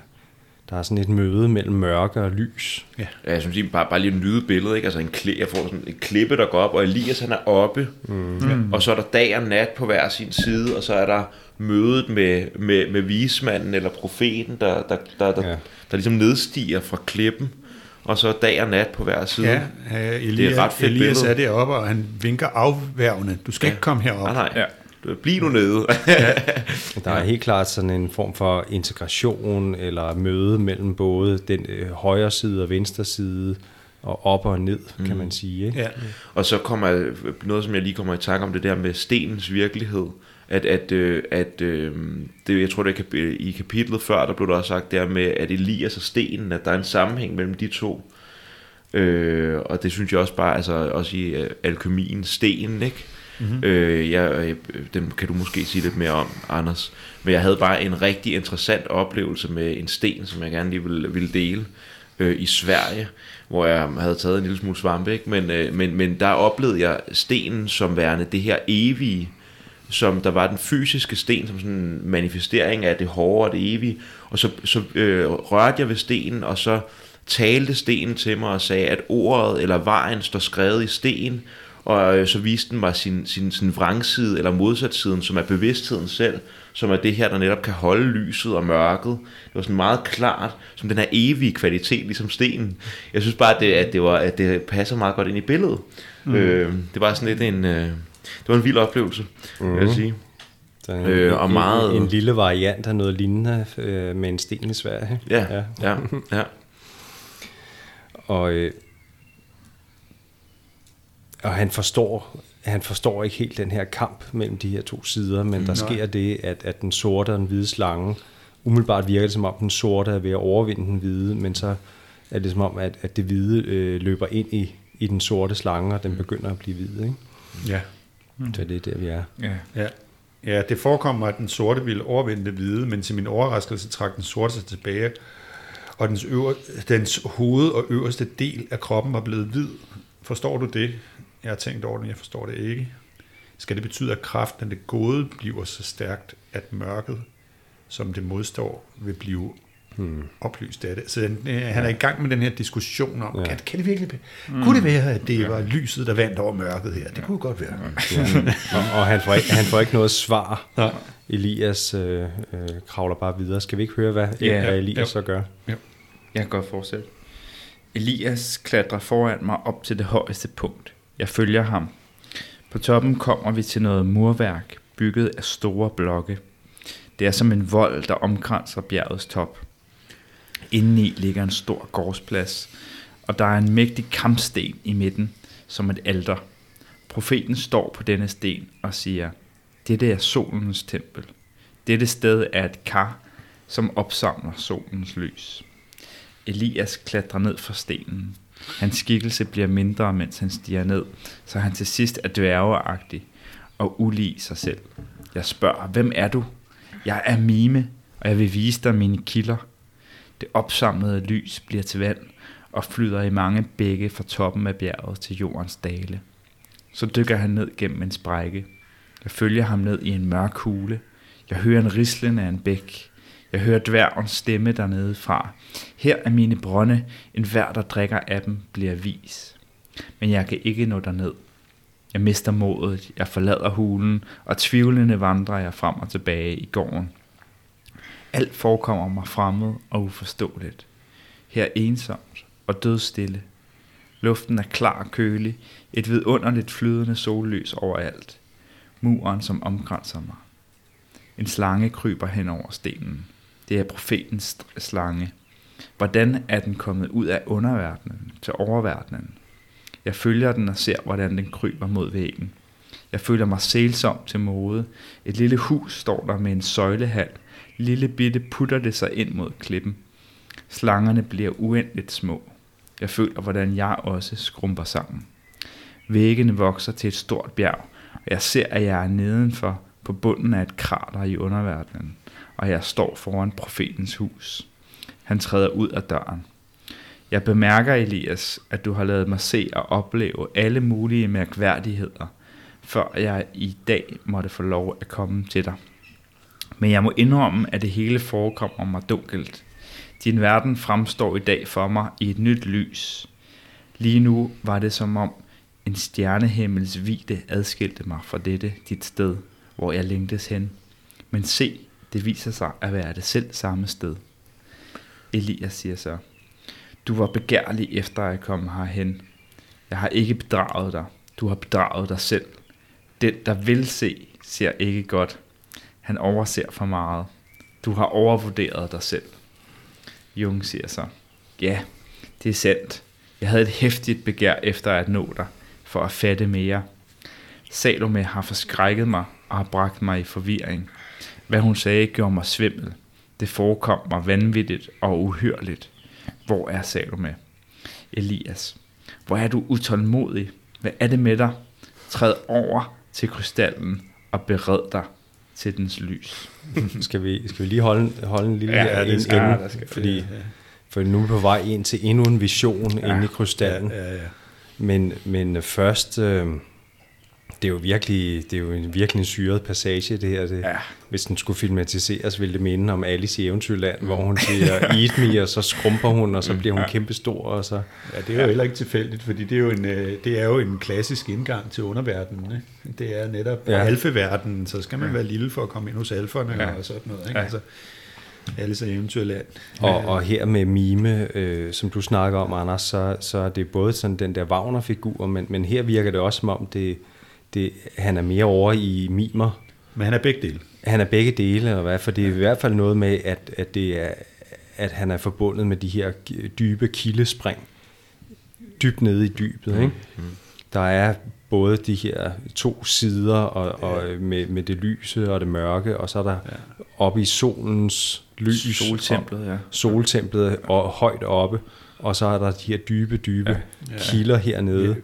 Der er sådan et møde mellem mørke og lys. Ja, jeg synes lige, bare, bare lige at nyde billedet, ikke? Altså en kli, jeg får sådan en klippe, der går op, og Elias han er oppe, mm. og så er der dag og nat på hver sin side, og så er der mødet med, med, med vismanden eller profeten, der, der, der, der, Ja. ja. der ligesom nedstiger fra klippen, og så dag og nat på hver side. Ja, øh, Elias, et ret fedt Elias billede. er deroppe, og han vinker afværgende. Du skal Ja. ikke komme herop. Nej, nej. Ja. Du, bliv nu nede. Der er helt klart sådan en form for integration eller møde mellem både den øh, højre side og venstre side, og op og ned, mm. kan man sige. Ikke? Ja. Og så kommer noget, som jeg lige kommer i tanke om, det der med stenens virkelighed. At, at, øh, at øh, det, jeg tror, det er i kapitlet før, der blev der også sagt der med, at Elias og stenen, at der er en sammenhæng mellem de to. Øh, og det synes jeg også bare, altså også i øh, alkemien, stenen, ikke? Mm-hmm. Øh, jeg, øh, den kan du måske sige lidt mere om, Anders. Men jeg havde bare en rigtig interessant oplevelse med en sten, som jeg gerne lige ville, ville dele øh, i Sverige, hvor jeg havde taget en lille smule svampe, ikke? Men, øh, men, men der oplevede jeg stenen som værende det her evige, som der var den fysiske sten, som sådan en manifestering af det hårde og det evige, og så, så øh, rørte jeg ved stenen, og så talte stenen til mig og sagde, at ordet eller vejen står skrevet i sten, og øh, så viste den mig sin, sin, sin vrangside eller modsatsiden, som er bevidstheden selv, som er det her, der netop kan holde lyset og mørket. Det var sådan meget klart, som den her evige kvalitet, ligesom stenen. Jeg synes bare, at det, at det, var, at det passer meget godt ind i billedet. Mm. Øh, det var sådan lidt en, øh, det var en vild oplevelse, mm. vil jeg sige. Så en, Øh, og en, meget- en, en lille variant af noget lignende øh, med en sten i Sverige. Ja, ja, ja. ja. Og, øh, og han forstår han forstår ikke helt den her kamp mellem de her to sider, men der Nej. sker det, at, at den sorte og den hvide slange, umiddelbart virker det som om den sorte er ved at overvinde den hvide, men så er det som om, at, at det hvide øh, løber ind i, i den sorte slange, og den begynder at blive hvid. Ikke? Ja. Så det er der, vi er. Ja. Ja. ja, det forekommer, at den sorte ville overvinde det hvide, men til min overraskelse trak den sorte sig tilbage, og dens, øver, dens hoved og øverste del af kroppen var blevet hvid. Forstår du det? Jeg har tænkt over det, men jeg forstår det ikke. Skal det betyde, at kraften af det gode bliver så stærkt, at mørket, som det modstår, vil blive hmm. oplyst af det? Så den, øh, han er i gang med den her diskussion om, Ja. ja. kan, kan det virkelig hmm. Kunne det være, at det var lyset, der vandt over mørket her? Det kunne godt være. Ja. og, og han, får ikke, han får ikke noget svar. Nej. Elias øh, øh, kravler bare videre. Skal vi ikke høre, hvad, Ja. hvad Elias Jo. så gør? Jeg kan godt fortsætte. Elias klatrer foran mig op til det højeste punkt. Jeg følger ham. På toppen kommer vi til noget murværk, bygget af store blokke. Det er som en vold, der omkranser bjergets top. Indeni ligger en stor gårdsplads, og der er en mægtig kampsten i midten, som et alter. Profeten står på denne sten og siger, dette er solens tempel. Dette sted er et kar, som opsamler solens lys. Elias klatrer ned fra stenen. Hans skikkelse bliver mindre, mens han stiger ned, så han til sidst er dværgeagtig og ulig sig selv. Jeg spørger, hvem er du? Jeg er Mime, og jeg vil vise dig mine kilder. Det opsamlede lys bliver til vand og flyder i mange bække fra toppen af bjerget til jordens dale. Så dykker han ned gennem en sprække. Jeg følger ham ned i en mørk hule. Jeg hører en rislen af en bæk. Jeg hører dværgens stemme dernede fra. Her er mine brønde. En hver, der drikker af dem, bliver vis. Men jeg kan ikke nå derned. Jeg mister modet. Jeg forlader hulen, og tvivlende vandrer jeg frem og tilbage i gården. Alt forekommer mig fremmed og uforståeligt. Her er ensomt og dødstille. Luften er klar og kølig. Et vidunderligt flydende sollys overalt. Muren, som omkranser mig. En slange kryber hen over stenen. Det er profetens slange. Hvordan er den kommet ud af underverdenen til oververdenen? Jeg følger den og ser, hvordan den kryber mod væggen. Jeg føler mig sælsom til mode. Et lille hus står der med en søjlehal. Lille bitte putter det sig ind mod klippen. Slangerne bliver uendeligt små. Jeg føler, hvordan jeg også skrumper sammen. Væggene vokser til et stort bjerg, og jeg ser, at jeg er nedenfor på bunden af et krater i underverdenen, og jeg står foran profetens hus. Han træder ud af døren. Jeg bemærker, Elias, at du har lavet mig se og opleve alle mulige mærkværdigheder, før jeg i dag måtte få lov at komme til dig. Men jeg må indrømme, at det hele forekommer mig dunkelt. Din verden fremstår i dag for mig i et nyt lys. Lige nu var det som om en stjernehimmels hvide adskilte mig fra dette dit sted, hvor jeg længtes hen. Men se, det viser sig at være det selv samme sted. Elias siger så, du var begærlig efter at komme herhen. Jeg har ikke bedraget dig. Du har bedraget dig selv. Den, der vil se, ser ikke godt. Han overser for meget. Du har overvurderet dig selv. Jung siger så, ja, det er sandt. Jeg havde et hæftigt begær efter at nå dig, for at fatte mere. Salome har forskrækket mig og har bragt mig i forvirring. Hvad hun sagde gjorde mig svimmel. Det forekom mig vanvittigt og uhyrligt. Hvor er Salome? Elias. Hvor er du utålmodig? Hvad er det med dig? Træd over til krystallen og bered dig til dens lys. Skal vi, skal vi lige holde, holde en lille Ja, her det skal- inden, ja, skal- fordi, ja. for nu er vi på vej ind til endnu en vision ja, inde i krystallen. Ja, ja, ja. Men, men først, øh, det er jo virkelig, det er jo en virkelig en syret passage, det her. Det, Ja. Hvis den skulle filmatiseres, ville det minde om Alice i Eventyrland, hvor hun siger, eat me, og så skrumper hun, og så bliver hun kæmpestor, og så... Ja, det er jo heller ikke tilfældigt, fordi det er jo en, øh, det er jo en klassisk indgang til underverdenen. Ikke? Det er netop Ja. ja. alfeverdenen, så skal man være lille for at komme ind hos alferne Ja. ja. og sådan noget. Ikke? Ja. Ja. Altså, Alice i Eventyrland. Og, og her med mime, øh, som du snakker om, Anders, så, så er det både sådan den der Wagner-figur, men, men her virker det også som om, det, det, han er mere over i mimer. Men han er begge dele. Han er begge dele, eller hvad? For det er i hvert fald noget med, at, at, det er, at han er forbundet med de her dybe kildespring. Dybt nede i dybet, ikke? Mm. Der er både de her to sider og, og med, med det lyse og det mørke, og så er der ja. oppe i solens lys. Soltemplet, ja. soltemplet og højt oppe, og så er der de her dybe, dybe ja. Ja. kilder hernede.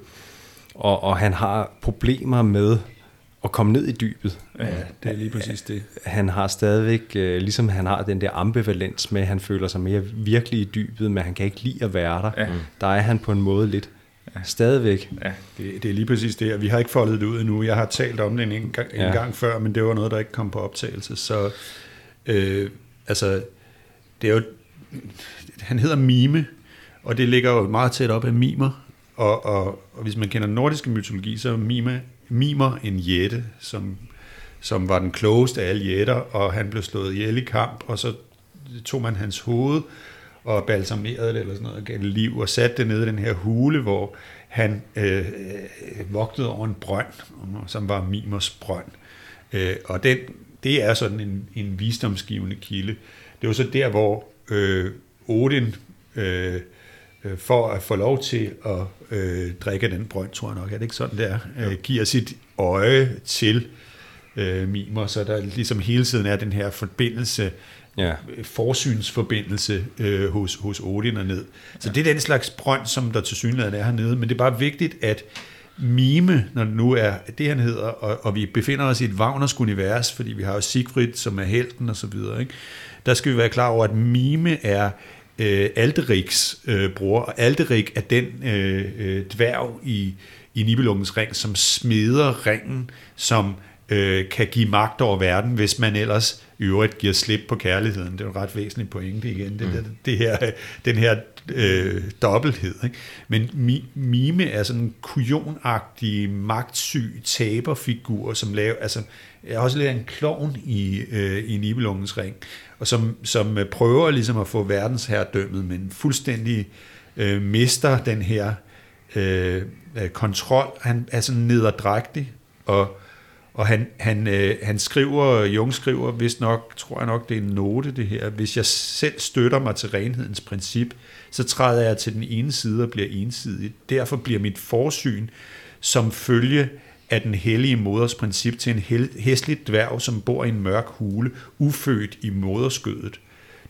Ja. Og, og han har problemer med at komme ned i dybet. Ja, det er lige præcis det. Han har stadigvæk, øh, ligesom han har den der ambivalens med, at han føler sig mere virkelig i dybet, men han kan ikke lide at være der. Ja. Der er han på en måde lidt stadigvæk. Ja. Det, det er lige præcis det, og vi har ikke foldet det ud endnu. Jeg har talt om det en, en, gang, en Ja. gang før, men det var noget, der ikke kom på optagelse. Så øh, altså, det er jo, han hedder Mime, og det ligger jo meget tæt op af mimer. Og, og, og hvis man kender nordiske mytologi, så mimer, mimer en jætte, som, som var den klogeste af alle jætter, og han blev slået ihjel i kamp, og så tog man hans hoved og balsamerede det eller sådan noget, og gav det liv, og satte det nede i den her hule, hvor han øh, øh, vogtede over en brønd, som var Mimers brønd. Øh, og den, det er sådan en, en visdomsgivende kilde. Det var så der, hvor øh, Odin, øh, øh, for at få lov til at øh, drikke den brønd, tror jeg nok, er det ikke sådan der, øh, giver sit øje til øh, Mimer, så der ligesom hele tiden er den her forbindelse, Ja. forsynsforbindelse øh, hos, hos Odin og ned. Så det er den slags brønd, som der til synligheden er hernede, men det er bare vigtigt, at mime, når det nu er det, han hedder, og, og vi befinder os i et Wagners univers, fordi vi har jo Siegfried, som er helten og så videre, ikke? der skal vi være klar over, at mime er øh, Alderiks øh, bror, og Alderik er den øh, øh, dværg i, i Nibelungens ring, som smeder ringen, som øh, kan give magt over verden, hvis man ellers i øvrigt giver slip på kærligheden. Det er jo ret væsentlig pointe igen, det, det, det her, den her øh, dobbelthed. Ikke? Men mi, mime er sådan en kujonagtig, magtsyg taberfigur, som laver, altså er også lidt af en klovn i, øh, i Nibelungens ring, og som, som øh, prøver ligesom at få verdensherredømmet, men fuldstændig øh, mister den her øh, øh, kontrol. Han er sådan nederdrægtig, og og han, han, øh, han skriver, Jung skriver, hvis nok, tror jeg nok, det er en note det her, hvis jeg selv støtter mig til renhedens princip, så træder jeg til den ene side og bliver ensidig. Derfor bliver mit forsyn som følge af den hellige moders princip til en hel, hæslig dværg, som bor i en mørk hule, ufødt i moderskødet.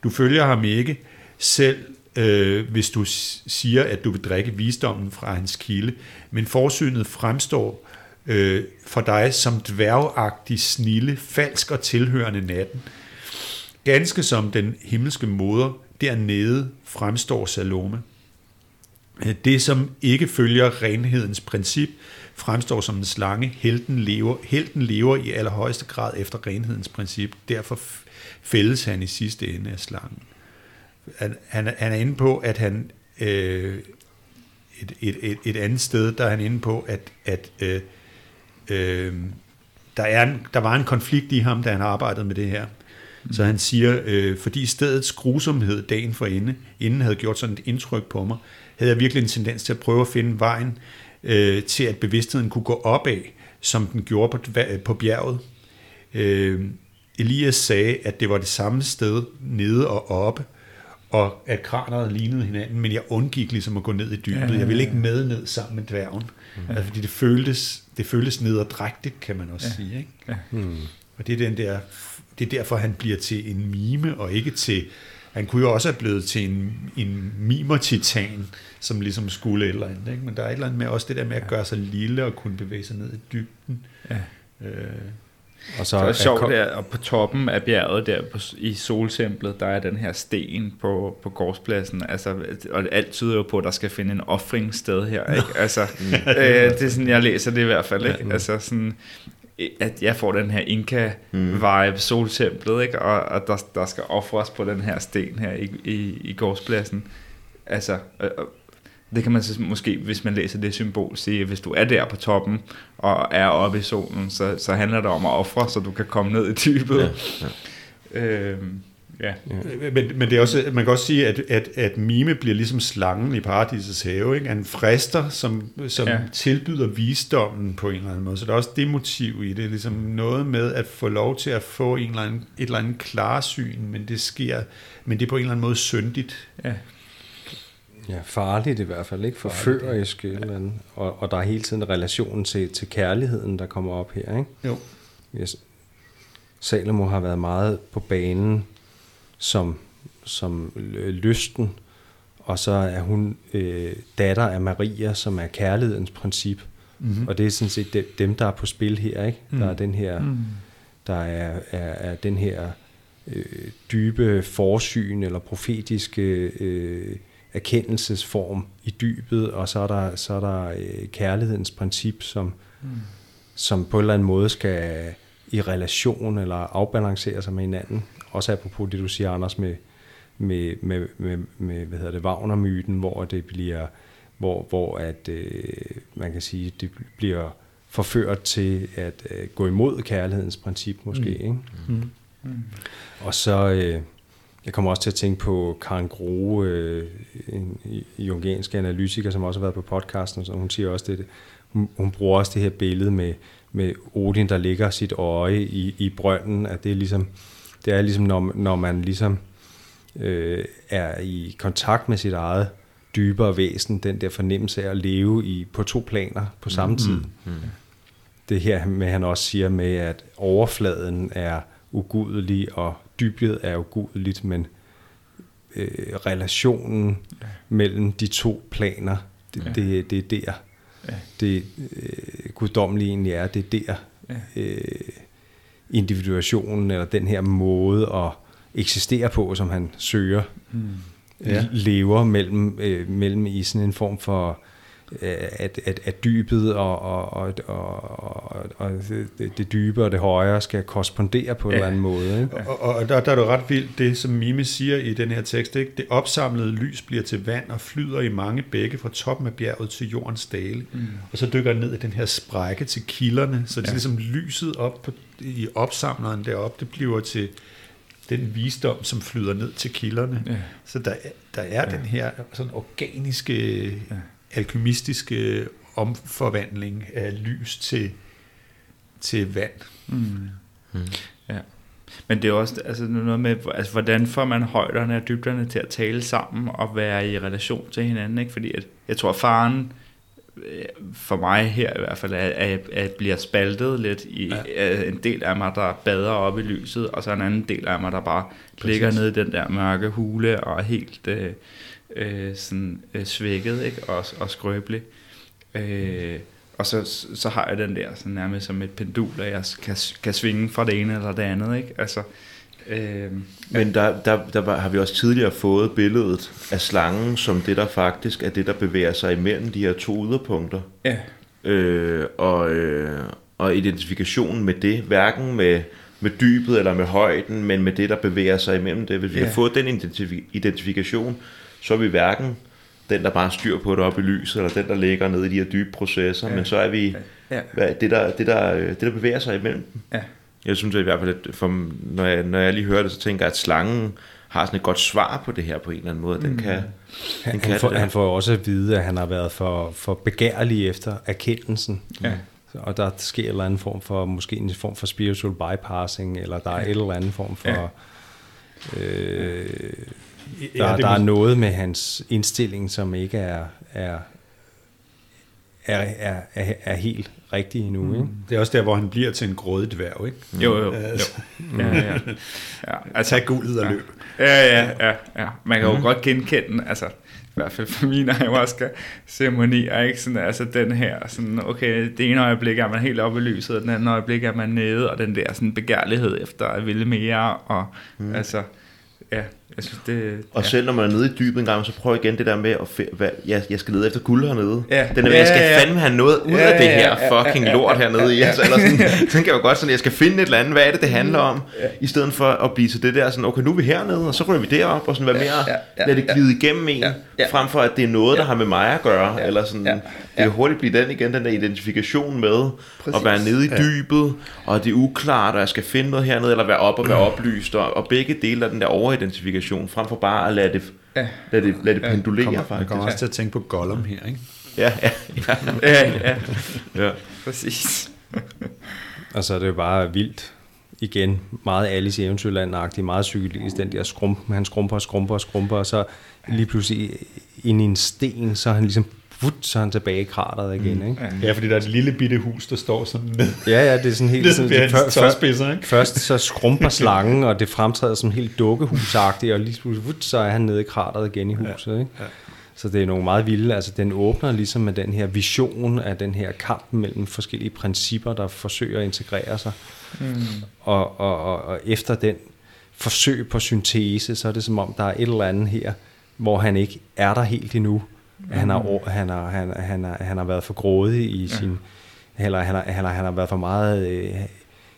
Du følger ham ikke, selv øh, hvis du siger, at du vil drikke visdommen fra hans kilde, men forsynet fremstår øh, for dig som dværgagtig snille, falsk og tilhørende natten. Ganske som den himmelske moder dernede fremstår Salome. Øh, det, som ikke følger renhedens princip, fremstår som en slange. Helten lever, helten lever i allerhøjeste grad efter renhedens princip. Derfor fældes han i sidste ende af slangen. Han, han, er- han er inde på, at han øh, et, et, et, et andet sted, der er han inde på, at, at øh, øh, der, er en, der var en konflikt i ham, da han arbejdede med det her. Så han siger, øh, fordi stedets grusomhed dagen for ende, inden havde gjort sådan et indtryk på mig, havde jeg virkelig en tendens til at prøve at finde vejen øh, til, at bevidstheden kunne gå opad, som den gjorde på, dva- på bjerget. Øh, Elias sagde, at det var det samme sted nede og oppe, og at kranerne lignede hinanden, men jeg undgik ligesom at gå ned i dybet. Ja, ja, ja. Jeg ville ikke med ned sammen med dværgen. Altså, fordi det føltes, det føltes nederdrægtigt, kan man også Ja. sige. Ikke? Ja. Hmm. Og det er, den der, det er derfor, han bliver til en mime, og ikke til... Han kunne jo også have blevet til en, en mimer-titan, som ligesom skulle et eller andet. Ikke? Men der er et eller andet med også det der med at gøre sig lille og kunne bevæge sig ned i dybden. Ja. Øh, Og Så det er er sjovt kom- der, og på toppen af bjerget der på, i soltemplet, der er den her sten på, på gårdspladsen, altså, og alt tyder jo på, at der skal finde en offring sted her, ikke? Altså, øh, det er sådan, jeg læser det i hvert fald, ikke? Altså sådan, at jeg får den her Inka-vibe, soltemplet, ikke? Og, og der, der skal ofres på den her sten her i, i, i gårdspladsen. Altså, øh, det kan man så måske, hvis man læser det symbol, sige, at hvis du er der på toppen og er oppe i solen, så, så handler det om at ofre, så du kan komme ned i dybet. Ja, Ja, øhm, ja. Men, men det er også, man kan også sige, at, at, at mime bliver ligesom slangen i paradisets have. Ikke? Han frister, som, som ja. Ja. tilbyder visdommen på en eller anden måde. Så der er også det motiv i det. Ligesom noget med at få lov til at få en eller anden, et eller andet klarsyn, men det sker, men det er på en eller anden måde syndigt. ja. Ja, farligt i hvert fald, ikke? Forførerisk eller andet. Og, og der er hele tiden relationen til, til kærligheden, der kommer op her, ikke? Jo. Yes. Salomo har været meget på banen som, som lysten, og så er hun øh, datter af Maria, som er kærlighedens princip. Mm-hmm. Og det er sådan set dem, der er på spil her. Ikke? Mm. Der er den her, mm. der er, er, er den her øh, dybe forsyn eller profetiske øh, erkendelsesform i dybet, og så er der, så er der øh, kærlighedens princip, som, mm. som på en eller anden måde skal i relation eller afbalancere sig med hinanden. Også apropos det, du siger, Anders, med, med, med, med, med hvad hedder det, Wagner-myten, hvor det bliver, hvor, hvor at, øh, man kan sige, det bliver forført til at øh, gå imod kærlighedens princip måske. Mm. Ikke? Mm. Mm. Og så, øh, jeg kommer også til at tænke på Karen Grohe, øh, en jungiansk analytiker, som også har været på podcasten, og hun siger også det, hun, hun bruger også det her billede med, med Odin, der ligger sit øje i, i brønden, at det er ligesom, det er ligesom, når, når man ligesom øh, er i kontakt med sit eget dybere væsen, den der fornemmelse af at leve i på to planer på samme tid. Mm. Mm. Det her med, han også siger med, at overfladen er ugudelig, og dybet er ugudeligt, men øh, relationen ja. mellem de to planer, det, ja. det, det er der, ja. det øh, guddommelige egentlig er, det er der, ja. øh, individuationen, eller den her måde at eksistere på, som han søger, mm. ja. lever mellem, øh, mellem i sådan en form for at, at, at dybet og, og, og, og, og det, det dybe og det højere skal korrespondere på ja. en eller anden måde. Ikke? Og, og der, der er det ret vildt, det som Mime siger i den her tekst, ikke? det opsamlede lys bliver til vand og flyder i mange bække fra toppen af bjerget til jordens dale. Mm. Og så dykker ned i den her sprække til kilderne, så det er ligesom lyset op på, i opsamleren deroppe, det bliver til den visdom, som flyder ned til kilderne. Ja. Så der, der er ja. den her sådan organiske... Ja alkymistiske omforvandling af lys til, til vand. Mm. Mm. Ja. Men det er også altså noget med, altså, hvordan får man højderne og dybderne til at tale sammen og være i relation til hinanden, ikke? Fordi at, jeg tror, faren øh, for mig her i hvert fald, at, at, at bliver spaltet lidt i ja. en del af mig, der bader op i lyset, og så en anden del af mig, der bare Præcis. ligger nede i den der mørke hule og er helt... Øh, øh, sådan øh, svækket ikke? Og, og skrøbelig. Øh, og så, så har jeg den der sådan nærmest som et pendul, at jeg kan, kan svinge fra det ene eller det andet. Ikke? Altså, øh, Men der, der, der var, har vi også tidligere fået billedet af slangen som det, der faktisk er det, der bevæger sig imellem de her to yderpunkter. Ja. Øh, og, øh, og identifikationen med det, hverken med, med dybet eller med højden, men med det, der bevæger sig imellem det. Hvis vi ja. har fået den identif- identifikation, så er vi hverken den, der bare styr på det op i lyset, eller den, der ligger nede i de her dybe processer, ja. men så er vi ja. hvad, det, der, det, der, det, der bevæger sig imellem dem. Ja. Jeg synes i hvert fald, at for, når, jeg, når jeg lige hører det, så tænker jeg, at slangen har sådan et godt svar på det her på en eller anden måde. Den mm. kan, han, den kan han, får, han får også at vide, at han har været for, for begærlig efter erkendelsen. Ja. Og der sker en eller anden form for, måske en form for spiritual bypassing, eller der er ja. en eller anden form for... Ja. Øh, der, ja, der er noget med hans indstilling, som ikke er, er, er, er, er, er helt rigtig endnu. Mm. Ikke? Det er også der, hvor han bliver til en grådig dværg, ikke? Jo, jo. jo. Altså. Ja, ja. ja. Altså, Tag guldet og ja. løb. Ja, ja, ja, ja. Man kan jo mm. godt genkende, altså, i hvert fald for mine ayahuasca-ceremonier, ikke? Sådan, altså den her, sådan, okay, det ene øjeblik er man helt oppe i lyset, og den anden øjeblik er man nede, og den der sådan begærlighed efter at ville mere, og mm. altså, ja, jeg synes, det, og ja. selv når man er nede i dybet en gang, så prøv igen det der med, at hvad, jeg, jeg skal lede efter guld hernede. Ja. Den der, ja, jeg skal ja, fandme have noget ud ja, af det her ja, fucking ja, ja, lort hernede i. Altså, eller sådan, tænker jeg jo godt sådan, jeg skal finde et eller andet, hvad er det, det handler om? Ja. I stedet for at blive til det der, sådan, okay, nu er vi hernede, og så ryger vi derop, og sådan være mere, ja, ja, lad det glide igennem en, ja, ja. frem for at det er noget, der har med mig at gøre. Ja, eller sådan, ja, ja. det kan hurtigt blive den igen, den der identifikation med Præcis. at være nede i dybet, og det er uklart, og jeg skal finde noget hernede, eller være op og være oplyst, og, og begge dele af den der overidentifikation kommunikation, frem for bare at lade det, ja. lade det, lade det pendulere kommer, faktisk. Jeg kommer også til at tænke på Gollum her, ikke? Ja, ja, ja. ja, ja. ja. Præcis. og så er det jo bare vildt, igen, meget Alice i Eventyrland-agtigt, meget psykologisk, den der skrump, han skrumper og skrumper og skrumper, og så lige pludselig ind i en sten, så er han ligesom vut, så er han tilbage i krateret igen. Mm. Ikke? Ja, fordi der er et lille bitte hus, der står sådan ned. Ja, ja, det er sådan helt... Sådan, det før, før, ikke? Først så skrumper slangen, og det fremtræder som helt dukkehusagtigt, og lige pludselig vut, så er han nede i krateret igen i huset. Ja. Ikke? Ja. Så det er nogle meget vilde, altså den åbner ligesom med den her vision af den her kamp mellem forskellige principper, der forsøger at integrere sig. Mm. Og, og, og, og efter den forsøg på syntese, så er det som om, der er et eller andet her, hvor han ikke er der helt endnu. Mm. Han, har, han, har, han, han, har, han har været for grådig i ja. sin... Eller han har, han, har, han har været for meget... Øh,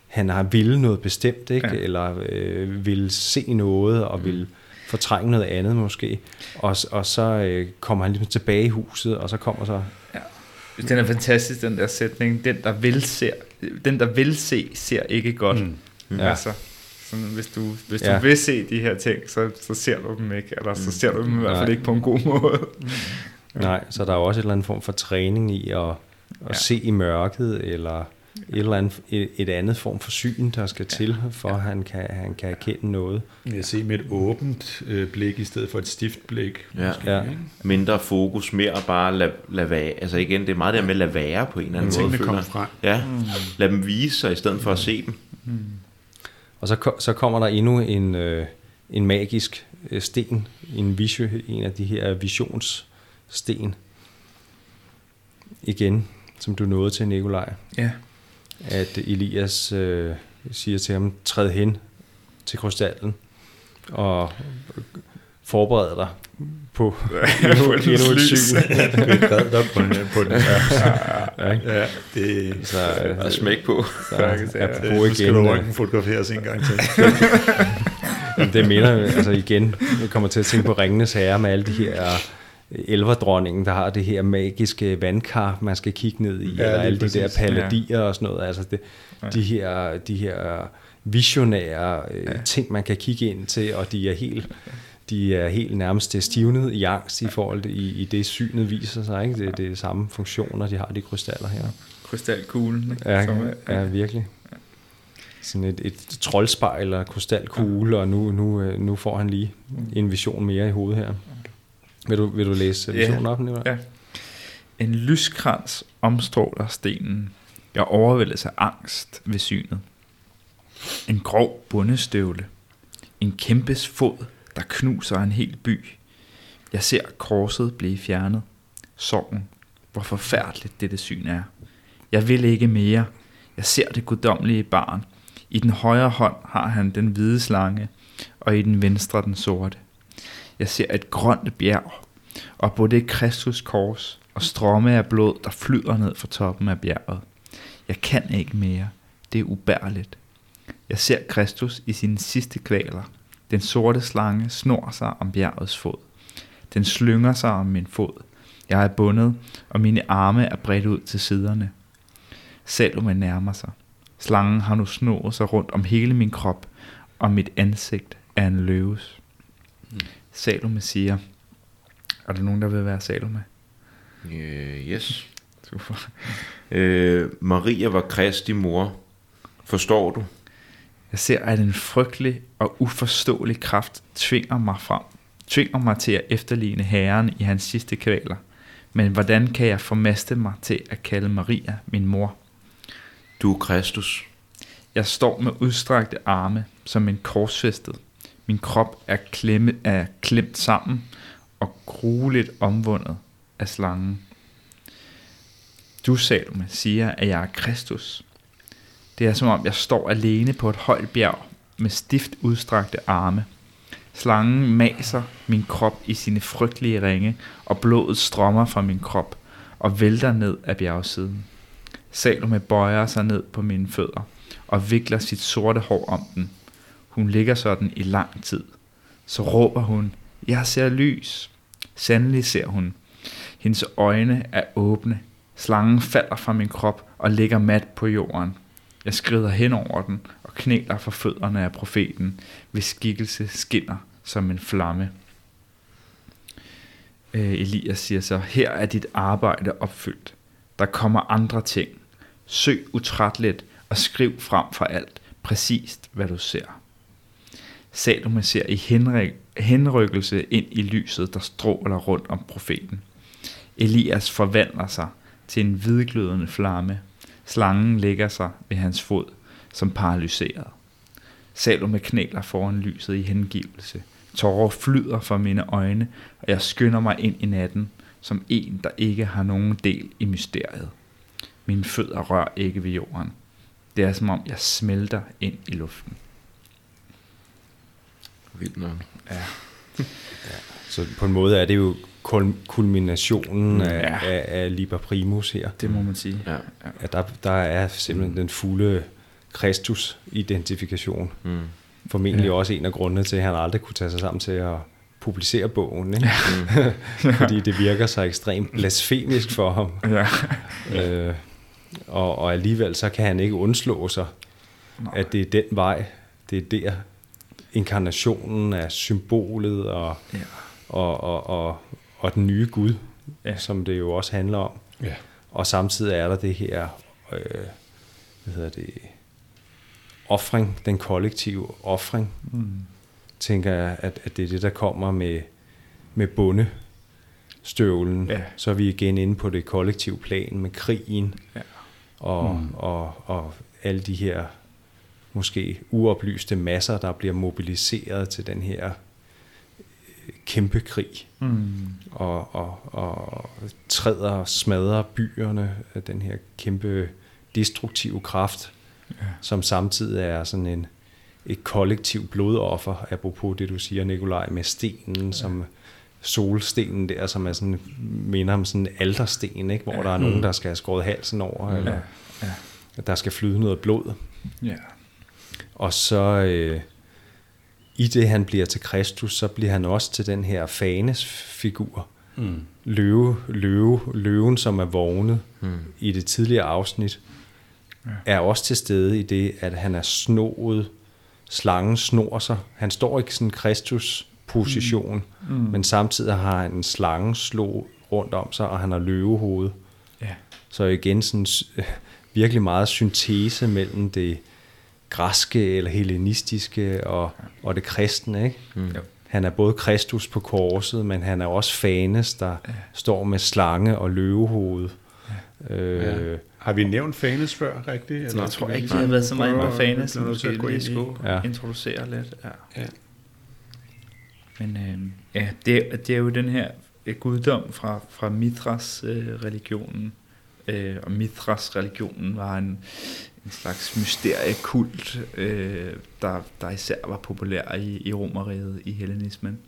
han har ville noget bestemt, ikke? Ja. eller øh, vil se noget, og vil fortrænge noget andet måske. Og, og så øh, kommer han ligesom tilbage i huset, og så kommer så... Ja. Den er fantastisk, den der sætning. Den, der vil, ser, den, der vil se, ser ikke godt. Mm. Ja. Altså, sådan, hvis du, hvis du ja. vil se de her ting, så, så ser du dem ikke, eller så ser du dem i hvert fald ikke på en god måde. Mm. Nej, så der er også en eller anden form for træning i at, at ja. se i mørket, eller et eller andet, et, et andet form for syn, der skal ja. til, for ja. at han kan, han kan erkende noget. Jeg ser med et åbent øh, blik, i stedet for et stift blik. Ja. Måske, ja. Mindre fokus, mere bare lad, lad være. Altså igen, det er meget der med at lade være på en eller anden måde. Tingene frem. Ja, mm. lad dem vise sig, i stedet for at se dem. Mm. Og så, så kommer der endnu en, øh, en magisk øh, sten, en, vision, en af de her visionssten, igen, som du nåede til, Nikolaj. Ja at Elias øh, siger til ham, træd hen til krystallen og forbered dig på endnu, endnu et syn. Red dig på, på den. Ja, ja, ja, ja det så, øh, smæk på. Så, så, ja, det, igen. skal du ikke fotograferes en gang til. det minder altså igen, jeg kommer til at tænke på Ringenes Herre med alle de her elverdronningen, der har det her magiske vandkar, man skal kigge ned i, ja, eller alle præcis. de der paladier ja. og sådan noget. Altså det, ja. de, her, de her visionære øh, ja. ting, man kan kigge ind til, og de er helt, de er helt nærmest stivnet i angst i forhold til i, i det synet viser sig. Ikke? Det, det er samme funktioner, de har, de krystaller her. Krystalkuglen. Ikke? Ja, Som, ja, ja, virkelig. Sådan et, et troldspejl eller krystalkugle, og nu, nu, nu får han lige en vision mere i hovedet her. Vil du, vil du læse visionen op? Nicolai? Ja. En lyskrans omstråler stenen. Jeg overvældes af angst ved synet. En grov bundestøvle. En kæmpes fod, der knuser en hel by. Jeg ser korset blive fjernet. Sorgen. Hvor forfærdeligt dette syn er. Jeg vil ikke mere. Jeg ser det guddommelige barn. I den højre hånd har han den hvide slange, og i den venstre den sorte. Jeg ser et grønt bjerg, og på det Kristus kors og strømme af blod, der flyder ned fra toppen af bjerget. Jeg kan ikke mere. Det er ubærligt. Jeg ser Kristus i sine sidste kvaler. Den sorte slange snor sig om bjergets fod. Den slynger sig om min fod. Jeg er bundet, og mine arme er bredt ud til siderne. Salome nærmer sig. Slangen har nu snået sig rundt om hele min krop, og mit ansigt er en løves. Salome siger, er der nogen, der vil være Salome? Uh, yes. Super. Uh, Maria var Kristi mor. Forstår du? Jeg ser, at en frygtelig og uforståelig kraft tvinger mig frem. Tvinger mig til at efterligne Herren i hans sidste kvaler. Men hvordan kan jeg formaste mig til at kalde Maria min mor? Du er Kristus. Jeg står med udstrakte arme som en korsfæstet. Min krop er, klemme, er klemt sammen og grueligt omvundet af slangen. Du, Salome, siger, at jeg er Kristus. Det er som om, jeg står alene på et højt bjerg med stift udstrakte arme. Slangen maser min krop i sine frygtelige ringe, og blodet strømmer fra min krop og vælter ned af bjergsiden. Salome bøjer sig ned på mine fødder og vikler sit sorte hår om den. Hun ligger sådan i lang tid. Så råber hun, jeg ser lys. Sandelig ser hun. Hendes øjne er åbne. Slangen falder fra min krop og ligger mat på jorden. Jeg skrider hen over den og knæler for fødderne af profeten, hvis skikkelse skinner som en flamme. Øh, Elias siger så, her er dit arbejde opfyldt. Der kommer andre ting. Søg utrætteligt og skriv frem for alt præcist, hvad du ser. Salome ser i henrykkelse ind i lyset, der stråler rundt om profeten. Elias forvandler sig til en hvidglødende flamme. Slangen lægger sig ved hans fod, som paralyseret. Salome knæler foran lyset i hengivelse. Tårer flyder fra mine øjne, og jeg skynder mig ind i natten, som en, der ikke har nogen del i mysteriet. Mine fødder rører ikke ved jorden. Det er som om, jeg smelter ind i luften. Vildt nok. Ja. Så på en måde er det jo kul- kulminationen af, Ja. af, af Liber Primus her. Det må man sige. Ja. At der, der er simpelthen den fulde Kristus-identifikation. Mm. Formentlig Ja. også en af grundene til, at han aldrig kunne tage sig sammen til at publicere bogen. Ikke? Fordi det virker så ekstremt blasfemisk for ham. Ja. Øh, og, og alligevel så kan han ikke undslå sig, Nej. at det er den vej, det er der inkarnationen af symbolet og, Ja. og, og, og, og den nye Gud, Ja. som det jo også handler om. Ja. Og samtidig er der det her, øh, hvad hedder det, offring, den kollektive offring, Mm. tænker jeg, at, at det er det, der kommer med, med bundestøvlen. Ja. Så er vi igen inde på det kollektive plan med krigen Ja. og, mm. og, og alle de her måske uoplyste masser, der bliver mobiliseret til den her øh, kæmpe krig Mm. og, og, og træder og smadrer byerne af den her kæmpe destruktive kraft, Ja. som samtidig er sådan en et kollektivt blodoffer, apropos det du siger, Nikolaj, med stenen, ja. som solstenen der, som er sådan, minder om sådan en aldersten, ikke? hvor Ja. ja. der er nogen, der skal have skåret halsen over, Ja. eller Ja. at der skal flyde noget blod. Ja. Og så øh, i det, han bliver til Kristus, så bliver han også til den her fanes figur. Mm. Løve, løve, løven, som er vågnet Mm. i det tidligere afsnit, Ja. er også til stede i det, at han er snoet, slangen snor sig. Han står i sådan en Kristus-position, Mm. mm. men samtidig har han en slange slå rundt om sig, og han har løvehoved. Ja. Så igen sådan øh, virkelig meget syntese mellem det græske eller hellenistiske og, og det kristne. Ikke? Mm. Jo. Han er både Kristus på korset, men han er også Fanes, der ja. står med slange og løvehoved. Ja. Øh, Ja. Har vi nævnt Fanes før, rigtigt? Eller Jeg tror skal vi ikke, lige de har været så meget med fanes, så at gå lige skulle Ja. introducere lidt. Ja. Ja. Men øh, ja, det, er- det er jo den her øh, guddom fra, fra Mithras øh, religionen. Øh, og Mithras religionen var en, en slags mysteriekult, øh, der, der især var populær i, i Romeriet, i hellenismen.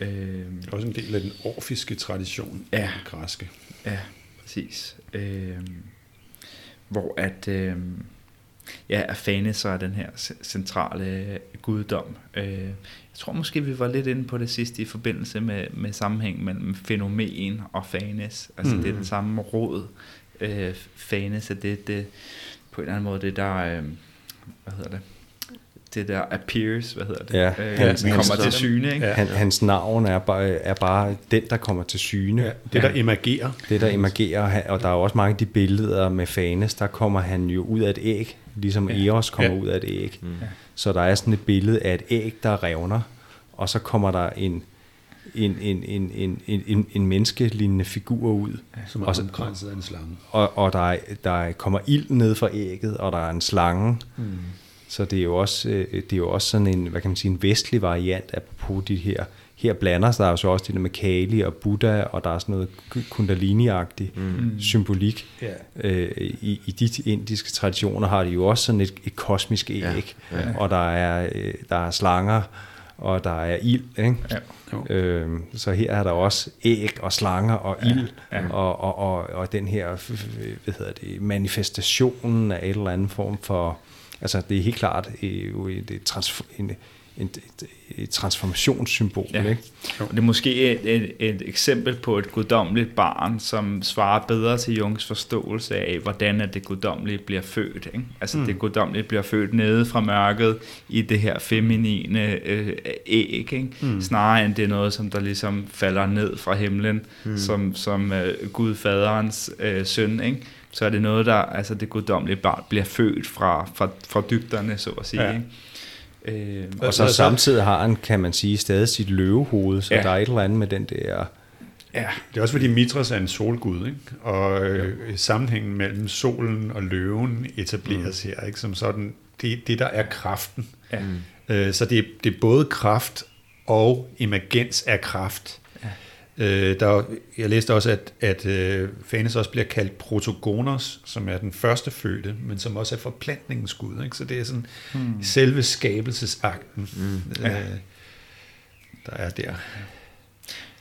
Øh, er også en del af den orfiske tradition, Ja. den græske. Ja, præcis. Øh, hvor at, øh, ja, Afanes er den her centrale guddom. Øh, jeg tror måske, vi var lidt inde på det sidste i forbindelse med, med sammenhæng mellem fænomen og Fanes. Altså mm. det er den samme råd. Øh, Fanes er det, det, på en eller anden måde, det der, øh, hvad hedder det? Det der appears, hvad hedder det? Ja, øh, han- kommer til syne, ikke? Ja. han, hans navn er bare, er bare den, der kommer til syne. Ja, det, der emergerer. Det, der emergerer, og der er også mange af de billeder med Fanes, der kommer han jo ud af et æg, ligesom Ja. Eros kommer Ja. ud af et æg. Mm. Så der er sådan et billede af et æg, der revner, og så kommer der en, en, en, en, en, en, en, en menneskelignende figur ud, Som er Og omkranset af en slange. og, og der, er, der kommer ild ned fra ægget, og der er en slange. Mm. Så det er jo også, øh, det er jo også sådan en, hvad kan man sige, en vestlig variant apropos de her. Her blander sig der jo så også det der med Kali og Buddha, og der er sådan noget kundalini-agtig Mm. symbolik. Ja. Øh, i, I de indiske traditioner har de jo også sådan et, et kosmisk æg, Ja, ja, og der er, øh, der er slanger, og der er ild. Ikke? Ja. Jo. Øh, så her er der også æg og slanger og ild, ja. Og, og, og, og den her hvad hedder det, manifestationen af et eller andet form for, altså det er helt klart jo et, et, et, et, et transformationssymbol. Ja. Ikke? Og det er måske et, et, et eksempel på et guddommeligt barn, som svarer bedre til Jungs forståelse af, hvordan at det guddommelige bliver født. Ikke? Altså mm. det guddommelige bliver født nede fra mørket i det her feminine øh, æg, ikke? Mm. snarere end det er noget, som der ligesom falder ned fra himlen, mm. som, som øh, Gud faderens øh, søn. Ikke? Så er det noget, der, altså det guddommelige barn bliver født fra, fra, fra dybderne, så at sige. Ja. Ikke? Øh, Og så Altså- samtidig har han, kan man sige, stadig sit løvehoved, så Ja. der er et eller andet med den der... ja. Det er også fordi Mitras er en solgud, ikke? og øh, sammenhængen mellem solen og løven etableres mm. her, ikke? som sådan, det, det der er kraften. Ja. Øh, så det, er- det er både kraft og emergens af kraft. Øh, der, jeg læste også, at, at øh, Fanes også bliver kaldt protogonos, som er den første fødte, men som også er forplantningens gud. Ikke? Så det er sådan hmm. selve skabelsesakten, mm. øh, der er der.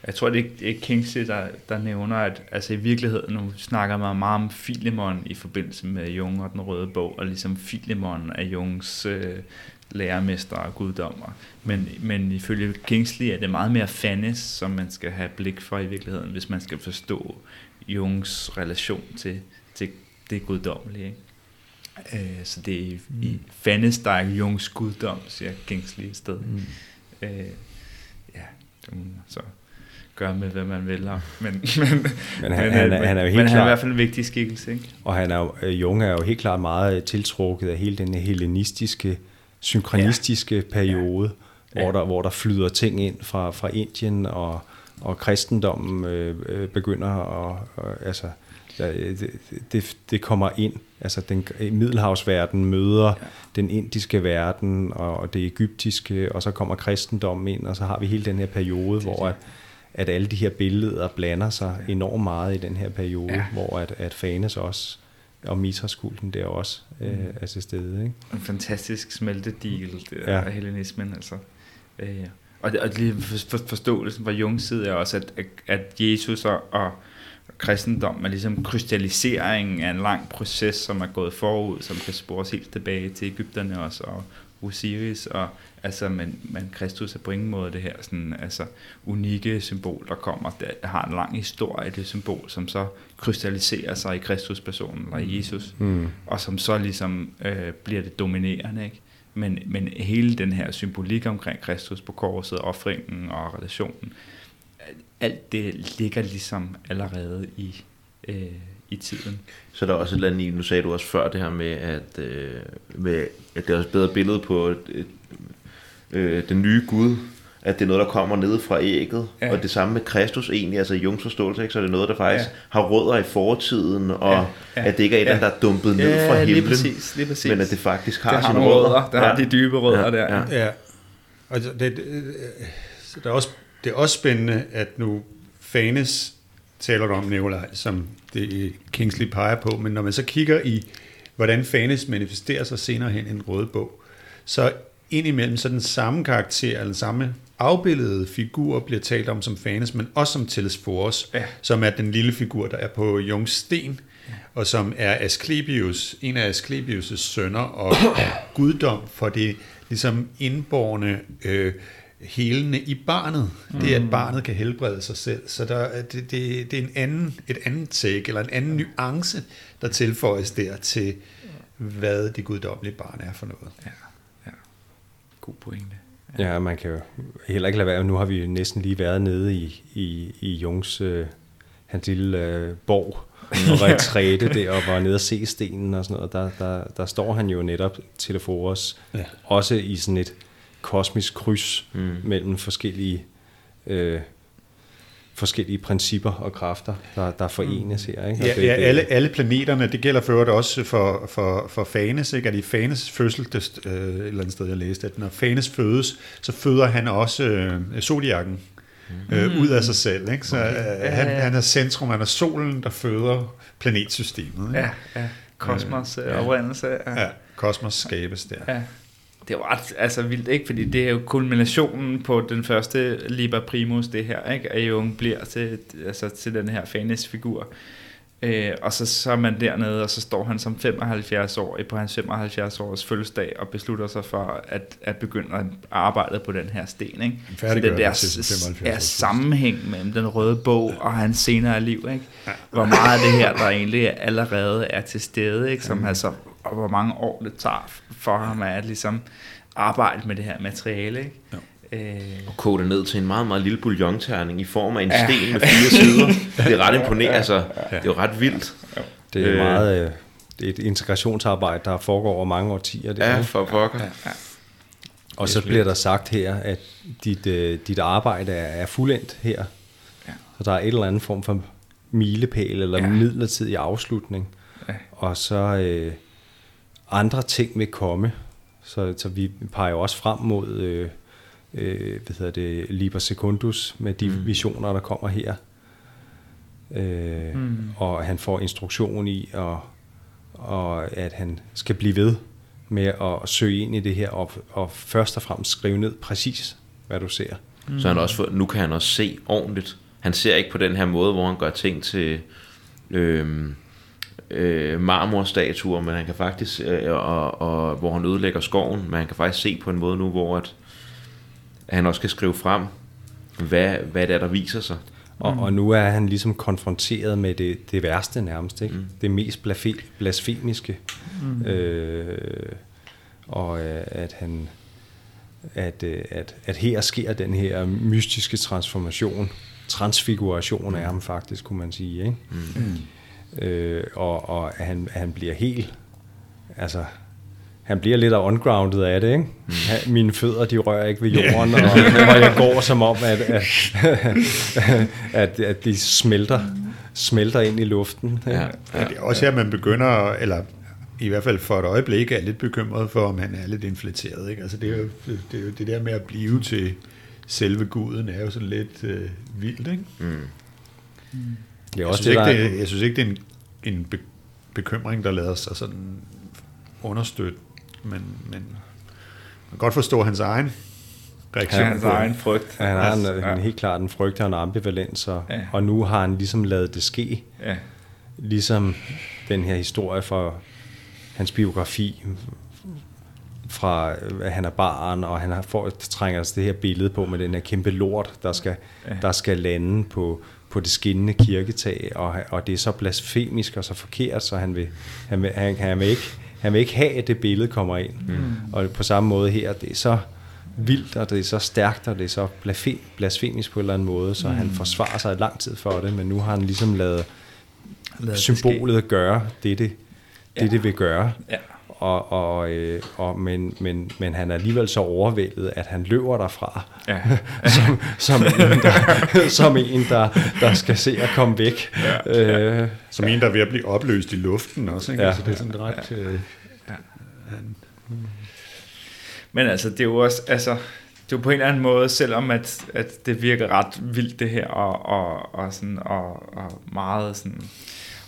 Jeg tror, det er Kingsley, der, der nævner, at altså i virkeligheden, nu snakker man meget om Filemon i forbindelse med Jung og den røde bog, og ligesom Filemon er Jungs øh, lærermester og guddommer. Men, men ifølge Kingsley er det meget mere Fannes, som man skal have blik for i virkeligheden, hvis man skal forstå Jungs relation til, til det guddommelige. Ikke? Øh, så det er mm. i Fannes, der er Jungs guddom, siger Kingsley i stedet. Mm. Øh, ja, så gøre med, hvad man vil. Men, men, men, han, men, han, er, han er jo helt men han er i hvert fald en vigtig skikkelse. Ikke? Og han er jo, øh, Jung er jo helt klart meget tiltrukket af hele den hellenistiske, synkronistiske ja. periode, ja. Hvor, der, hvor der flyder ting ind fra, fra Indien, og, og kristendommen øh, øh begynder at... Øh, altså, det, det, det kommer ind. Altså den middelhavsverden møder ja. den indiske verden og det egyptiske, og så kommer kristendommen ind, og så har vi hele den her periode, hvor at, at alle de her billeder blander sig enormt meget i den her periode, ja. hvor at, at Fanes også og Mithras-kulten der også øh, mm. er til stede. Ikke? En fantastisk smeltedigel ja. af hellenismen. Altså. Øh, og, det, og lige for, forståelsen fra Jungs side er også, at, at Jesus og, og kristendom er ligesom krystalliseringen af en lang proces, som er gået forud, som kan spores helt tilbage til Ægypterne også, og Osiris, og altså, men, men Kristus er på ingen måde det her sådan, altså, unikke symbol, der kommer, der har en lang historie, det symbol, som så krystalliserer sig i Kristus-personen, eller i Jesus, mm. og som så ligesom øh, bliver det dominerende, ikke? Men, men hele den her symbolik omkring Kristus på korset, offringen og relationen, alt det ligger ligesom allerede i, øh, i tiden. Så der er også et eller andet i, nu sagde du også før det her med, at, øh, med, at det er også et bedre billede på et, øh, den nye Gud, at det er noget, der kommer ned fra ægget, ja. og det samme med Kristus egentlig, altså i Jungs forståelse, ikke? så er det noget, der faktisk ja. har rødder i fortiden, og ja. Ja. at det ikke er et ja. der er dumpet ned ja, fra himlen, lige præcis, lige præcis. men at det faktisk har, det har sine rødder. rødder. Der ja. har de dybe rødder ja. der. Ja. ja. Og det, det, det, er også, det er også spændende, at nu Fanes taler om Nikolaj, som det Kingsley peger på, men når man så kigger i, hvordan Fanes manifesterer sig senere hen i en rød bog, så indimellem så den samme karakter, eller den samme afbildede figur bliver talt om som Fanes, men også som Telesforos, ja. som er den lille figur, der er på Jungs sten, ja. og som er Asklepius, en af Asklepius' sønner, og guddom for det ligesom indborne øh, helende i barnet. Mm. Det er, at barnet kan helbrede sig selv. Så der, det, det, det er en anden, et andet take, eller en anden nuance, der tilføjes der til, hvad det guddommelige barn er for noget. Ja god pointe. Ja. ja, man kan jo heller ikke lade være. Nu har vi næsten lige været nede i, i, i Jungs, øh, hans lille øh, borg, og retræte der, og var nede og se stenen og sådan noget. Der, der, der står han jo netop til os, ja. også i sådan et kosmisk kryds mm. mellem forskellige øh, forskellige principper og kræfter, der, der forenes her. Ikke? Ja, det, ja alle, alle planeterne, det gælder for også for, for, for Fanes, ikke? at i Fanes fødsel, det, øh, et eller andet sted jeg læste, at når Fanes fødes, så føder han også øh, zodiakken mm. øh, ud af sig selv. Ikke? Så øh, han, han er centrum, han er solen, der føder planetsystemet. Ikke? Ja, ja. Kosmos øh, oprindelse. Ja. ja, kosmos skabes der. Ja det var ret altså, vildt, ikke? Fordi det er jo kulminationen på den første Liber Primus, det her, ikke? At Jung bliver til, altså, til den her Fanes-figur. Øh, og så, så er man dernede, og så står han som 75 år på hans 75 års fødselsdag og beslutter sig for at, at begynde at arbejde på den her sten. Ikke? Så det der er sammenhæng mellem den røde bog og hans senere liv. Ikke? Hvor meget af det her, der egentlig allerede er til stede, ikke? som altså og hvor mange år det tager for ham at ligesom arbejde med det her materiale. Ikke? Ja. Øh, og koge det ned til en meget, meget lille bouillonterning i form af en ja. sten med fire sider. Det er ret imponerende, altså. Det er jo ret vildt. Det er meget... Øh, det er et integrationsarbejde, der foregår over mange årtier. Det ja, for pokker. Ja, ja. Og så bliver der sagt her, at dit, øh, dit arbejde er, er fuldendt her. Ja. Så der er et eller andet form for milepæl eller ja. midlertidig afslutning. Ja. Og så, øh, andre ting vil komme. Så, så vi peger også frem mod øh, øh, hvad hedder det, Liber Secundus med de mm. visioner, der kommer her. Øh, mm. Og han får instruktion i, og, og at han skal blive ved med at søge ind i det her, og, og først og fremmest skrive ned præcis, hvad du ser. Mm. Så han også, nu kan han også se ordentligt. Han ser ikke på den her måde, hvor han gør ting til øh, øh, marmorstatuer, men han kan faktisk, øh, og, og, hvor han ødelægger skoven, men han kan faktisk se på en måde nu, hvor at, at han også kan skrive frem, hvad, hvad det er, der viser sig. Og, mm. og nu er han ligesom konfronteret med det, det værste nærmest, ikke? Mm. det mest blasfemiske. Mm. Øh, og øh, at han at, øh, at, at her sker den her mystiske transformation, transfiguration af ham faktisk, kunne man sige. Ikke? Mm. Øh, og og han, han bliver helt, altså han bliver lidt ungrounded af det, ikke? Mm. Han, mine fødder, de rører ikke ved jorden, og, og jeg går som om, at, at, at, at de smelter, smelter ind i luften. Ja. Ja. Ja, det er også her, man begynder, eller i hvert fald for et øjeblik er lidt bekymret for, om han er lidt inflateret. Ikke? Altså det, er jo, det, er jo det der med at blive til selve guden, er jo sådan lidt øh, vildt. Ikke? Mm. Det er også jeg, synes det, ikke, det, jeg synes ikke, det er en, en be, bekymring, der lader sig sådan understøtte, men, men man kan godt forstå hans egen reaktion. Ja, hans egen frygt. Ja, han har en, ja. en, helt klart en frygt og en ambivalens, og, ja. og nu har han ligesom lavet det ske. Ja. Ligesom den her historie for hans biografi fra at han er barn, og han har får, trænger altså det her billede på med den her kæmpe lort, der skal, ja. der skal lande på, på det skinnende kirketag, og, og det er så blasfemisk og så forkert, så han vil, han vil, han, han vil, ikke, han vil ikke have, at det billede kommer ind. Mm. Og på samme måde her, det er så vildt, og det er så stærkt, og det er så blasfemisk på en eller anden måde, så mm. han forsvarer sig lang tid for det, men nu har han ligesom lavet, lavet symbolet det gøre det, det det, ja. det vil gøre. Ja. Og, og, øh, og, men, men, men han er alligevel så overvældet, at han løber derfra, ja. som, som en, der, som en der, der skal se at komme væk. Ja. Øh, som en, der er ved at blive opløst i luften også. Ikke? Ja. Altså, det er sådan ret... Ja. Øh, ja. Han, Men altså, det er jo også... Altså, det er jo på en eller anden måde, selvom at, at det virker ret vildt det her, og, og, og, sådan, og, og meget sådan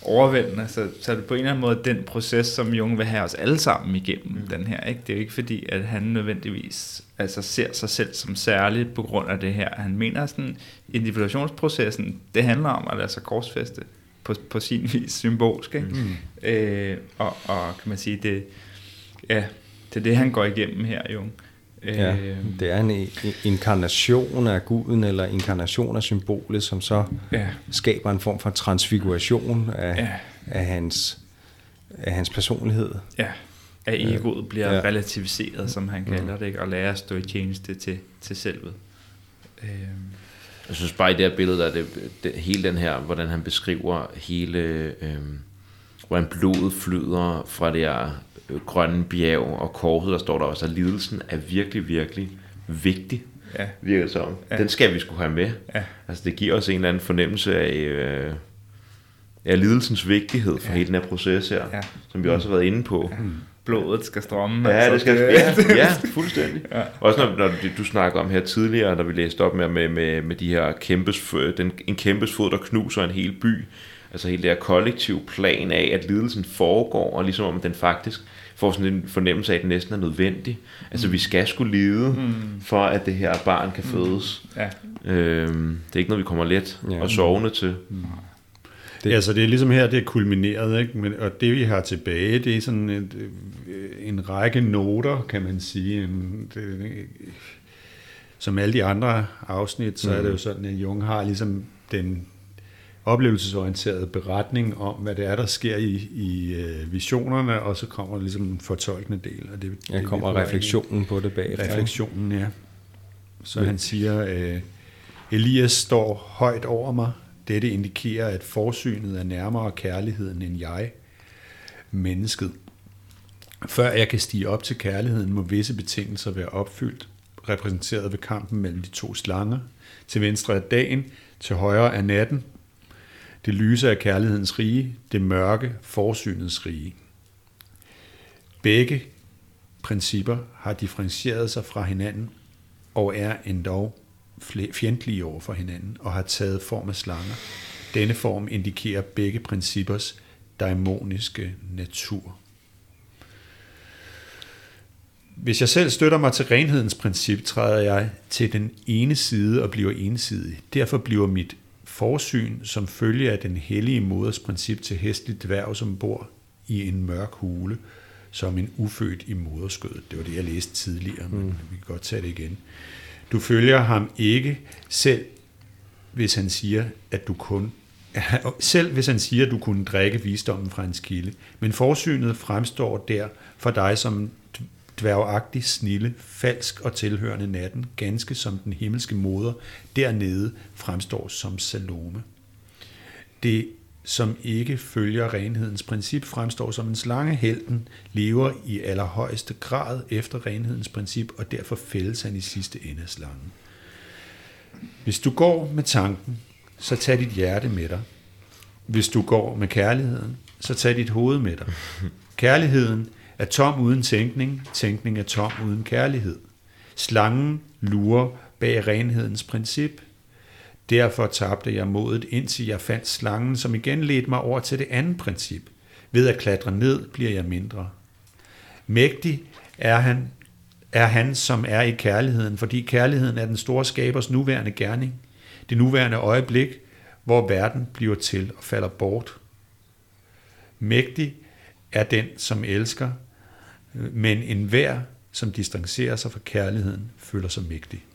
overvældende, så, så er det på en eller anden måde den proces, som Jung vil have os alle sammen igennem mm. den her. Ikke? Det er jo ikke fordi, at han nødvendigvis altså, ser sig selv som særligt på grund af det her. Han mener sådan, individuationsprocessen, det handler om at lade sig korsfeste på, på sin vis symbolsk. Ikke? Mm. Øh, og, og kan man sige, det, ja, det er det, han går igennem her, Jung. Ja, øh, det er en inkarnation af guden, eller inkarnation af symbolet, som så ja. skaber en form for transfiguration af, ja. af, hans, af hans personlighed. Ja, at egoet bliver ja. relativiseret, som han kalder mm. det, ikke? og lærer at stå i tjeneste til, til selvet. Øh. Jeg synes bare i det her billede, der er det, det, hele den her, hvordan han beskriver hele, øh, hvordan blodet flyder fra det her grønne bjerg og korset, der står der også, at lidelsen er virkelig, virkelig vigtig, ja. virker som. Ja. Den skal vi skulle have med. Ja. Altså det giver os en eller anden fornemmelse af, øh, af lidelsens vigtighed for ja. hele den her proces her, ja. som vi også har været inde på. Ja. Blodet skal strømme. Ja, altså, det skal, ja, ja, fuldstændig. ja. Også når, når du snakker om her tidligere, da vi læste op med, med, med, med de her kæmpes, den, en kæmpes fod, der knuser en hel by. Altså hele det her kollektiv plan af, at lidelsen foregår, og ligesom om den faktisk får sådan en fornemmelse af, at det næsten er nødvendigt. Altså, vi skal skulle lide, mm. for at det her barn kan mm. fødes. Mm. Ja. Øhm, det er ikke noget, vi kommer let ja. og sovende til. Mm. Det. Ja, så det er ligesom her, det er kulmineret, ikke? Men, og det vi har tilbage, det er sådan et, en række noter, kan man sige. En, det, som alle de andre afsnit, så mm. er det jo sådan, at Jung har ligesom den oplevelsesorienteret beretning om, hvad det er, der sker i, i uh, visionerne, og så kommer ligesom en fortolkende del. Og det, ja, det kommer refleksionen på det bagefter. Refleksionen, ja. Så han siger, uh, Elias står højt over mig. Dette indikerer, at forsynet er nærmere kærligheden end jeg, mennesket. Før jeg kan stige op til kærligheden, må visse betingelser være opfyldt, repræsenteret ved kampen mellem de to slanger. Til venstre er dagen, til højre er natten, det lyse er kærlighedens rige, det mørke forsynets rige. Begge principper har differentieret sig fra hinanden og er endog fjendtlige over for hinanden og har taget form af slanger. Denne form indikerer begge princippers daimoniske natur. Hvis jeg selv støtter mig til renhedens princip, træder jeg til den ene side og bliver ensidig. Derfor bliver mit forsyn som følge af den hellige moders princip til hestlig dværg, som bor i en mørk hule, som en ufødt i moderskødet. Det var det, jeg læste tidligere, men mm. vi kan godt tage det igen. Du følger ham ikke selv, hvis han siger, at du kun selv hvis han siger, at du kunne drikke visdommen fra hans kilde. Men forsynet fremstår der for dig som dværgagtig, snille, falsk og tilhørende natten, ganske som den himmelske moder dernede fremstår som Salome. Det, som ikke følger renhedens princip, fremstår som en slange. Helten lever i allerhøjeste grad efter renhedens princip, og derfor fældes han i sidste ende af slangen. Hvis du går med tanken, så tag dit hjerte med dig. Hvis du går med kærligheden, så tag dit hoved med dig. Kærligheden er tom uden tænkning, tænkning er tom uden kærlighed. Slangen lurer bag renhedens princip. Derfor tabte jeg modet, indtil jeg fandt slangen, som igen ledte mig over til det andet princip. Ved at klatre ned bliver jeg mindre. Mægtig er han, er han, som er i kærligheden, fordi kærligheden er den store skabers nuværende gerning. Det nuværende øjeblik, hvor verden bliver til og falder bort. Mægtig er den, som elsker, men enhver, som distancerer sig fra kærligheden, føler sig mægtig.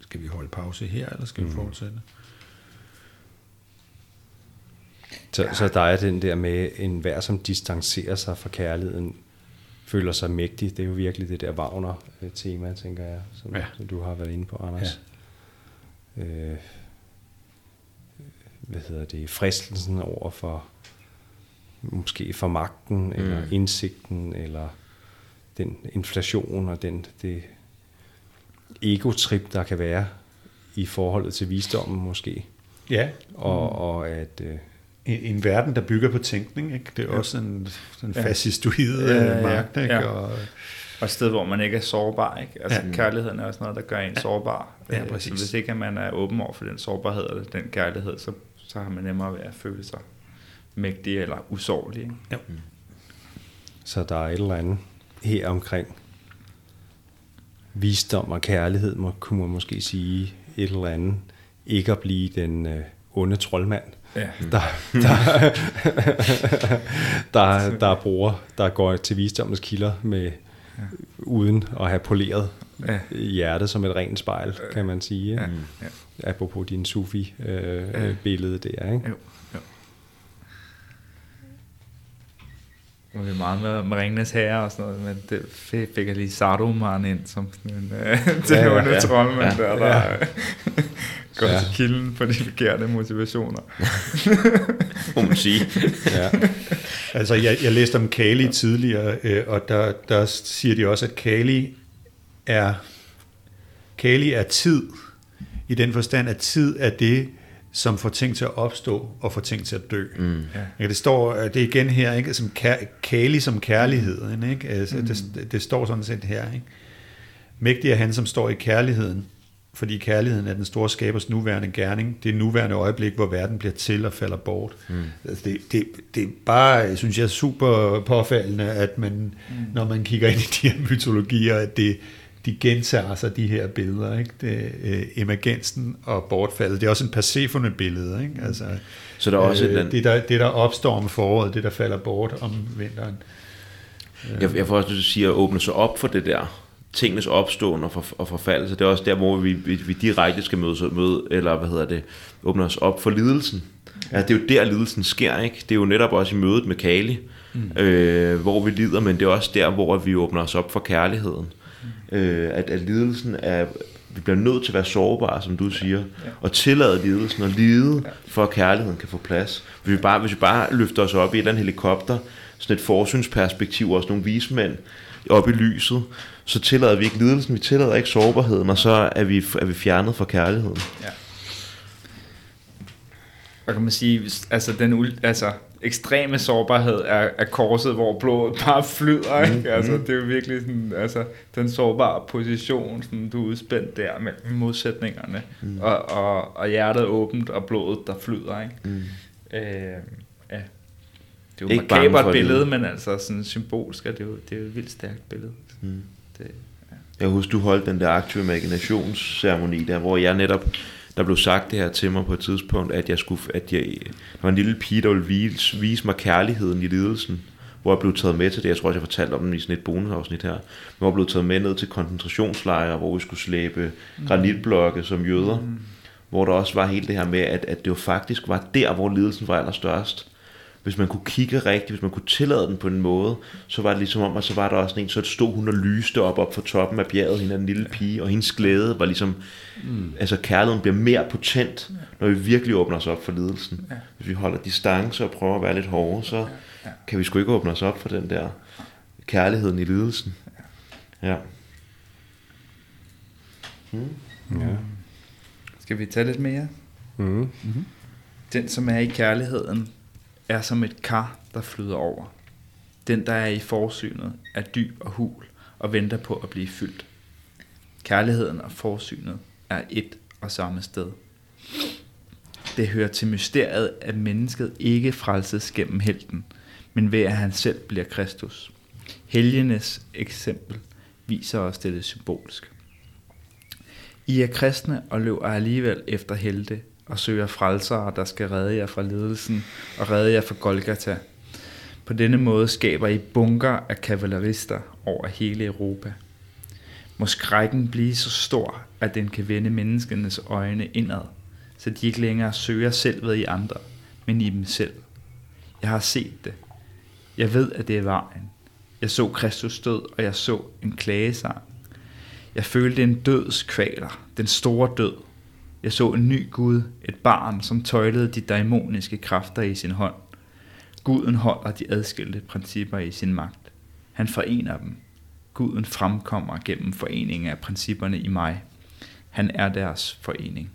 Skal vi holde pause her, eller skal vi mm. fortsætte? Så, ja. så der er den der med en hver, som distancerer sig fra kærligheden, føler sig mægtig. Det er jo virkelig det der Wagner-tema, tænker jeg, som, ja. som du har været inde på, Anders. Ja. Øh, hvad hedder det? Fristelsen over for måske for magten, mm. eller indsigten, eller den inflation og den, det egotrip, der kan være i forholdet til visdommen måske. Ja. Og, mm. og at... Øh, en, en verden, der bygger på tænkning, ikke? det er ja. også en, en fascistoid ja, ja, ja, magt. Ikke? Ja. Og, og et sted, hvor man ikke er sårbar. Ikke? Altså, ja. Kærligheden er også noget, der gør en ja. sårbar. Ja, præcis. Så hvis ikke man er åben over for den sårbarhed eller den kærlighed, så, så har man nemmere ved at føle sig mægtig eller usårlig. Ikke? Ja. Mm. Så der er et eller andet her omkring visdom og kærlighed, må, kunne man måske sige et eller andet. Ikke at blive den øh, onde troldmand, ja. der, der, der, der, bruger, der går til visdommens kilder med, ja. uden at have poleret ja. hjertet som et rent spejl, kan man sige. Ja. Ja. Apropos din Sufi-billede øh, der. Ikke? Jo. Nu er vi meget med, med Ringnes Herre og sådan noget, men det fik, fik jeg lige Saruman ind som en øh, ja, ja, ja. troldmand ja, der, der ja. går ja. til kilden på de forkerte motivationer. Må man sige. ja. Altså, jeg, jeg læste om Kali tidligere, øh, og der, der siger de også, at Kali er, Kali er tid, i den forstand, at tid er det, som får ting til at opstå og får ting til at dø. Mm. Ja. Det står det er igen her, ikke? som kærlig som kærligheden. Ikke? Altså, mm. det, det står sådan set her. Ikke? Mægtig er han, som står i kærligheden, fordi kærligheden er den store skabers nuværende gerning. Det er nuværende øjeblik, hvor verden bliver til og falder bort. Mm. Altså det, det, det er bare, synes jeg, super påfaldende, at man, mm. når man kigger ind i de her mytologier, at det, de gentager sig, de her billeder. Ikke? Det, øh, emergensen og bortfaldet. Det er også en Persephone-billede. Ikke? Altså, så der er også øh, det, der, det, der opstår om foråret, det, der falder bort om vinteren. Jeg, jeg får også lyst til at sige, at åbne sig op for det der tingenes opståen og, for, og forfaldelse. Det er også der, hvor vi, vi, vi direkte skal møde, møde, eller hvad hedder det, åbne os op for lidelsen. Ja, det er jo der, lidelsen sker, ikke? Det er jo netop også i mødet med Kali, mm. øh, hvor vi lider, men det er også der, hvor vi åbner os op for kærligheden øh, at, at lidelsen er, vi bliver nødt til at være sårbare, som du siger, ja. og tillade lidelsen og lide, for at kærligheden kan få plads. Hvis vi bare, hvis vi bare løfter os op i et eller andet helikopter, sådan et forsynsperspektiv, også nogle vismænd, op i lyset, så tillader vi ikke lidelsen, vi tillader ikke sårbarheden, og så er vi, er vi fjernet fra kærligheden. Ja. hvad kan man sige, altså den altså ekstreme sårbarhed er, er korset, hvor blodet bare flyder, ikke? Mm, altså det er jo virkelig sådan, altså den sårbare position, sådan du er udspændt der med modsætningerne, mm. og, og, og hjertet åbent, og blodet der flyder, ikke? Mm. Øh, ja. Det er jo et makabert billede, det. men altså sådan symbolsk er det jo, det er jo et vildt stærkt billede. Mm. Det, ja. Jeg husker, du holdt den der aktive imaginationsceremoni der, hvor jeg netop der blev sagt det her til mig på et tidspunkt, at jeg skulle, at jeg, der var en lille pige, der ville vise, vise mig kærligheden i lidelsen, hvor jeg blev taget med til det. Jeg tror også, jeg fortalte om den i sådan et bonusafsnit her. Hvor jeg blev taget med ned til koncentrationslejre, hvor vi skulle slæbe mm. granitblokke som jøder. Mm. Hvor der også var hele det her med, at, at det jo faktisk var der, hvor lidelsen var allerstørst hvis man kunne kigge rigtigt, hvis man kunne tillade den på en måde, så var det ligesom om, at så var der også en, så stod hun og lyste op op for toppen af bjerget, hende den lille pige, og hendes glæde var ligesom, mm. altså kærligheden bliver mere potent, når vi virkelig åbner os op for lidelsen. Ja. Hvis vi holder distance og prøver at være lidt hårde, så ja. kan vi sgu ikke åbne os op for den der kærligheden i lidelsen. Ja. Mm. ja. Skal vi tage lidt mere? Mm. Mm-hmm. Den, som er i kærligheden, er som et kar, der flyder over. Den, der er i forsynet, er dyb og hul og venter på at blive fyldt. Kærligheden og forsynet er et og samme sted. Det hører til mysteriet, at mennesket ikke frelses gennem helten, men ved at han selv bliver Kristus. Helgenes eksempel viser os dette symbolsk. I er kristne og løber alligevel efter helte, og søger frelsere, der skal redde jer fra ledelsen og redde jer fra Golgata. På denne måde skaber I bunker af kavalerister over hele Europa. Må skrækken blive så stor, at den kan vende menneskenes øjne indad, så de ikke længere søger selv ved i andre, men i dem selv. Jeg har set det. Jeg ved, at det er vejen. Jeg så Kristus død, og jeg så en klagesang. Jeg følte en døds kvaler, den store død, jeg så en ny Gud, et barn, som tøjlede de daimoniske kræfter i sin hånd. Guden holder de adskilte principper i sin magt. Han forener dem. Guden fremkommer gennem foreningen af principperne i mig. Han er deres forening.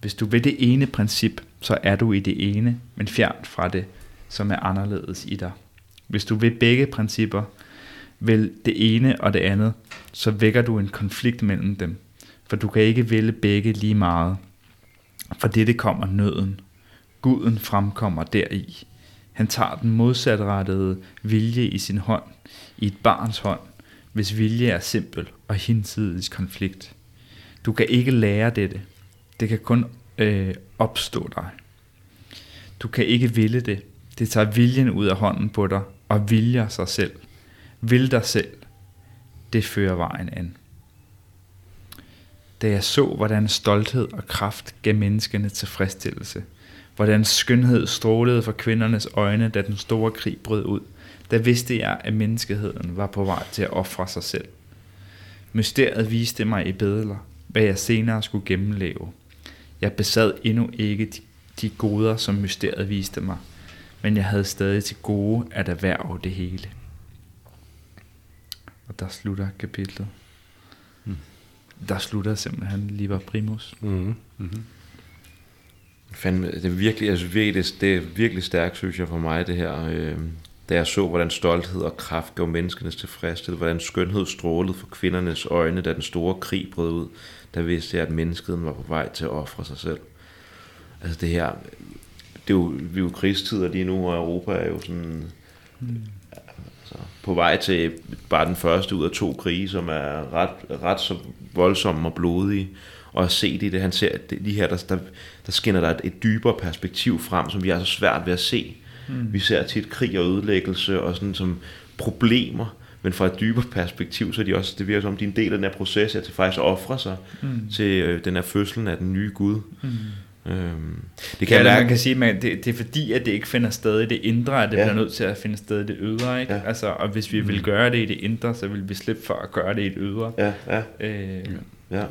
Hvis du vil det ene princip, så er du i det ene, men fjernt fra det, som er anderledes i dig. Hvis du vil begge principper, vil det ene og det andet, så vækker du en konflikt mellem dem, for du kan ikke vælge begge lige meget. For det kommer nøden. Guden fremkommer deri. Han tager den modsatrettede vilje i sin hånd, i et barns hånd, hvis vilje er simpel og hinsides konflikt. Du kan ikke lære dette. Det kan kun øh, opstå dig. Du kan ikke ville det. Det tager viljen ud af hånden på dig og viljer sig selv. Vil dig selv. Det fører vejen an da jeg så, hvordan stolthed og kraft gav menneskene tilfredsstillelse. Hvordan skønhed strålede for kvindernes øjne, da den store krig brød ud. Da vidste jeg, at menneskeheden var på vej til at ofre sig selv. Mysteriet viste mig i bedler, hvad jeg senere skulle gennemleve. Jeg besad endnu ikke de, de goder, som mysteriet viste mig, men jeg havde stadig til gode at erhverve det hele. Og der slutter kapitlet der slutter simpelthen Liber Primus. Mm-hmm. Mm-hmm. Fandme, det er virkelig, altså virkelig, det er virkelig stærkt, synes jeg, for mig, det her. Øh, da jeg så, hvordan stolthed og kraft gav menneskenes tilfredshed, hvordan skønhed strålede for kvindernes øjne, da den store krig brød ud, der vidste jeg, at mennesket var på vej til at ofre sig selv. Altså det her, det er jo, vi er jo krigstider lige nu, og Europa er jo sådan... Mm Altså, på vej til bare den første ud af to krige, som er ret, ret så voldsomme og blodige. Og at se det, det han ser, det, de her, der, der, der skinner der et, et dybere perspektiv frem, som vi er så svært ved at se. Mm. Vi ser tit krig og ødelæggelse og sådan som problemer, men fra et dybere perspektiv, så er de også, det virker som, de er en del af den her proces, at til faktisk at ofre sig mm. til øh, den her fødslen af den nye Gud. Mm. Øhm, det kan ja, være, man kan sige, at det, det er fordi, at det ikke finder sted i det indre, at det ja. bliver nødt til at finde sted i det ydre. Ikke? Ja. Altså, og hvis vi mm. vil gøre det i det indre, så vil vi slippe for at gøre det i det ydre. Ja, ja. Øh, ja. ja.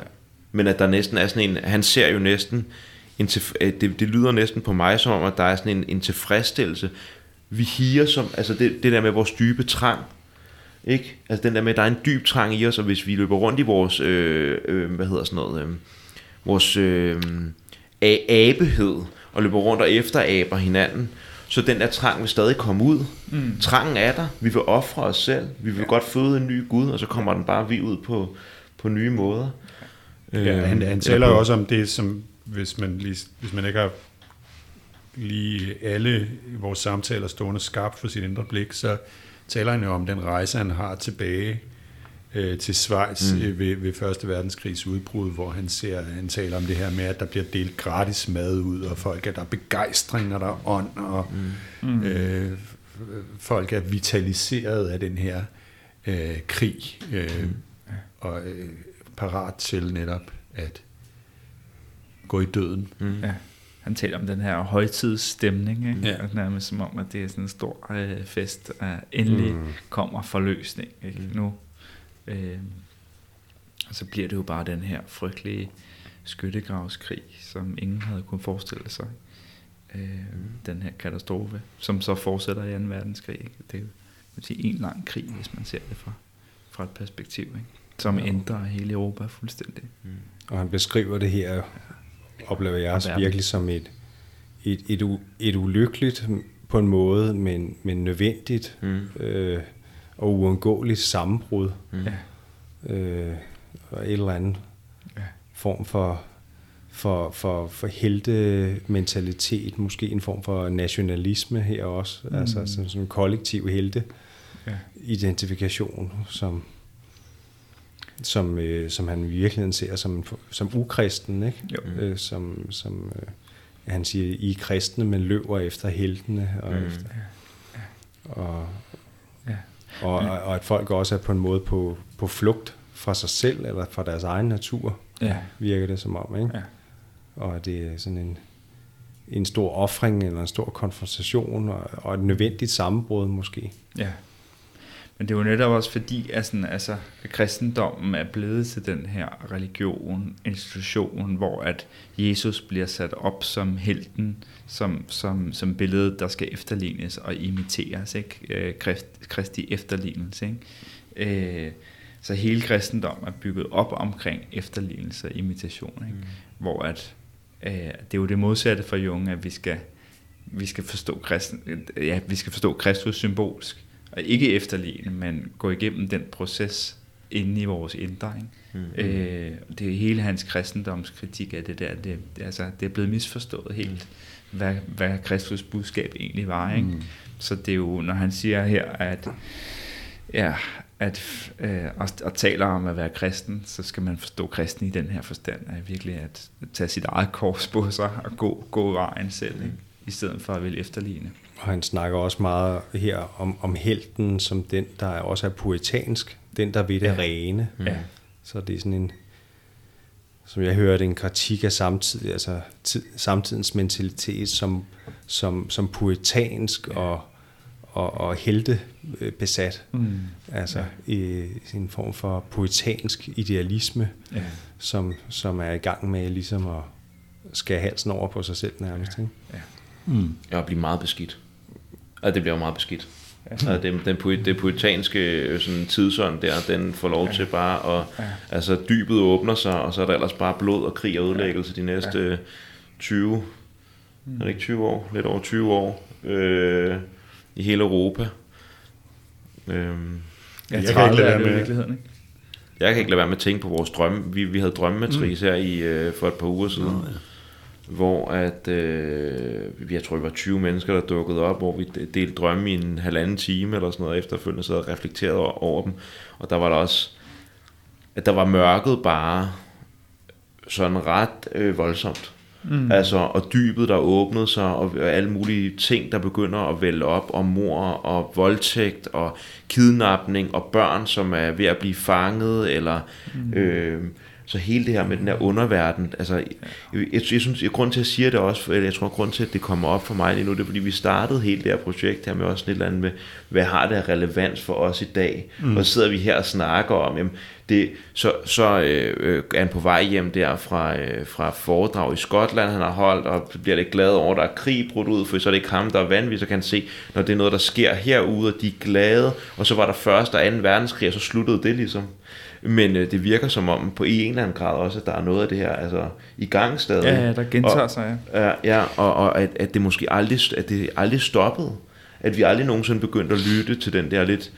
Men at der næsten er sådan en, han ser jo næsten, en tilf- øh, det, det lyder næsten på mig som om, at der er sådan en, en tilfredsstillelse. Vi higer som, altså det, det der med vores dybe trang, ikke? Altså den der med, at der er en dyb trang i os, og hvis vi løber rundt i vores, øh, øh, hvad hedder sådan noget, øh, vores... Øh, abehed, og løber rundt og efteraber hinanden, så den der trang vil stadig komme ud. Mm. Trangen er der. Vi vil ofre os selv. Vi vil ja. godt føde en ny Gud, og så kommer den bare vi ud på, på nye måder. Ja, han, han taler jo også om det, som hvis man, lige, hvis man ikke har lige alle vores samtaler stående skarpt for sit indre blik, så taler han jo om den rejse, han har tilbage øh, til Schweiz mm. øh, ved, ved Første Verdenskrigs udbrud, hvor han ser, han taler om det her med, at der bliver delt gratis mad ud, og folk er der er begejstring, og der er ånd, og mm. øh, folk er vitaliseret af den her øh, krig, øh, mm. og øh, parat til netop at gå i døden. Mm. Ja. Han taler om den her højtidsstemning, ikke? Ja. nærmest som om, at det er sådan en stor øh, fest, at endelig mm. kommer forløsning. Ikke? Mm. Nu Øh, og så bliver det jo bare den her frygtelige skyttegravskrig, som ingen havde kunnet forestille sig. Øh, mm. Den her katastrofe, som så fortsætter i 2. verdenskrig. Ikke? Det er jo vil sige, en lang krig, hvis man ser det fra, fra et perspektiv, ikke? som ja. ændrer hele Europa fuldstændig. Mm. Og han beskriver det her, oplever jeg også virkelig som et, et, et, et ulykkeligt på en måde, men, men nødvendigt mm. øh, og uundgåeligt sammenbrud. Mm. Øh, og et eller andet ja. form for, for, for, for helte-mentalitet, måske en form for nationalisme her også, mm. altså sådan, sådan en kollektiv helte ja. identifikation, som, som, øh, som han i virkeligheden ser som, som ukristen, ikke? Jo. Øh, som, som øh, han siger, I er kristne, men løber efter heltene, og, mm. efter, ja. og, og, og at folk også er på en måde på, på flugt fra sig selv, eller fra deres egen natur, ja. virker det som om. Ikke? Ja. Og det er sådan en, en stor offring, eller en stor konfrontation, og, og et nødvendigt sammenbrud måske. Ja. Men det er jo netop også fordi, at, sådan, altså, at kristendommen er blevet til den her religion, institution, hvor at Jesus bliver sat op som helten, som, som, som billede, der skal efterlignes og imiteres, ikke? Øh, Krist, Kristi efterlignelse. Ikke? Øh, så hele kristendommen er bygget op omkring efterlignelse og imitation, ikke? Mm. hvor at, øh, det er jo det modsatte for Jung, at vi skal, vi skal forstå, kristen, ja, vi skal forstå Kristus symbolsk, og ikke efterligne, men gå igennem den proces inde i vores indre. Ikke? Mm. Øh, det er hele hans kristendomskritik af det der. Det, altså, det er blevet misforstået helt, hvad, hvad Kristus budskab egentlig var. Ikke? Mm. Så det er jo, når han siger her, at ja, at, øh, og, og taler om at være kristen, så skal man forstå kristen i den her forstand, at virkelig at tage sit eget kors på sig og gå, gå vejen selv, ikke? i stedet for at ville efterligne. Og han snakker også meget her om, om helten som den, der også er poetansk, den, der ved det ja. rene. Ja. Så det er sådan en, som jeg hører, det en kritik af samtid, altså tid, samtidens mentalitet som, som, som poetansk ja. og, og, og helte besat. Mm. Altså ja. i, i en form for poetansk idealisme, ja. som, som er i gang med ligesom at skære halsen over på sig selv nærmest. Ja. Ikke? Ja. Mm. Ja, blive meget beskidt. Og det bliver jo meget beskidt. Ja. Altså, den, den det poetanske øh, sådan, tidsånd der, den får lov ja. til bare at, ja. altså dybet åbner sig, og så er der ellers bare blod og krig og ødelæggelse de næste ja. 20, mm. er det ikke 20 år, lidt over 20 år, øh, i hele Europa. Øh, ja, jeg kan ikke lade være med virkeligheden, ikke? Jeg kan ikke lade være med at tænke på vores drømme. Vi, vi havde drømmematris mm. her i, øh, for et par uger siden. Oh, ja hvor at, øh, jeg tror, det var 20 mennesker, der dukkede op, hvor vi delte drømme i en halvanden time eller sådan noget, efterfølgende så reflekteret over dem. Og der var der også, at der var mørket bare sådan ret øh, voldsomt. Mm. Altså, og dybet, der åbnede sig, og alle mulige ting, der begynder at vælge op, og mor, og voldtægt, og kidnapning, og børn, som er ved at blive fanget, eller mm. øh, så hele det her med den der underverden, altså, jeg, jeg, jeg synes, jeg, grund til at sige det også, eller jeg tror, grund til, at det kommer op for mig lige nu, det er, fordi vi startede hele det her projekt her med også lidt eller andet med, hvad har det af relevans for os i dag? Mm. Og så sidder vi her og snakker om, jamen, det, så, så øh, øh, er han på vej hjem der fra, øh, fra foredrag i Skotland, han har holdt, og bliver lidt glad over, at der er krig brudt ud, for så er det ikke ham, der er vanvittig, så kan han se, når det er noget, der sker herude, og de er glade, og så var der første og anden verdenskrig, og så sluttede det ligesom. Men øh, det virker som om på en eller anden grad også, at der er noget af det her altså, i gang stadig. Ja, ja, der gentager og, sig, ja. Ja, ja og, og at, at det måske aldrig, at det aldrig stoppede. At vi aldrig nogensinde begyndte at lytte til den der lidt...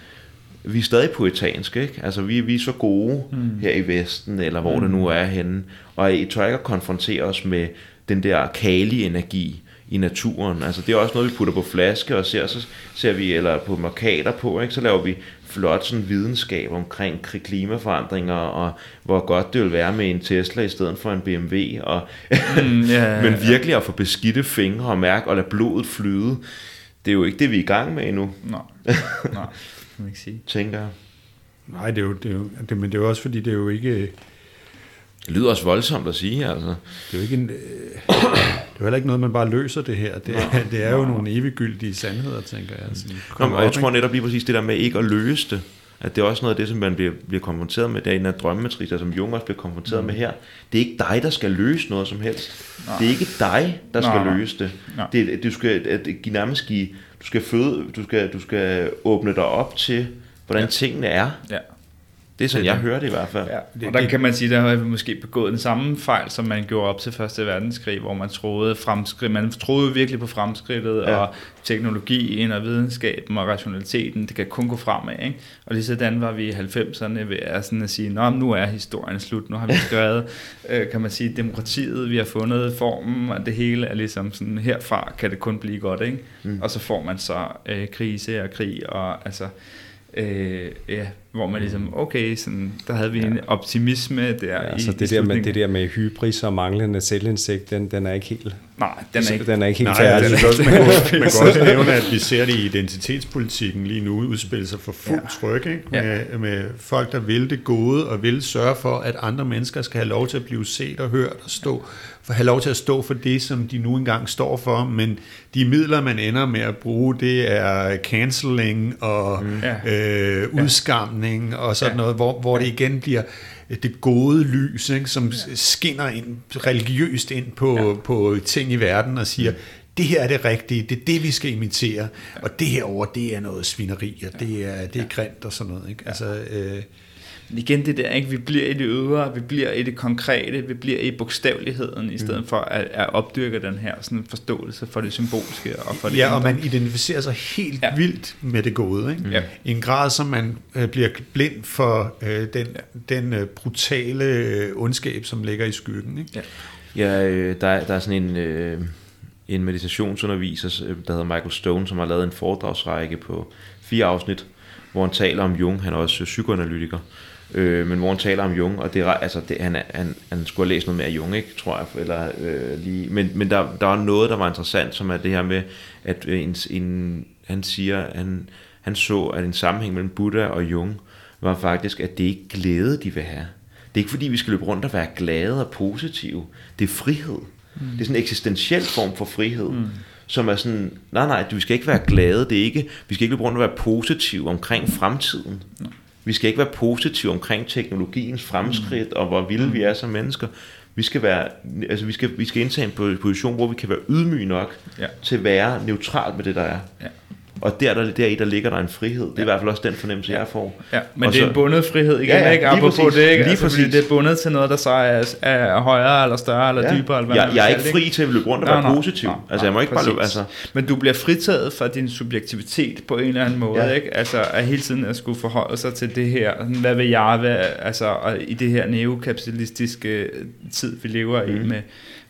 Vi er stadig poetanske, ikke? Altså, vi, vi er så gode mm. her i Vesten, eller hvor mm. det nu er henne. Og I tør ikke at konfrontere os med den der kali-energi i naturen. Altså, det er også noget, vi putter på flaske, og ser, så ser vi, eller på markader på, ikke? så laver vi flot sådan videnskab omkring klimaforandringer, og hvor godt det vil være med en Tesla i stedet for en BMW, og mm, yeah, men virkelig at få beskidte fingre og mærke og lade blodet flyde, det er jo ikke det, vi er i gang med endnu. Nej, nej, kan man ikke sige. Tænker jeg. Nej, det er jo, det er jo, det, men det er jo også fordi, det er jo ikke... Det lyder også voldsomt at sige, altså. Det er jo ikke en, øh, det er jo heller ikke noget, man bare løser det her. Det, er, det er jo nogle eviggyldige sandheder, tænker jeg. Altså, Nå, og jeg tror netop lige præcis det der med ikke at løse det, at det er også noget af det, som man bliver, bliver konfronteret med, det er en af drømmematricer, som Jung også bliver konfronteret mm. med her. Det er ikke dig, der skal løse noget som helst. Nej. Det er ikke dig, der skal Nej. løse det. Nej. det du skal at give, nærmest give, du skal føde, du skal, du skal åbne dig op til, hvordan ja. tingene er. Ja. Det er sådan, det, jeg hører det i hvert fald. Ja, det, og der det, kan man sige, der har vi måske begået den samme fejl, som man gjorde op til Første Verdenskrig, hvor man troede fremskridt, man troede virkelig på fremskridtet, ja. og teknologien og videnskaben og rationaliteten, det kan kun gå fremad. Ikke? Og lige sådan var vi i 90'erne ved at, sådan at sige, Nå, nu er historien slut, nu har vi skrevet, øh, kan man sige, demokratiet, vi har fundet formen, og det hele er ligesom sådan, herfra kan det kun blive godt. Ikke? Mm. Og så får man så øh, krise og krig, og altså Øh, ja, hvor man ligesom, okay, sådan, der havde vi ja. en optimisme der ja, i så det, i der med, det der med hybris og manglende selvindsigt, den, den er ikke helt... Nej, den er ikke, den er ikke helt nej, færdig. Er også, man, kan også, man kan også nævne, at vi ser det i identitetspolitikken lige nu udspille sig for fuld ja. tryk, ikke? Med, ja. med folk, der vil det gode og vil sørge for, at andre mennesker skal have lov til at blive set og hørt og stå for have lov til at stå for det, som de nu engang står for, men de midler, man ender med at bruge, det er cancelling og mm. øh, udskamning og sådan ja. noget, hvor, hvor det igen bliver det gode lys, ikke, som ja. skinner ind, religiøst ind på, ja. på ting i verden og siger, mm. det her er det rigtige, det er det, vi skal imitere, ja. og det her over, det er noget svineri, og det er, det er grimt og sådan noget. Ikke? Altså, øh, men igen det der, ikke? vi bliver i det ydre, vi bliver i det konkrete, vi bliver i bogstaveligheden, i stedet mm. for at, at opdyrke den her sådan forståelse for det symbolske. Og for det ja, og man identificerer sig helt ja. vildt med det gode. Ikke? Ja. I en grad, som man øh, bliver blind for øh, den, ja. den øh, brutale øh, ondskab, som ligger i skyggen. Ikke? Ja, ja øh, der, der er sådan en... Øh en meditationsunderviser, der hedder Michael Stone, som har lavet en foredragsrække på fire afsnit, hvor han taler om Jung, han er også psykoanalytiker, øh, men hvor han taler om Jung, og det er, altså, det, han, han, han skulle have læst noget mere af Jung, ikke, tror jeg, eller, øh, lige, men, men der, der var noget, der var interessant, som er det her med, at en, en, han siger, han, han så, at en sammenhæng mellem Buddha og Jung, var faktisk, at det ikke glæde, de vil have. Det er ikke fordi, vi skal løbe rundt og være glade og positive. Det er frihed. Mm. Det er sådan en eksistentiel form for frihed. Mm som er sådan, nej nej, vi skal ikke være glade, det er ikke, vi skal ikke løbe rundt og være positive omkring fremtiden. Mm. Vi skal ikke være positive omkring teknologiens fremskridt, og hvor vilde vi er som mennesker. Vi skal, være, altså vi skal, vi skal indtage en position, hvor vi kan være ydmyge nok ja. til at være neutral med det, der er. Ja. Og der, der, der i, der ligger der en frihed. Det er i hvert fald også den fornemmelse, jeg får. Ja, men og det er så, en bundet frihed igen, ja, ja, ikke? Apropos præcis, det, ikke? Lige altså, fordi det er bundet til noget, der så er, er højere, eller større, eller ja. dybere. Eller hvad jeg, jeg er ikke fri til at løbe rundt og være nej, positiv. Nej, altså, jeg må ikke bare løbe, altså. Men du bliver fritaget fra din subjektivitet på en eller anden måde, ja. ikke? Altså, at hele tiden at skulle forholde sig til det her. Hvad vil jeg være, altså, i det her neokapitalistiske tid, vi lever mm. i med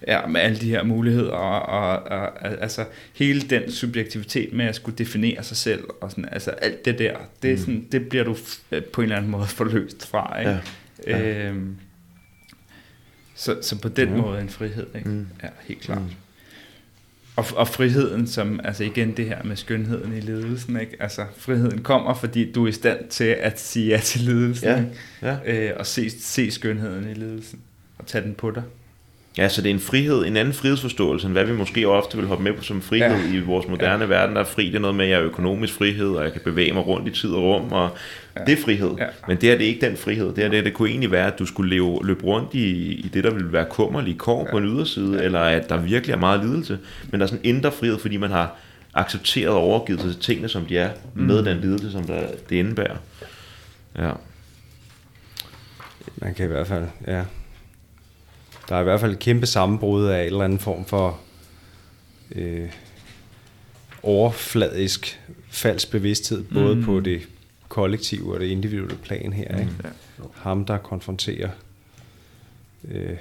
ja, med alle de her muligheder, og, og, og altså hele den subjektivitet med at skulle definere sig selv, og sådan, altså alt det der, det, er mm. sådan, det bliver du på en eller anden måde forløst fra, ikke? Ja. Ja. Øhm, så, så på den mm. måde en frihed, ikke? Mm. Ja, helt klart. Mm. Og, og friheden, som, altså igen det her med skønheden i ledelsen, ikke? Altså friheden kommer, fordi du er i stand til at sige ja til ledelsen, ja. Ja. Øh, og se, se skønheden i ledelsen, og tage den på dig. Ja, så det er en frihed, en anden frihedsforståelse, end hvad vi måske ofte vil hoppe med på som frihed ja. i vores moderne ja. verden. Der er fri, det er noget med, at jeg er økonomisk frihed, og jeg kan bevæge mig rundt i tid og rum, og ja. det er frihed. Ja. Men det er det ikke den frihed. Det er det, det kunne egentlig være, at du skulle leve, løbe rundt i, i det, der ville være kummerlig kår ja. på en yderside, ja. eller at der virkelig er meget lidelse. Men der er sådan en indre frihed, fordi man har accepteret og overgivet sig til tingene, som de er, mm. med den lidelse, som der, det indebærer. Ja. man kan i hvert fald, ja. Der er i hvert fald et kæmpe sammenbrud af en eller anden form for øh, overfladisk falsk bevidsthed, både mm. på det kollektive og det individuelle plan her. Ikke? Ja. Ham, der konfronterer øh,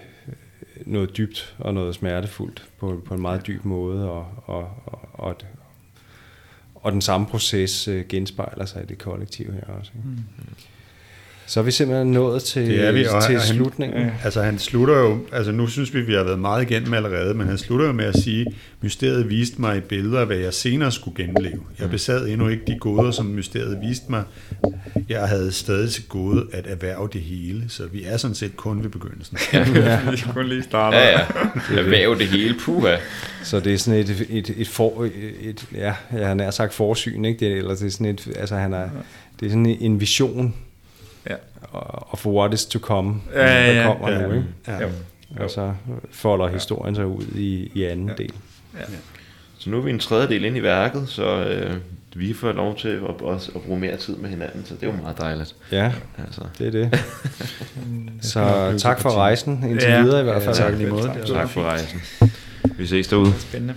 noget dybt og noget smertefuldt på, på en meget dyb måde, og, og, og, og, og den samme proces øh, genspejler sig i det kollektive her også. Ikke? Mm. Så er vi simpelthen nået til, Det er vi, og til han- slutningen. Altså han slutter jo, altså nu synes vi, vi har været meget igennem allerede, men han slutter jo med at sige, mysteriet viste mig i billeder, hvad jeg senere skulle genleve. Jeg besad endnu ikke de goder, som mysteriet viste mig. Jeg havde stadig til gode at erhverve det hele, så vi er sådan set kun ved begyndelsen. Vi skal kun lige starte. Ja, ja. Erhverv det hele, puha. Så det er sådan et, et, et, for, et ja, jeg har nær sagt forsyn, ikke? Det, eller det er sådan et, altså han er, det er sådan en vision Ja. of what is to come, Ja, ja, der ja. kommer Ja. nu, ikke? Ja. Jo. Og så folder historien sig ud i, i anden Ja. del. Så nu er vi en tredjedel ind i værket, så øh, vi får lov til at, også at bruge mere tid med hinanden, så det er jo meget dejligt. Ja, Altså, det er det. så tak for rejsen, indtil Ja. videre i hvert fald. Ja, tak. Tak. tak for rejsen. Vi ses derude. Spændende.